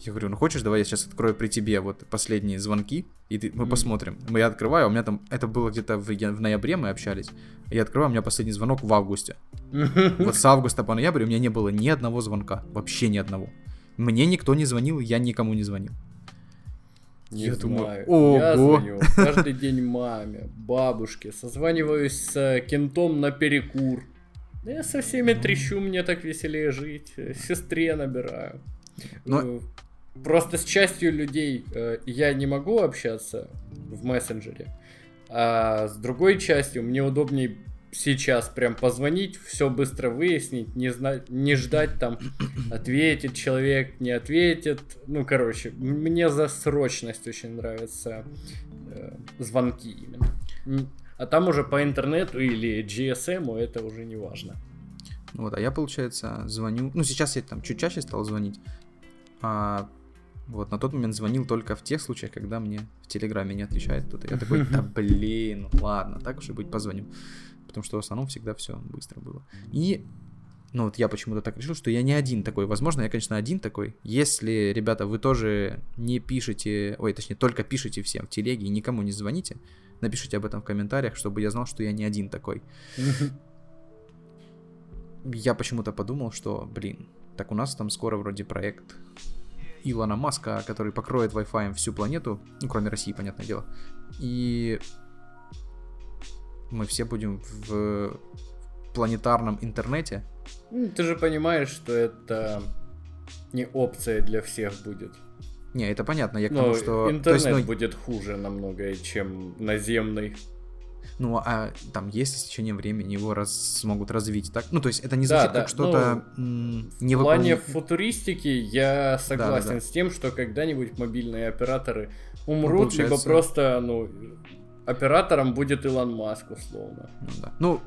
Я говорю, ну хочешь, давай я сейчас открою при тебе вот последние звонки, и ты, мы mm. посмотрим. Я открываю, у меня там, это было где-то в, в ноябре мы общались, я открываю, у меня последний звонок в августе. Вот с августа по ноябрь у меня не было ни одного звонка, вообще ни одного. Мне никто не звонил, я никому не звонил. Не я знаю. Думаю, я звоню каждый день маме, бабушке, созваниваюсь с кентом на перекур. Я со всеми трещу, мне так веселее жить. Сестре набираю. Но... Э, просто с частью людей э, я не могу общаться в мессенджере, а с другой частью мне удобнее сейчас прям позвонить, все быстро выяснить, не, знать, не ждать там, ответит человек, не ответит. Ну, короче, мне за срочность очень нравятся э, звонки именно. А там уже по интернету или GSM это уже не важно. Вот, а я, получается, звоню. Ну, сейчас я там чуть чаще стал звонить. А вот, на тот момент звонил только в тех случаях, когда мне в Телеграме не отвечает кто-то. Я такой, да блин, ладно, так уж и быть, позвоним потому что в основном всегда все быстро было. И ну вот я почему-то так решил, что я не один такой. Возможно, я, конечно, один такой. Если, ребята, вы тоже не пишете, ой, точнее, только пишете всем в телеге и никому не звоните, напишите об этом в комментариях, чтобы я знал, что я не один такой. Я почему-то подумал, что, блин, так у нас там скоро вроде проект Илона Маска, который покроет Wi-Fi всю планету, ну, кроме России, понятное дело. И мы все будем в планетарном интернете. Ну, ты же понимаешь, что это не опция для всех будет. Не, это понятно. Я к тому, что... Интернет есть, ну... будет хуже намного, чем наземный. Ну, а там, если с течением времени его раз, смогут развить, так? Ну, то есть это не звучит да, как да. что-то ну, не В плане футуристики я согласен да, да, да. с тем, что когда-нибудь мобильные операторы умрут, ну, либо просто, ну, оператором будет Илон Маск, условно. Ну да. Ну,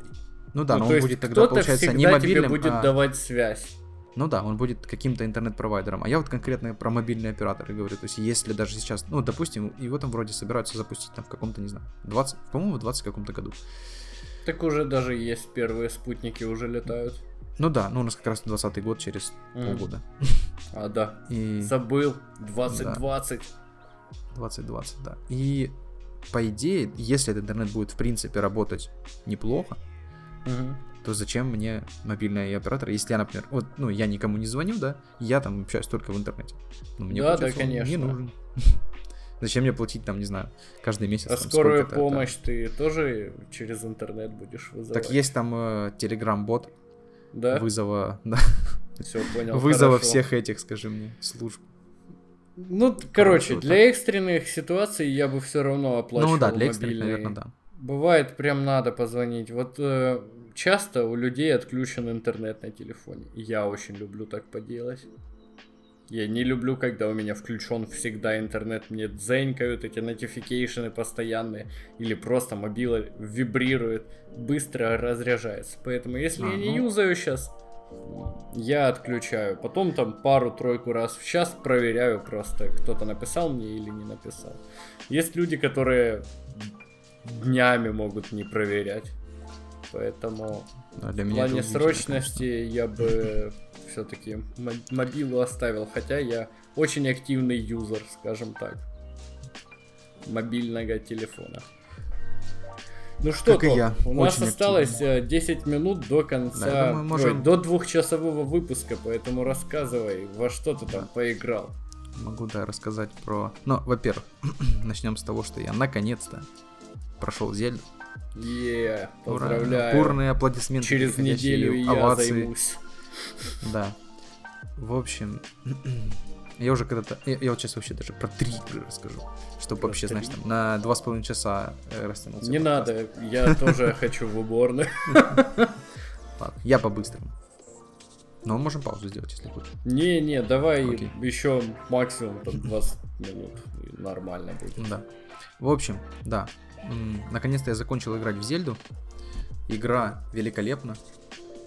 ну да, ну, но он будет тогда, получается, не мобильным, тебе будет а... давать связь. Ну да, он будет каким-то интернет-провайдером. А я вот конкретно про мобильные операторы говорю. То есть, если даже сейчас, ну, допустим, его там вроде собираются запустить там в каком-то, не знаю, 20, по-моему, в 20 каком-то году. Так уже даже есть первые спутники, уже летают. Ну да, ну у нас как раз 20 год через Мгм. полгода. А, да. И... Забыл. 2020. 2020, да. И по идее, если этот интернет будет в принципе работать неплохо, Мгм. то зачем мне мобильный оператор, если я, например, вот, ну, я никому не звоню, да, я там общаюсь только в интернете. Ну, мне, Да, да, он не конечно. нужен. Зачем мне платить там, не знаю, каждый месяц? А там скорую помощь ты тоже через интернет будешь вызывать? Так есть там э, телеграм-бот Да? вызова, да, Все, понял. вызова хорошо. всех этих, скажи мне, служб. Ну, короче, для экстренных ситуаций я бы все равно оплачивал Ну да, для экстренных, мобильные. наверное, да. Бывает, прям надо позвонить. Вот э, часто у людей отключен интернет на телефоне. Я очень люблю так поделать. Я не люблю, когда у меня включен всегда интернет, мне дзенькают эти нотификейшены постоянные, или просто мобила вибрирует, быстро разряжается. Поэтому, если А, я не ну. юзаю сейчас, я отключаю. Потом там пару-тройку раз в час проверяю просто, кто-то написал мне или не написал. Есть люди, которые днями могут не проверять. Поэтому Да, для в меня плане срочности я бы все-таки мобилу оставил, хотя я очень активный юзер, скажем так, мобильного телефона. Ну что, Как и я, у нас очень осталось э, 10 минут до конца, Да, думаю, можем- ой, до двухчасового выпуска, поэтому рассказывай, во что ты там поиграл. Могу, да, рассказать про... Ну, во-первых, начнем с того, что я наконец-то прошел Зельду. Е, Ура! поздравляю. Бурные аплодисменты. Через неделю и я овации. займусь. Да. В общем, я уже когда-то... Я, я вот сейчас вообще даже про три игры расскажу. Чтобы Про вообще, знаешь, три? там на два с половиной часа э, растянулся. Не подкаст. надо, я тоже хочу в уборную. Ладно, я по-быстрому. Но можем паузу сделать, если хочешь. Не-не, давай Окей. еще максимум там 20 минут. Нормально будет. Да. В общем, да. Наконец-то я закончил играть в Зельду. Игра великолепна,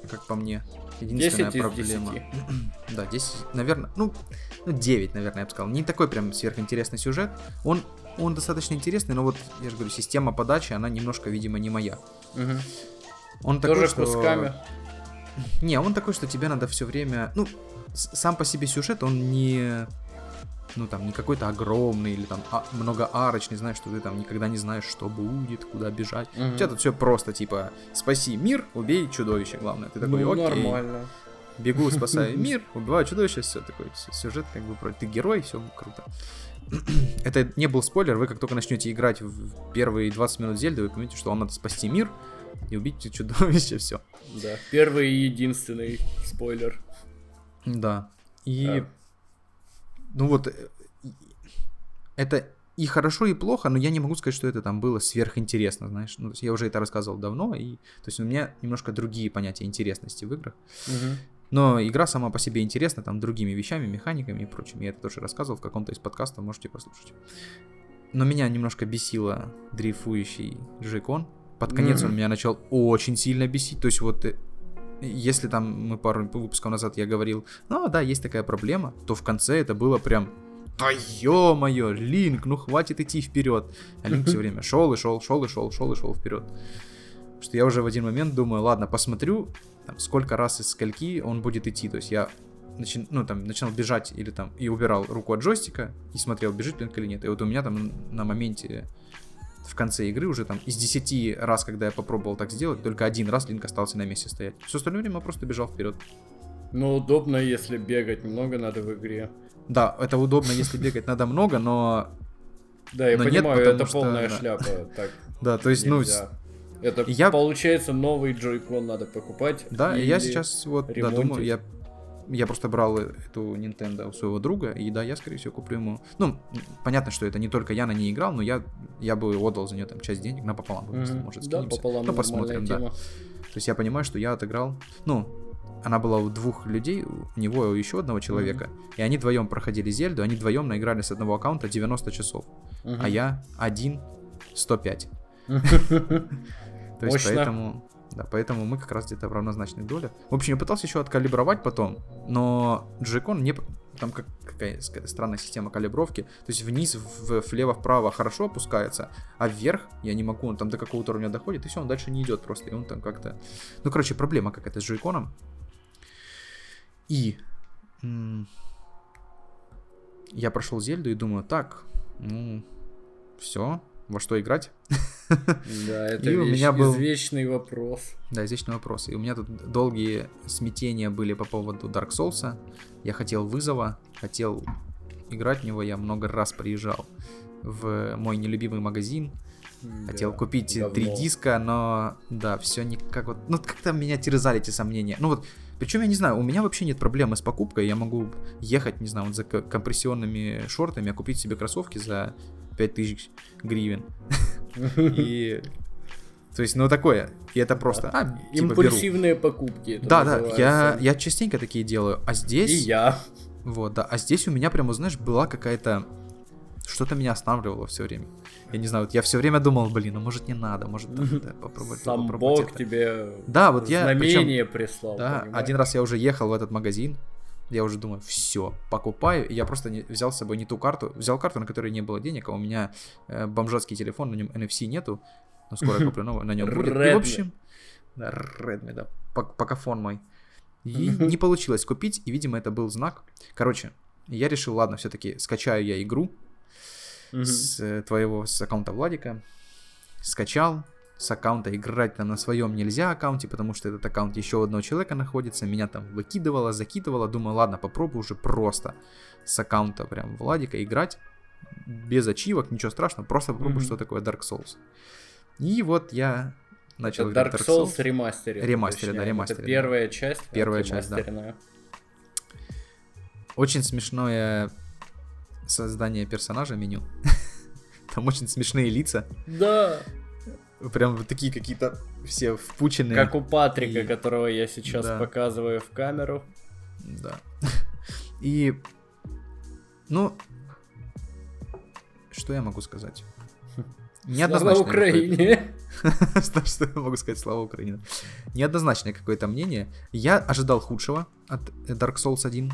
как по мне. Единственная 10 из проблема. 10. Да, 10, наверное, ну, ну, 9, наверное, я бы сказал. Не такой прям сверхинтересный сюжет. Он, он достаточно интересный, но вот, я же говорю, система подачи, она немножко, видимо, не моя. Мгм. Он такой, Тоже что... кусками. Не, он такой, что тебе надо все время... Ну, сам по себе сюжет, он не... Ну, там, не какой-то огромный или там а- многоарочный, знаешь, что ты там никогда не знаешь, что будет, куда бежать. Мгм. У тебя тут все просто, типа, спаси мир, убей чудовище, главное. Ты такой, Ну, окей, нормально. бегу, спасаю мир, убиваю чудовище, все такой, сю- сюжет как бы про... Ты герой, все круто. Это не был спойлер, вы как только начнете играть в первые 20 минут Зельды, вы поймете, что вам надо спасти мир и убить чудовище, все. Да. Первый и единственный спойлер. Да. И, Да. Ну вот, э, это и хорошо, и плохо, но я не могу сказать, что это там было сверхинтересно, знаешь. Ну, то есть я уже это рассказывал давно, и то есть у меня немножко другие понятия интересности в играх. Но игра сама по себе интересна, там, другими вещами, механиками и прочим. Я это тоже рассказывал в каком-то из подкастов, можете послушать. Но меня немножко бесило дрейфующий Джейкон. Под конец Мгм. он меня начал очень сильно бесить. То есть вот э, если там мы пару выпусков назад я говорил, ну да, есть такая проблема, то в конце это было прям да ё-моё, Линк, ну хватит идти вперед. А Линк все время шел и шел, шел и шел, шел и шел вперед. Что я уже в один момент думаю, ладно, посмотрю, там, сколько раз из скольки он будет идти. То есть я начи- ну, там, начинал бежать или там и убирал руку от джойстика и смотрел, бежит Линк или нет. И вот у меня там на моменте в конце игры уже там из 10 раз, когда я попробовал так сделать, только один раз Линк остался на месте стоять. Все остальное время просто бежал вперед. Ну, удобно, если бегать много надо в игре. Да, это удобно, если бегать надо много, но Да, я Но понимаю, это что, полная да. шляпа. Так да, то есть, ну. Это Я- получается новый джойкон надо покупать. да, и я или- сейчас вот, да, думаю, я я просто брал эту Nintendo у своего друга, и да, я, скорее всего, куплю ему... Ну, понятно, что это не только я на ней играл, но я, я бы отдал за нее там часть денег напополам, Мгм. может, Да, скинемся. пополам Ну, посмотрим, да. тема. То есть я понимаю, что я отыграл... Ну, она была у двух людей, у него и у еще одного человека, и они вдвоем проходили Зельду, они вдвоем наиграли с одного аккаунта 90 часов, а Мгм. я один 105. То есть поэтому... Да, поэтому мы как раз где-то в равнозначной доле. В общем, я пытался еще откалибровать потом, но Joy-Con не... Там как, какая странная система калибровки. То есть вниз, в, влево, вправо хорошо опускается, а вверх я не могу, он там до какого-то уровня доходит, и все, он дальше не идет просто. И он там как-то... Ну, короче, проблема какая-то с Joy-Con. И... Я прошел Зельду и думаю, так, ну, все, во что играть. Да, это и у меня был извечный вопрос. Да, извечный вопрос. И у меня тут долгие смятения были по поводу Dark Souls. Я хотел вызова, хотел играть в него, я много раз приезжал в мой нелюбимый магазин. Да, хотел купить давно. три диска, но да, все никак вот. Ну, как-то меня терзали эти сомнения. Ну вот, причем я не знаю, у меня вообще нет проблемы с покупкой. Я могу ехать, не знаю, вот за компрессионными шортами, а купить себе кроссовки за 5000 гривен. И то есть, ну такое. И это просто. А, типа, Импульсивные беру. покупки. Да, да. Я, я частенько такие делаю. А здесь. И я. Вот, да. А здесь у меня прямо, знаешь, была какая-то. Что-то меня останавливало все время. Я не знаю, вот я все время думал, блин, ну может не надо, может там, да, попробовать. Сам попробовать Бог это. тебе да, вот я, знамение причем, прислал. Да, понимаешь? один раз я уже ехал в этот магазин, я уже думаю, все, покупаю. Я просто не, взял с собой не ту карту. Взял карту, на которой не было денег, а у меня э, бомжатский телефон, на нем NFC нету. Но скоро я куплю новый, на нем будет. И, в общем, да, Redmi, да, покафон мой. И не получилось купить, и, видимо, это был знак. Короче, я решил, ладно, все-таки скачаю я игру с э, твоего, с аккаунта Владика. Скачал, с аккаунта играть там на своем нельзя аккаунте, потому что этот аккаунт еще у одного человека находится. Меня там выкидывало, закидывало. Думаю, ладно, попробую уже просто с аккаунта прям Владика играть. Без ачивок, ничего страшного. Просто попробую, mm-hmm. что такое Dark Souls. И вот я начал Это Dark, Dark Souls, Souls ремастере. Ремастере, да, ремастере. Это первая часть. Первая часть, да. Очень смешное создание персонажа меню. Там очень смешные лица. Да. Прям вот такие какие-то все впученные. Как у Патрика, и... которого я сейчас да. показываю в камеру. Да. И... Ну... Что я могу сказать? Неоднозначно. Слава Украине! Что я могу сказать? Слава Украине. Неоднозначное какое-то мнение. Я ожидал худшего от Dark Souls 1.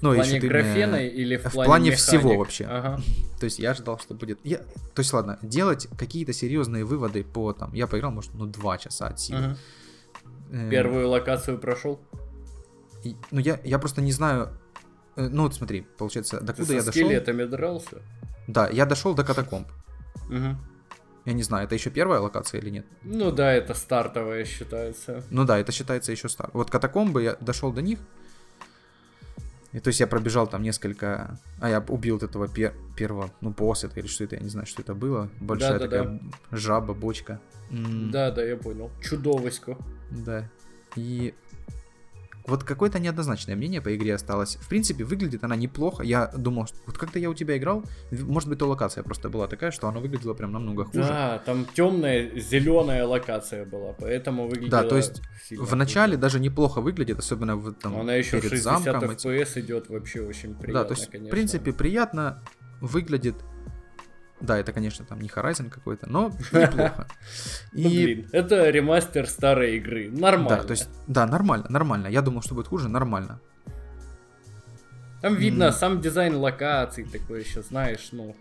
Ну, в плане графена меня... или в, в плане, плане всего вообще. Ага. То есть я ожидал, что будет. Я... То есть, ладно, делать какие-то серьезные выводы по там. Я поиграл, может, ну, два часа от силы. Ага. Э... Первую локацию прошел? И... Ну, я, я просто не знаю. Э, ну, вот смотри, получается, докуда Ты я дошел. скелетами дрался? Да, я дошел до катакомб. Угу. Я не знаю, это еще первая локация или нет? Ну да, это стартовая считается. Ну да, это считается еще старт. Вот катакомбы, я дошел до них, и, то есть я пробежал там несколько... А, я убил вот этого пер... первого, ну, босса это или что это, я не знаю, что это было. Большая да, такая да. жаба, бочка. Да, да, я понял. Чудовосько. Да. И вот какое-то неоднозначное мнение по игре осталось. В принципе, выглядит она неплохо. Я думал, что вот как-то я у тебя играл, может быть, то локация просто была такая, что она выглядела прям намного хуже. Да, там темная зеленая локация была, поэтому выглядела. Да, то есть в начале хуже. даже неплохо выглядит, особенно в, там, она еще перед 60 замком. FPS идет вообще очень приятно. Да, то есть конечно. в принципе приятно выглядит да, это, конечно, там не Horizon какой-то, но неплохо. И... Ну, блин, это ремастер старой игры. Нормально. Да, то есть, да, нормально, нормально. Я думал, что будет хуже, нормально. Там видно mm. сам дизайн локаций такой еще, знаешь, ну,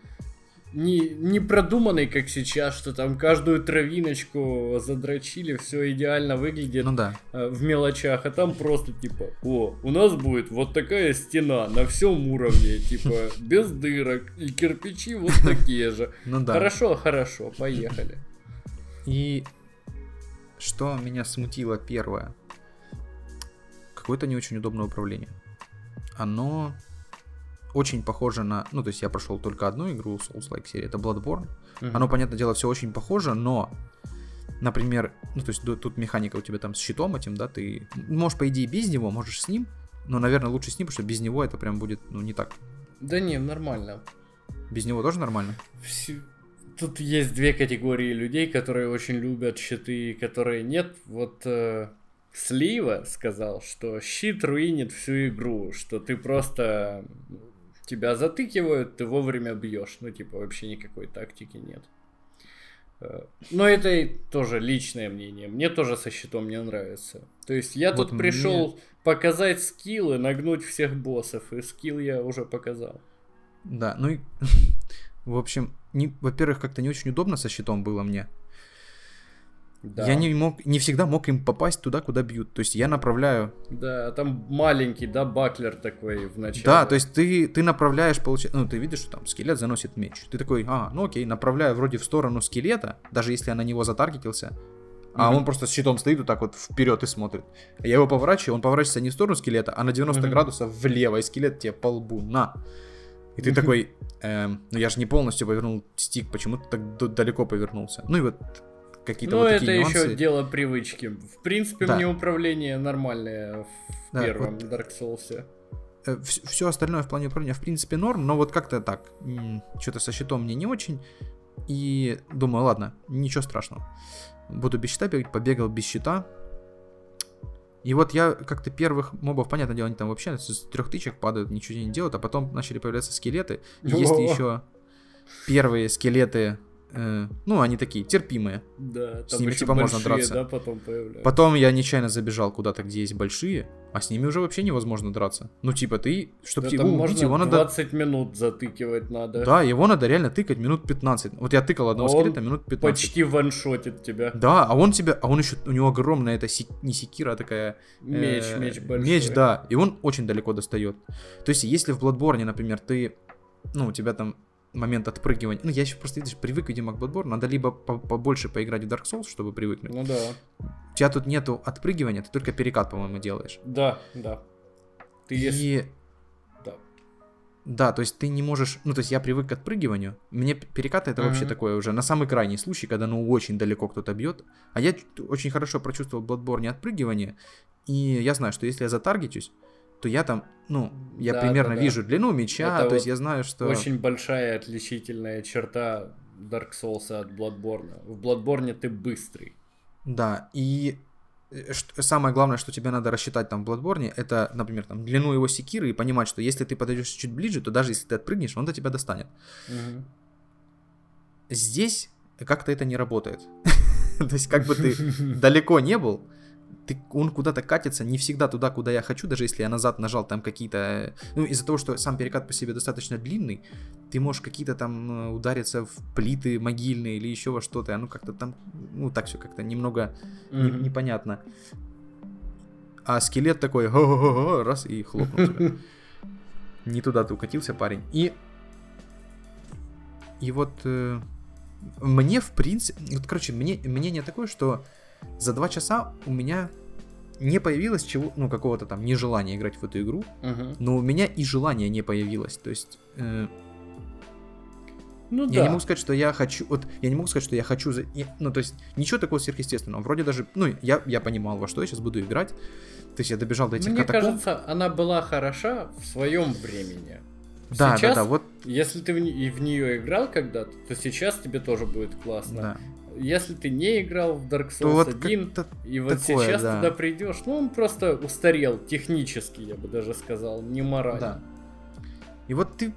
не, не продуманный, как сейчас, что там каждую травиночку задрочили, все идеально выглядит ну, да. Э, в мелочах, а там просто типа, о, у нас будет вот такая стена на всем уровне, типа, без дырок, и кирпичи вот такие же. Ну да. Хорошо, хорошо, поехали. И что меня смутило первое? Какое-то не очень удобное управление. Оно очень похоже на... Ну, то есть я прошел только одну игру Souls-like серии, это Bloodborne. Uh-huh. Оно, понятное дело, все очень похоже, но, например, ну, то есть тут механика у тебя там с щитом этим, да, ты можешь, по идее, без него, можешь с ним, но, наверное, лучше с ним, потому что без него это прям будет, ну, не так. Да не, нормально. Без него тоже нормально? Все... Тут есть две категории людей, которые очень любят щиты, которые нет. Вот э, Слива сказал, что щит руинит всю игру, что ты просто тебя затыкивают, ты вовремя бьешь. Ну, типа, вообще никакой тактики нет. Э, но это и тоже личное мнение. Мне тоже со щитом не нравится. То есть я вот тут мне... пришел показать скиллы, нагнуть всех боссов, и скилл я уже показал. Да, ну и в общем, не, во-первых, как-то не очень удобно со щитом было мне. Да. Я не мог, не всегда мог им попасть туда, куда бьют. То есть я направляю. Да, там маленький, да, баклер такой в начале. Да, то есть ты, ты направляешь, получается, ну ты видишь, что там скелет заносит меч. Ты такой, а, ну окей, направляю вроде в сторону скелета, даже если я на него затаргетился. А mm-hmm. он просто с щитом стоит вот так вот вперед и смотрит. Я его поворачиваю, он поворачивается не в сторону скелета, а на 90 mm-hmm. градусов влево, и скелет тебе по лбу, на. И ты mm-hmm. такой, эм, ну я же не полностью повернул стик, почему ты так далеко повернулся? Ну и вот какие-то ну, вот это такие еще дело привычки. В принципе, да. мне управление нормальное в да, первом вот... Dark Souls. Все э, остальное в плане управления, в принципе, норм, но вот как-то так, что-то со щитом мне не очень. И думаю, ладно, ничего страшного. Буду без щита бегать, побегал без щита. И вот я как-то первых мобов, понятное дело, они там вообще с трех тычек падают, ничего не делают, а потом начали появляться скелеты. И если еще первые скелеты Э, ну, они такие терпимые. Да, с ними типа большие, можно драться. Да, потом появляются. Потом я нечаянно забежал куда-то, где есть большие, а с ними уже вообще невозможно драться. Ну, типа, ты, чтобы да, его убить, его надо... 20 минут затыкивать надо. Да, его надо реально тыкать минут 15. Вот я тыкал одного а скелета минут 15. почти ваншотит тебя. Да, а он тебя, а он еще, у него огромная, это сек, не секира, а такая... Меч, э, меч большой. Меч, да, и он очень далеко достает. То есть, если в Bloodborne, например, ты, ну, у тебя там момент отпрыгивания. Ну, я еще просто, видишь, привык, видимо, к Bloodborne. Надо либо побольше поиграть в Dark Souls, чтобы привыкнуть. Ну да. У тебя тут нету отпрыгивания, ты только перекат, по-моему, делаешь. Да, да. Ты И... Есть... Да. Да, то есть ты не можешь... Ну, то есть я привык к отпрыгиванию. Мне перекат это mm-hmm. вообще такое уже на самый крайний случай, когда ну очень далеко кто-то бьет. А я очень хорошо прочувствовал в Bloodborne отпрыгивание. И я знаю, что если я затаргетюсь, то я там, ну, я да, примерно да, вижу длину меча, Это то вот есть я знаю, что... Очень большая отличительная черта Dark Souls от Bloodborne. В Bloodborne ты быстрый. Да, и э, самое главное, что тебе надо рассчитать там в Bloodborne, это, например, там, длину его секиры и понимать, что если ты подойдешь чуть ближе, то даже если ты отпрыгнешь, он до тебя достанет. Угу. Здесь как-то это не работает. То есть, как бы ты далеко не был, ты, он куда-то катится не всегда туда, куда я хочу, даже если я назад нажал там какие-то... Ну, из-за того, что сам перекат по себе достаточно длинный, ты можешь какие-то там э, удариться в плиты могильные или еще во что-то, ну, как-то там, ну, так все как-то немного mm-hmm. не, непонятно. А скелет такой, раз, и хлопнул тебя. Не туда ты укатился, парень. И... И вот... Э, мне, в принципе... Вот, короче, мне, мнение такое, что за два часа у меня не появилось чего, ну, какого-то там нежелания играть в эту игру, uh-huh. но у меня и желания не появилось. То есть, э, ну, я да. не могу сказать, что я хочу, вот, я не могу сказать, что я хочу, за, ну, то есть, ничего такого сверхъестественного. Вроде даже, ну, я, я понимал, во что я сейчас буду играть. То есть, я добежал до этих Мне катакомб. кажется, она была хороша в своем времени. Да, сейчас, да, да, вот. Если ты в, в нее играл когда-то, то сейчас тебе тоже будет классно. Да если ты не играл в Dark Souls вот 1, и вот такое, сейчас да. туда придешь, ну он просто устарел технически, я бы даже сказал, не морально. Да. И вот ты,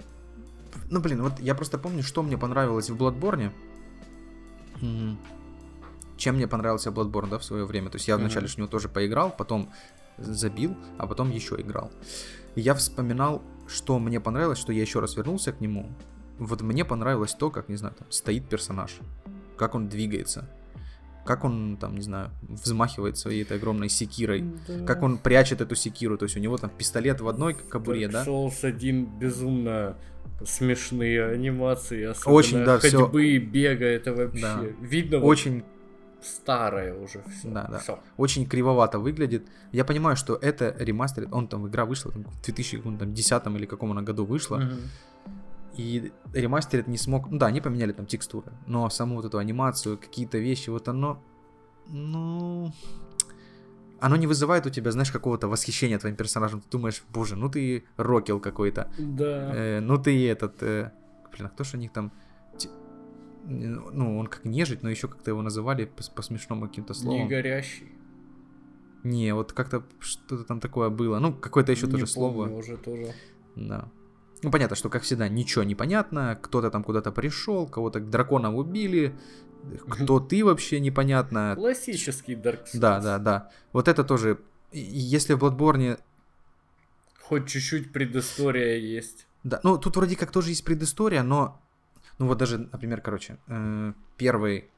ну блин, вот я просто помню, что мне понравилось в Bloodborne. Чем мне понравился Bloodborne, да, в свое время. То есть я вначале mm-hmm. с него тоже поиграл, потом забил, а потом еще играл. И я вспоминал, что мне понравилось, что я еще раз вернулся к нему. Вот мне понравилось то, как, не знаю, там стоит персонаж как он двигается, как он, там, не знаю, взмахивает своей этой огромной секирой, да. как он прячет эту секиру, то есть у него там пистолет в одной кобуре, да? Souls один безумно смешные анимации, особенно Очень, да, ходьбы, все... бега, это вообще да. видно. Очень вот старое уже все. Да, да. Всё. Очень кривовато выглядит. Я понимаю, что это ремастер, он там игра вышла в 2010 или каком она году вышла. Угу. И ремастерит не смог... Ну да, они поменяли там текстуры, но саму вот эту анимацию, какие-то вещи, вот оно... Ну... Оно не вызывает у тебя, знаешь, какого-то восхищения твоим персонажем. Ты думаешь, боже, ну ты рокел какой-то. Да. Э, ну ты этот... Э... Блин, а кто же у них там... Ну, он как нежить, но еще как-то его называли по, по смешному каким-то словом. Не горящий. Не, вот как-то что-то там такое было. Ну, какое-то еще не тоже помню, слово. уже тоже. Да. Ну, понятно, что, как всегда, ничего не понятно. Кто-то там куда-то пришел, кого-то драконом убили. кто ты вообще, непонятно. Классический Dark Souls. Да, да, да. Вот это тоже... Если в Bloodborne... Хоть чуть-чуть предыстория есть. Да, ну тут вроде как тоже есть предыстория, но... Ну вот даже, например, короче, э, первый...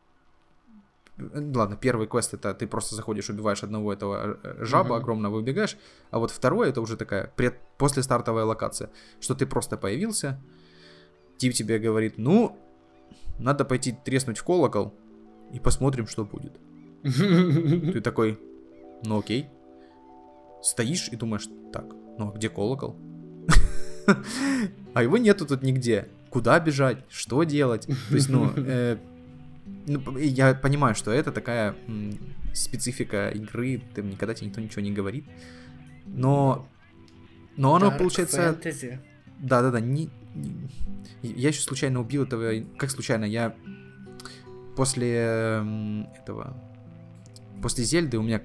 э, Ладно, первый квест это ты просто заходишь, убиваешь одного этого э, жаба Мгм. огромного, убегаешь, а вот второй это уже такая пред, послестартовая локация, что ты просто появился, тип тебе говорит, ну, надо пойти треснуть в колокол и посмотрим, что будет. Ты такой, ну окей. Стоишь и думаешь, так, ну а где колокол? А его нету тут нигде. Куда бежать? Что делать? То есть, ну, э, ну, я понимаю, что это такая специфика игры, там никогда тебе никто ничего не говорит. Но, но оно Dark получается... Fantasy. Да-да-да, не, не- Я еще случайно убил этого... Как случайно? Я после этого... После Зельды у меня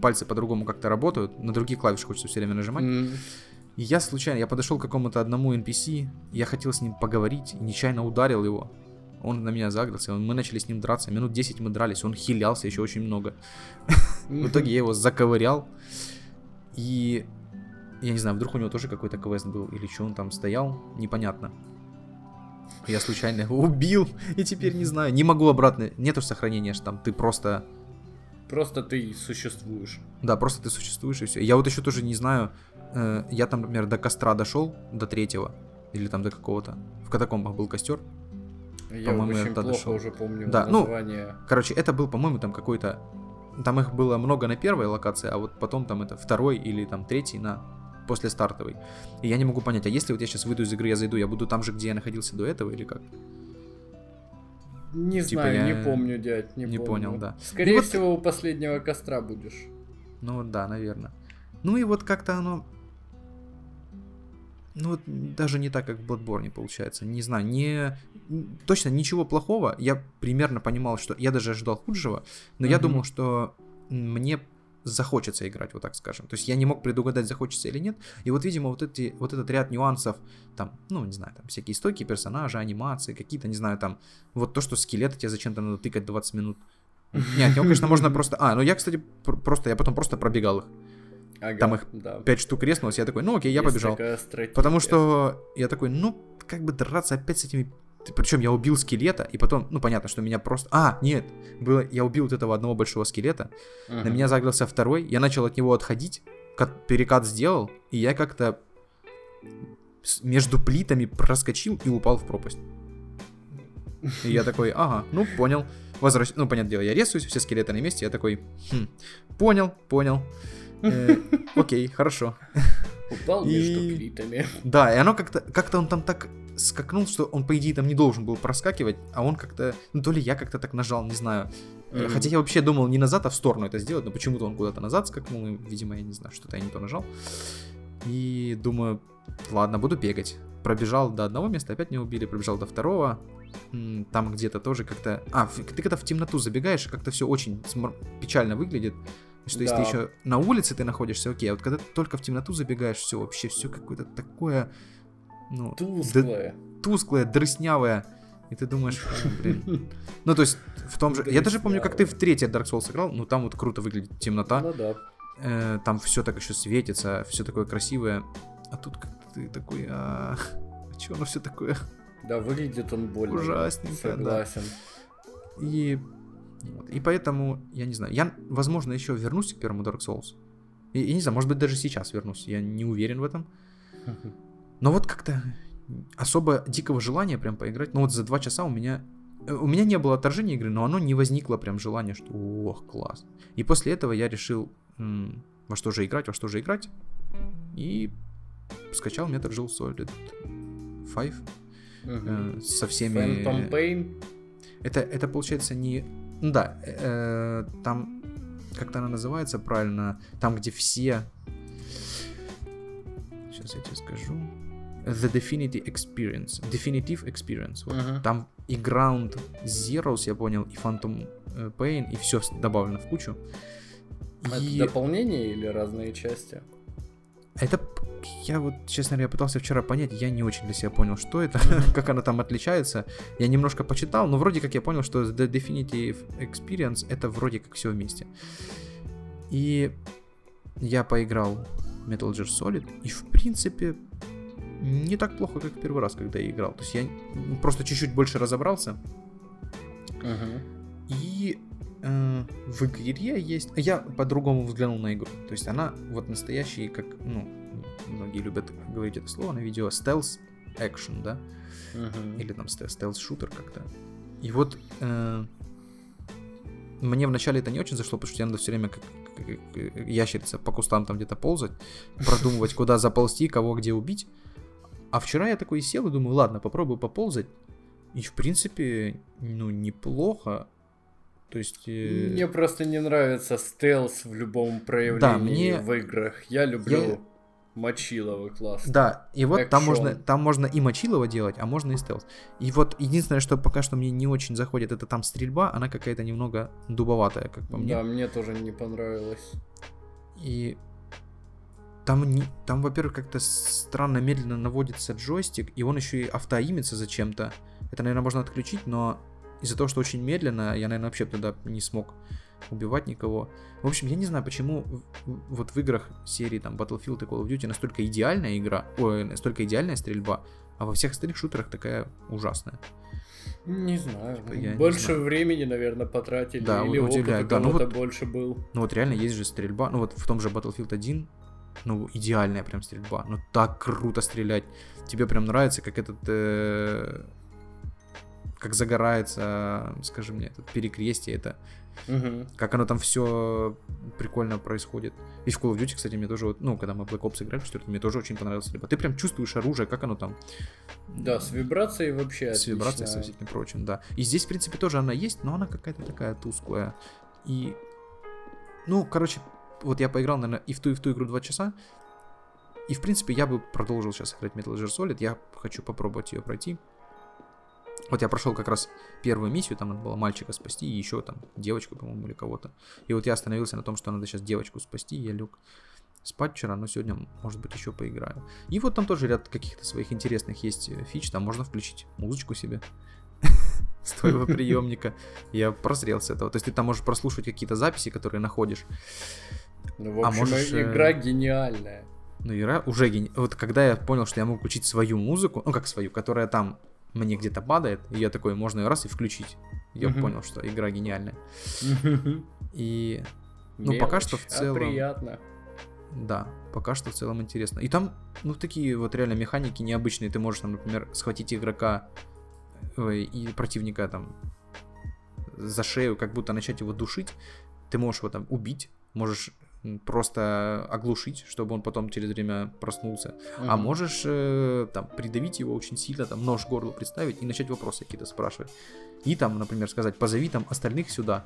пальцы по-другому как-то работают, на другие клавиши хочется все время нажимать. М. И я случайно, я подошел к какому-то одному NPC, я хотел с ним поговорить, и нечаянно ударил его. Он на меня загрелся, мы начали с ним драться, минут 10 мы дрались, он хилялся еще очень много. В итоге я его заковырял, и я не знаю, вдруг у него тоже какой-то квест был, или что он там стоял, непонятно. Я случайно его убил, и теперь не знаю, не могу обратно, нету сохранения, что там ты просто, Просто ты существуешь. да, просто ты существуешь и все. Я вот еще тоже не знаю, э, я там, например, до костра дошел, до третьего, или там до какого-то, в катакомбах был костер. Я По-моему, очень плохо дошел. уже помню Да, ну, название. Короче, это был, по-моему, там какой-то... Там их было много на первой локации, а вот потом там это второй или там третий на после стартовой. И я не могу понять, а если вот я сейчас выйду из игры, я зайду, я буду там же, где я находился до этого, или как? Не типа знаю, я не помню, дядь, не, не помню. понял, да. Скорее Ну вот- всего, у последнего костра будешь. Ну да, наверное. Ну и вот как-то оно... Ну вот даже не так, как в Bloodborne получается. Не знаю, не... Точно ничего плохого. Я примерно понимал, что... Я даже ожидал худшего, но я Мгм. думал, что мне захочется играть, вот так скажем. То есть я не мог предугадать, захочется или нет. И вот, видимо, вот, эти, вот этот ряд нюансов, там, ну, не знаю, там всякие стойки персонажи, анимации, какие-то, не знаю, там, вот то, что скелеты тебе зачем-то надо тыкать 20 минут. Нет, его, конечно, можно просто... А, ну я, кстати, пр- просто, я потом просто пробегал их. Ага, Там их да. 5 штук резнулось, я такой, ну окей, я Есть побежал. Потому что я такой, ну, как бы драться опять с этими... Причем я убил скелета, и потом, ну, понятно, что меня просто... А, нет, было... я убил вот этого одного большого скелета, на Мгм. меня загрелся второй, я начал от него отходить, кат- перекат сделал, и я как-то между плитами проскочил и упал в пропасть. И я такой, ага, ну, понял. Возвращ... Ну, понятное дело, я резаюсь, все скелеты на месте, я такой, «Хм, понял, понял. Э, окей, хорошо. Упал И- между плитами. Да, и оно как-то, как-то он там так скакнул, что он, по идее, там не должен был проскакивать, а он как-то, ну, то ли я как-то так нажал, не знаю. Мгм. Хотя я вообще думал не назад, а в сторону это сделать, но почему-то он куда-то назад скакнул, и, видимо, я не знаю, что-то я не то нажал. И думаю, ладно, буду бегать. Пробежал до одного места, опять не убили, пробежал до второго. Там где-то тоже как-то... А, ты когда в темноту забегаешь, как-то все очень смор- печально выглядит. Что если Да. ты еще на улице ты находишься, окей, а вот когда ты только в темноту забегаешь, все вообще, все какое-то такое, ну, Тусклое. тусклое, дрыснявое. И ты думаешь, «Блин. Ну, то есть, в том же... Я даже помню, как ты в третий Dark Souls сыграл, ну, там вот круто выглядит темнота. Ну да. Э, там все так еще светится, все такое красивое. А тут как ты такой, а, а оно все такое? Да, выглядит он больно. Ужасненько, да. Согласен. И, вот, и поэтому, я не знаю, я, возможно, еще вернусь к первому Dark Souls. И, и не знаю, может быть, даже сейчас вернусь, я не уверен в этом. Но вот как-то особо дикого желания прям поиграть. Ну вот за два часа у меня... э, У меня не было отторжения игры, но оно не возникло прям желание, что ох, класс. И после этого я решил, м, во что же играть, во что же играть. И скачал Metal Gear Solid 5 Мгм. э, со всеми... Phantom Pain. Это, это получается не... Да, э, там... Как-то она называется правильно? Там, где все... Сейчас я тебе скажу. The Definitive Experience. Definitive Experience. Вот. Мгм. Там и Ground Zeroes, я понял, и Phantom э, Pain, и все добавлено в кучу. Это И дополнение или разные части? Это, я вот, честно говоря, пытался вчера понять, я не очень для себя понял, что это, как она там отличается. Я немножко почитал, но вроде как я понял, что The Definitive Experience это вроде как все вместе. И я поиграл Metal Gear Solid, и в принципе не так плохо, как в первый раз, когда я играл. То есть я просто чуть-чуть больше разобрался. Ага. И э, в игре есть... Я по-другому взглянул на игру. То есть она вот настоящий, как, ну, многие любят говорить это слово на видео, стелс экшен, да? Ага. Или там стелс-шутер как-то. И вот э, мне вначале это не очень зашло, потому что я надо все время как ящерица по кустам там где-то ползать, продумывать, куда заползти, кого где убить. А вчера я такой сел и думаю, ладно, попробую поползать. И в принципе, ну, неплохо. То есть... э, Мне просто не нравится стелс в любом проявлении Да, мне- в играх. Я люблю Я- мочиловый класс. Да, и вот там можно, там можно и мочилово делать, а можно и стелс. И вот единственное, что пока что мне не очень заходит, это там стрельба, она какая-то немного дубоватая, как по мне. Да, мне тоже не понравилось. И там, не, там, во-первых, как-то странно медленно наводится джойстик, и он еще и автоимится зачем-то. Это, наверное, можно отключить, но из-за того, что очень медленно, я, наверное, вообще туда не смог убивать никого. В общем, я не знаю, почему вот в играх серии там Battlefield и Call of Duty настолько идеальная игра, ой, настолько идеальная стрельба, а во всех остальных шутерах такая ужасная. Не знаю. Типа, я не больше знаю. времени, наверное, потратили. Да, или вот опыт удивляет. у Да, ну вот- больше был. Ну вот реально есть же стрельба, ну вот в том же Battlefield 1, ну идеальная прям стрельба, ну так круто стрелять. Тебе прям нравится, как этот, э, как загорается, скажи мне, этот перекрестие, это, Мгм. как оно там все прикольно происходит. И в Call of Duty, кстати, мне тоже, вот, ну, когда мы Black Ops играли, что мне тоже очень понравилась стрельба. Ты прям чувствуешь оружие, как оно там. Да, с вибрацией вообще С вибрацией, со отлично. всяким прочим, да. И здесь, в принципе, тоже она есть, но она какая-то такая тусклая. И, ну, короче, вот я поиграл, наверное, и в ту, и в ту игру два часа. И, в принципе, я бы продолжил сейчас играть Metal Gear Solid. Я хочу попробовать ее пройти. Вот я прошел как раз первую миссию, там надо было мальчика спасти, и еще там девочку, по-моему, или кого-то. И вот я остановился на том, что надо сейчас девочку спасти, я лег спать вчера, но сегодня, может быть, еще поиграю. И вот там тоже ряд каких-то своих интересных есть э, фич, там можно включить музычку себе с твоего приемника. Я прозрел с этого. То есть ты там можешь прослушать какие-то записи, которые находишь. Ну, в А общем, можешь, э, игра гениальная. Ну, игра уже гени... Вот когда я понял, что я могу включить свою музыку, ну как свою, которая там мне где-то падает, и я такой, можно ее раз и включить. Я Мгм. понял, что игра гениальная. И Ну, пока что в а целом- приятно. Да, пока что в целом интересно. И там, ну, такие вот реально механики необычные. Ты можешь, там, например, схватить игрока ой, и противника там за шею, как будто начать его душить. Ты можешь его там убить, можешь просто оглушить, чтобы он потом через время проснулся. А Мгм. можешь э, там придавить его очень сильно, там нож к горлу представить и начать вопросы какие-то спрашивать. И там, например, сказать, позови там остальных сюда.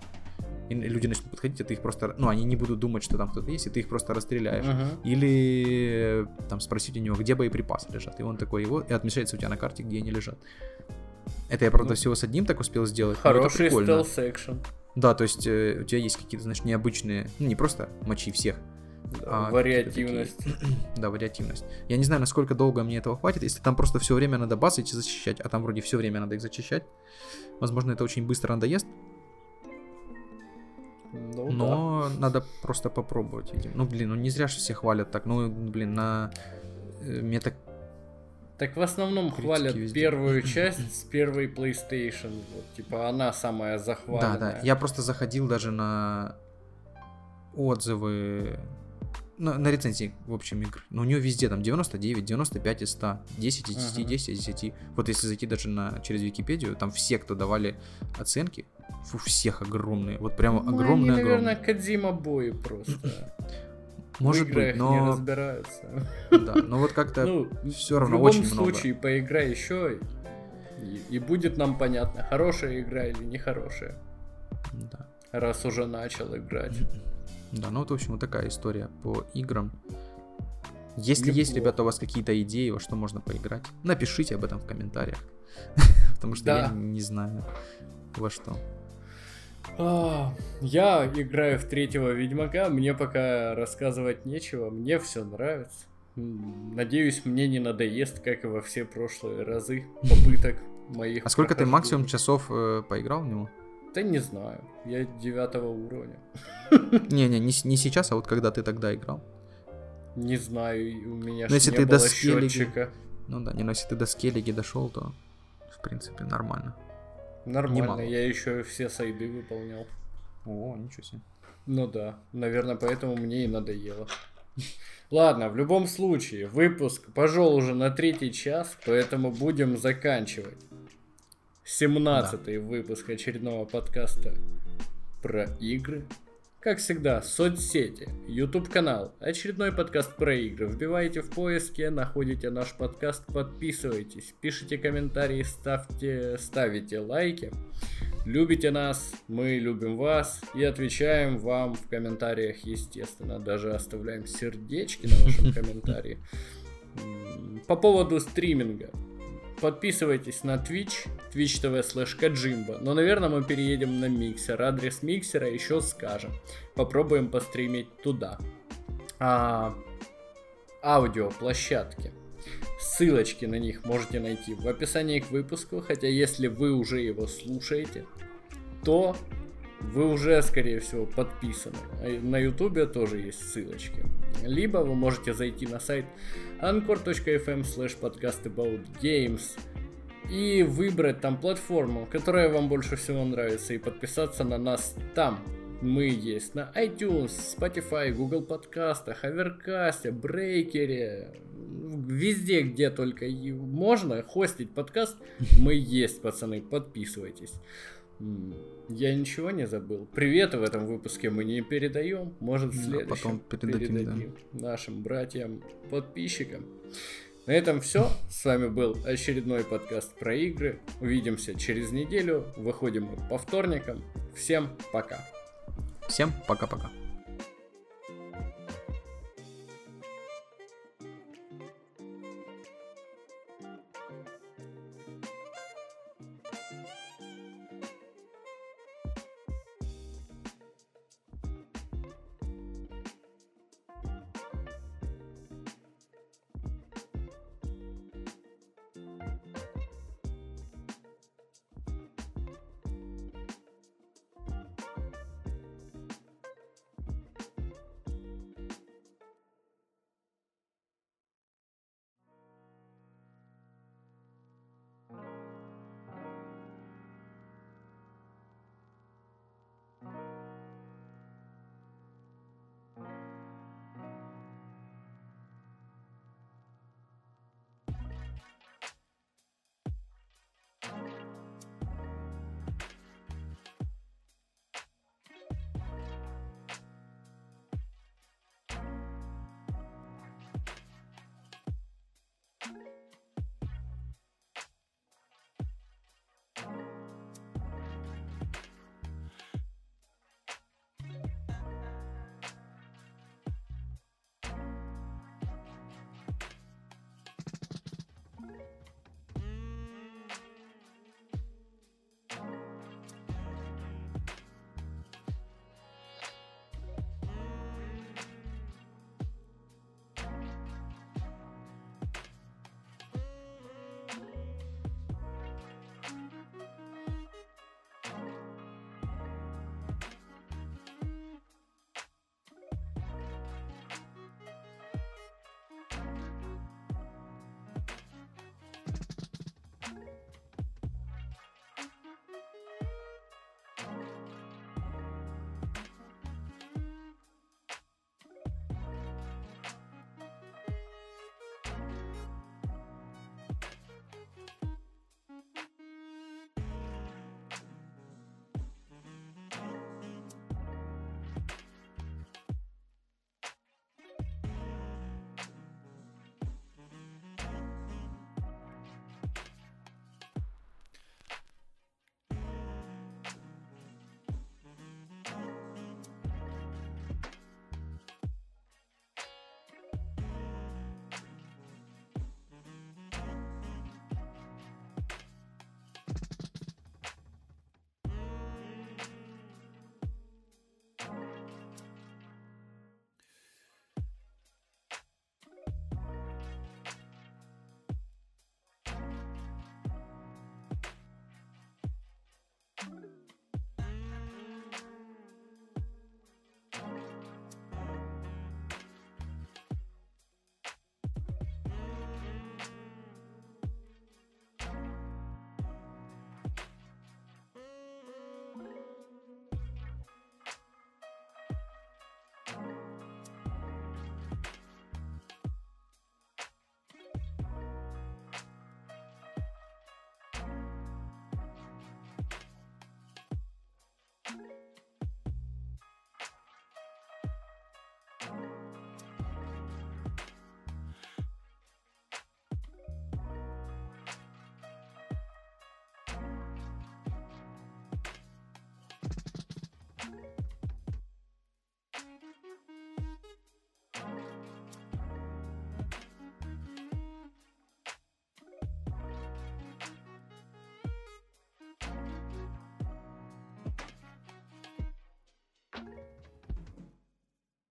И люди начнут подходить, а ты их просто... Ну, они не будут думать, что там кто-то есть, и ты их просто расстреляешь. Мгм. Или там спросить у него, где боеприпасы лежат. И он такой его, и отмечается у тебя на карте, где они лежат. Это я, правда, Ну, всего с одним так успел сделать. Хороший стелс-экшен. Да, то есть э, у тебя есть какие-то, знаешь, необычные, ну, не просто мочи всех, А, Вариативность. да, вариативность. Я не знаю, насколько долго мне этого хватит, если там просто все время надо базы эти зачищать, а там вроде все время надо их зачищать. Возможно, это очень быстро надоест, Ну, да. но надо просто попробовать, видимо. Ну, блин, ну не зря же все хвалят так. Ну, блин, на э, мета... Так в основном Критики хвалят везде. первую часть с первой PlayStation. Вот, типа она самая Да, захваленная. да. Я просто заходил даже на отзывы на, на рецензии, в общем, игр. Но у нее везде там 99, 95 из 100, 10 из 10, Ага. 10 из 10. Вот если зайти даже на, через Википедию, там все, кто давали оценки, у всех огромные. Вот прямо Ну, огромные, они, наверное, огромные. Кадзима бои просто. Может в играх быть, не но... разбираются. Да, но вот как-то Ну, все в равно любом очень много. случае, поиграй еще, и, и будет нам понятно, хорошая игра или нехорошая, Да. раз уже начал играть. Да, ну вот, в общем, вот такая история по играм. Если есть, Неплохо. ребята, у вас какие-то идеи, во что можно поиграть, напишите об этом в комментариях. Потому что Да. я не знаю, во что. А, Я играю в третьего Ведьмака, мне пока рассказывать нечего, мне все нравится. Надеюсь, мне не надоест, как и во все прошлые разы попыток моих. А сколько ты максимум часов э, поиграл в него? Да не знаю. Я девятого уровня. Не-не, не, не сейчас, а вот когда ты тогда играл. Не знаю, у меня но если не ты было до счетчика. Ну да, не, но если ты до скеллиги дошел, то в принципе нормально. Нормально, Немало. я еще все сайды выполнял. О, ничего себе. Ну да, наверное, поэтому мне и надоело. Ладно, в любом случае, выпуск пошел уже на третий час, поэтому будем заканчивать. 17 выпуск очередного подкаста про игры. Как всегда, соцсети, YouTube канал, очередной подкаст про игры. Вбивайте в поиске, находите наш подкаст, подписывайтесь, пишите комментарии, ставьте, ставите лайки. Любите нас, мы любим вас и отвечаем вам в комментариях, естественно. Даже оставляем сердечки на вашем комментарии. По поводу стриминга. Подписывайтесь на Twitch, twitch tv slash kajimba. Но, наверное, мы переедем на миксер. Адрес миксера еще скажем. Попробуем постримить туда. А, аудиоплощадки. Ссылочки на них можете найти в описании к выпуску, хотя если вы уже его слушаете, то вы уже, скорее всего, подписаны. А На ютубе тоже есть ссылочки. Либо вы можете зайти на сайт anchor.fm slash podcast about games и выбрать там платформу, которая вам больше всего нравится, и подписаться на нас там. Мы есть на iTunes, Spotify, Google подкастах, Аверкасте, Брейкере, везде, где только можно хостить подкаст, мы есть, пацаны, подписывайтесь. Я ничего не забыл. Привет в этом выпуске мы не передаем. Может, в следующем потом передадим, да. нашим братьям, подписчикам. На этом все. С вами был очередной подкаст про игры. Увидимся через неделю. Выходим мы по вторникам. Всем пока. Всем пока-пока.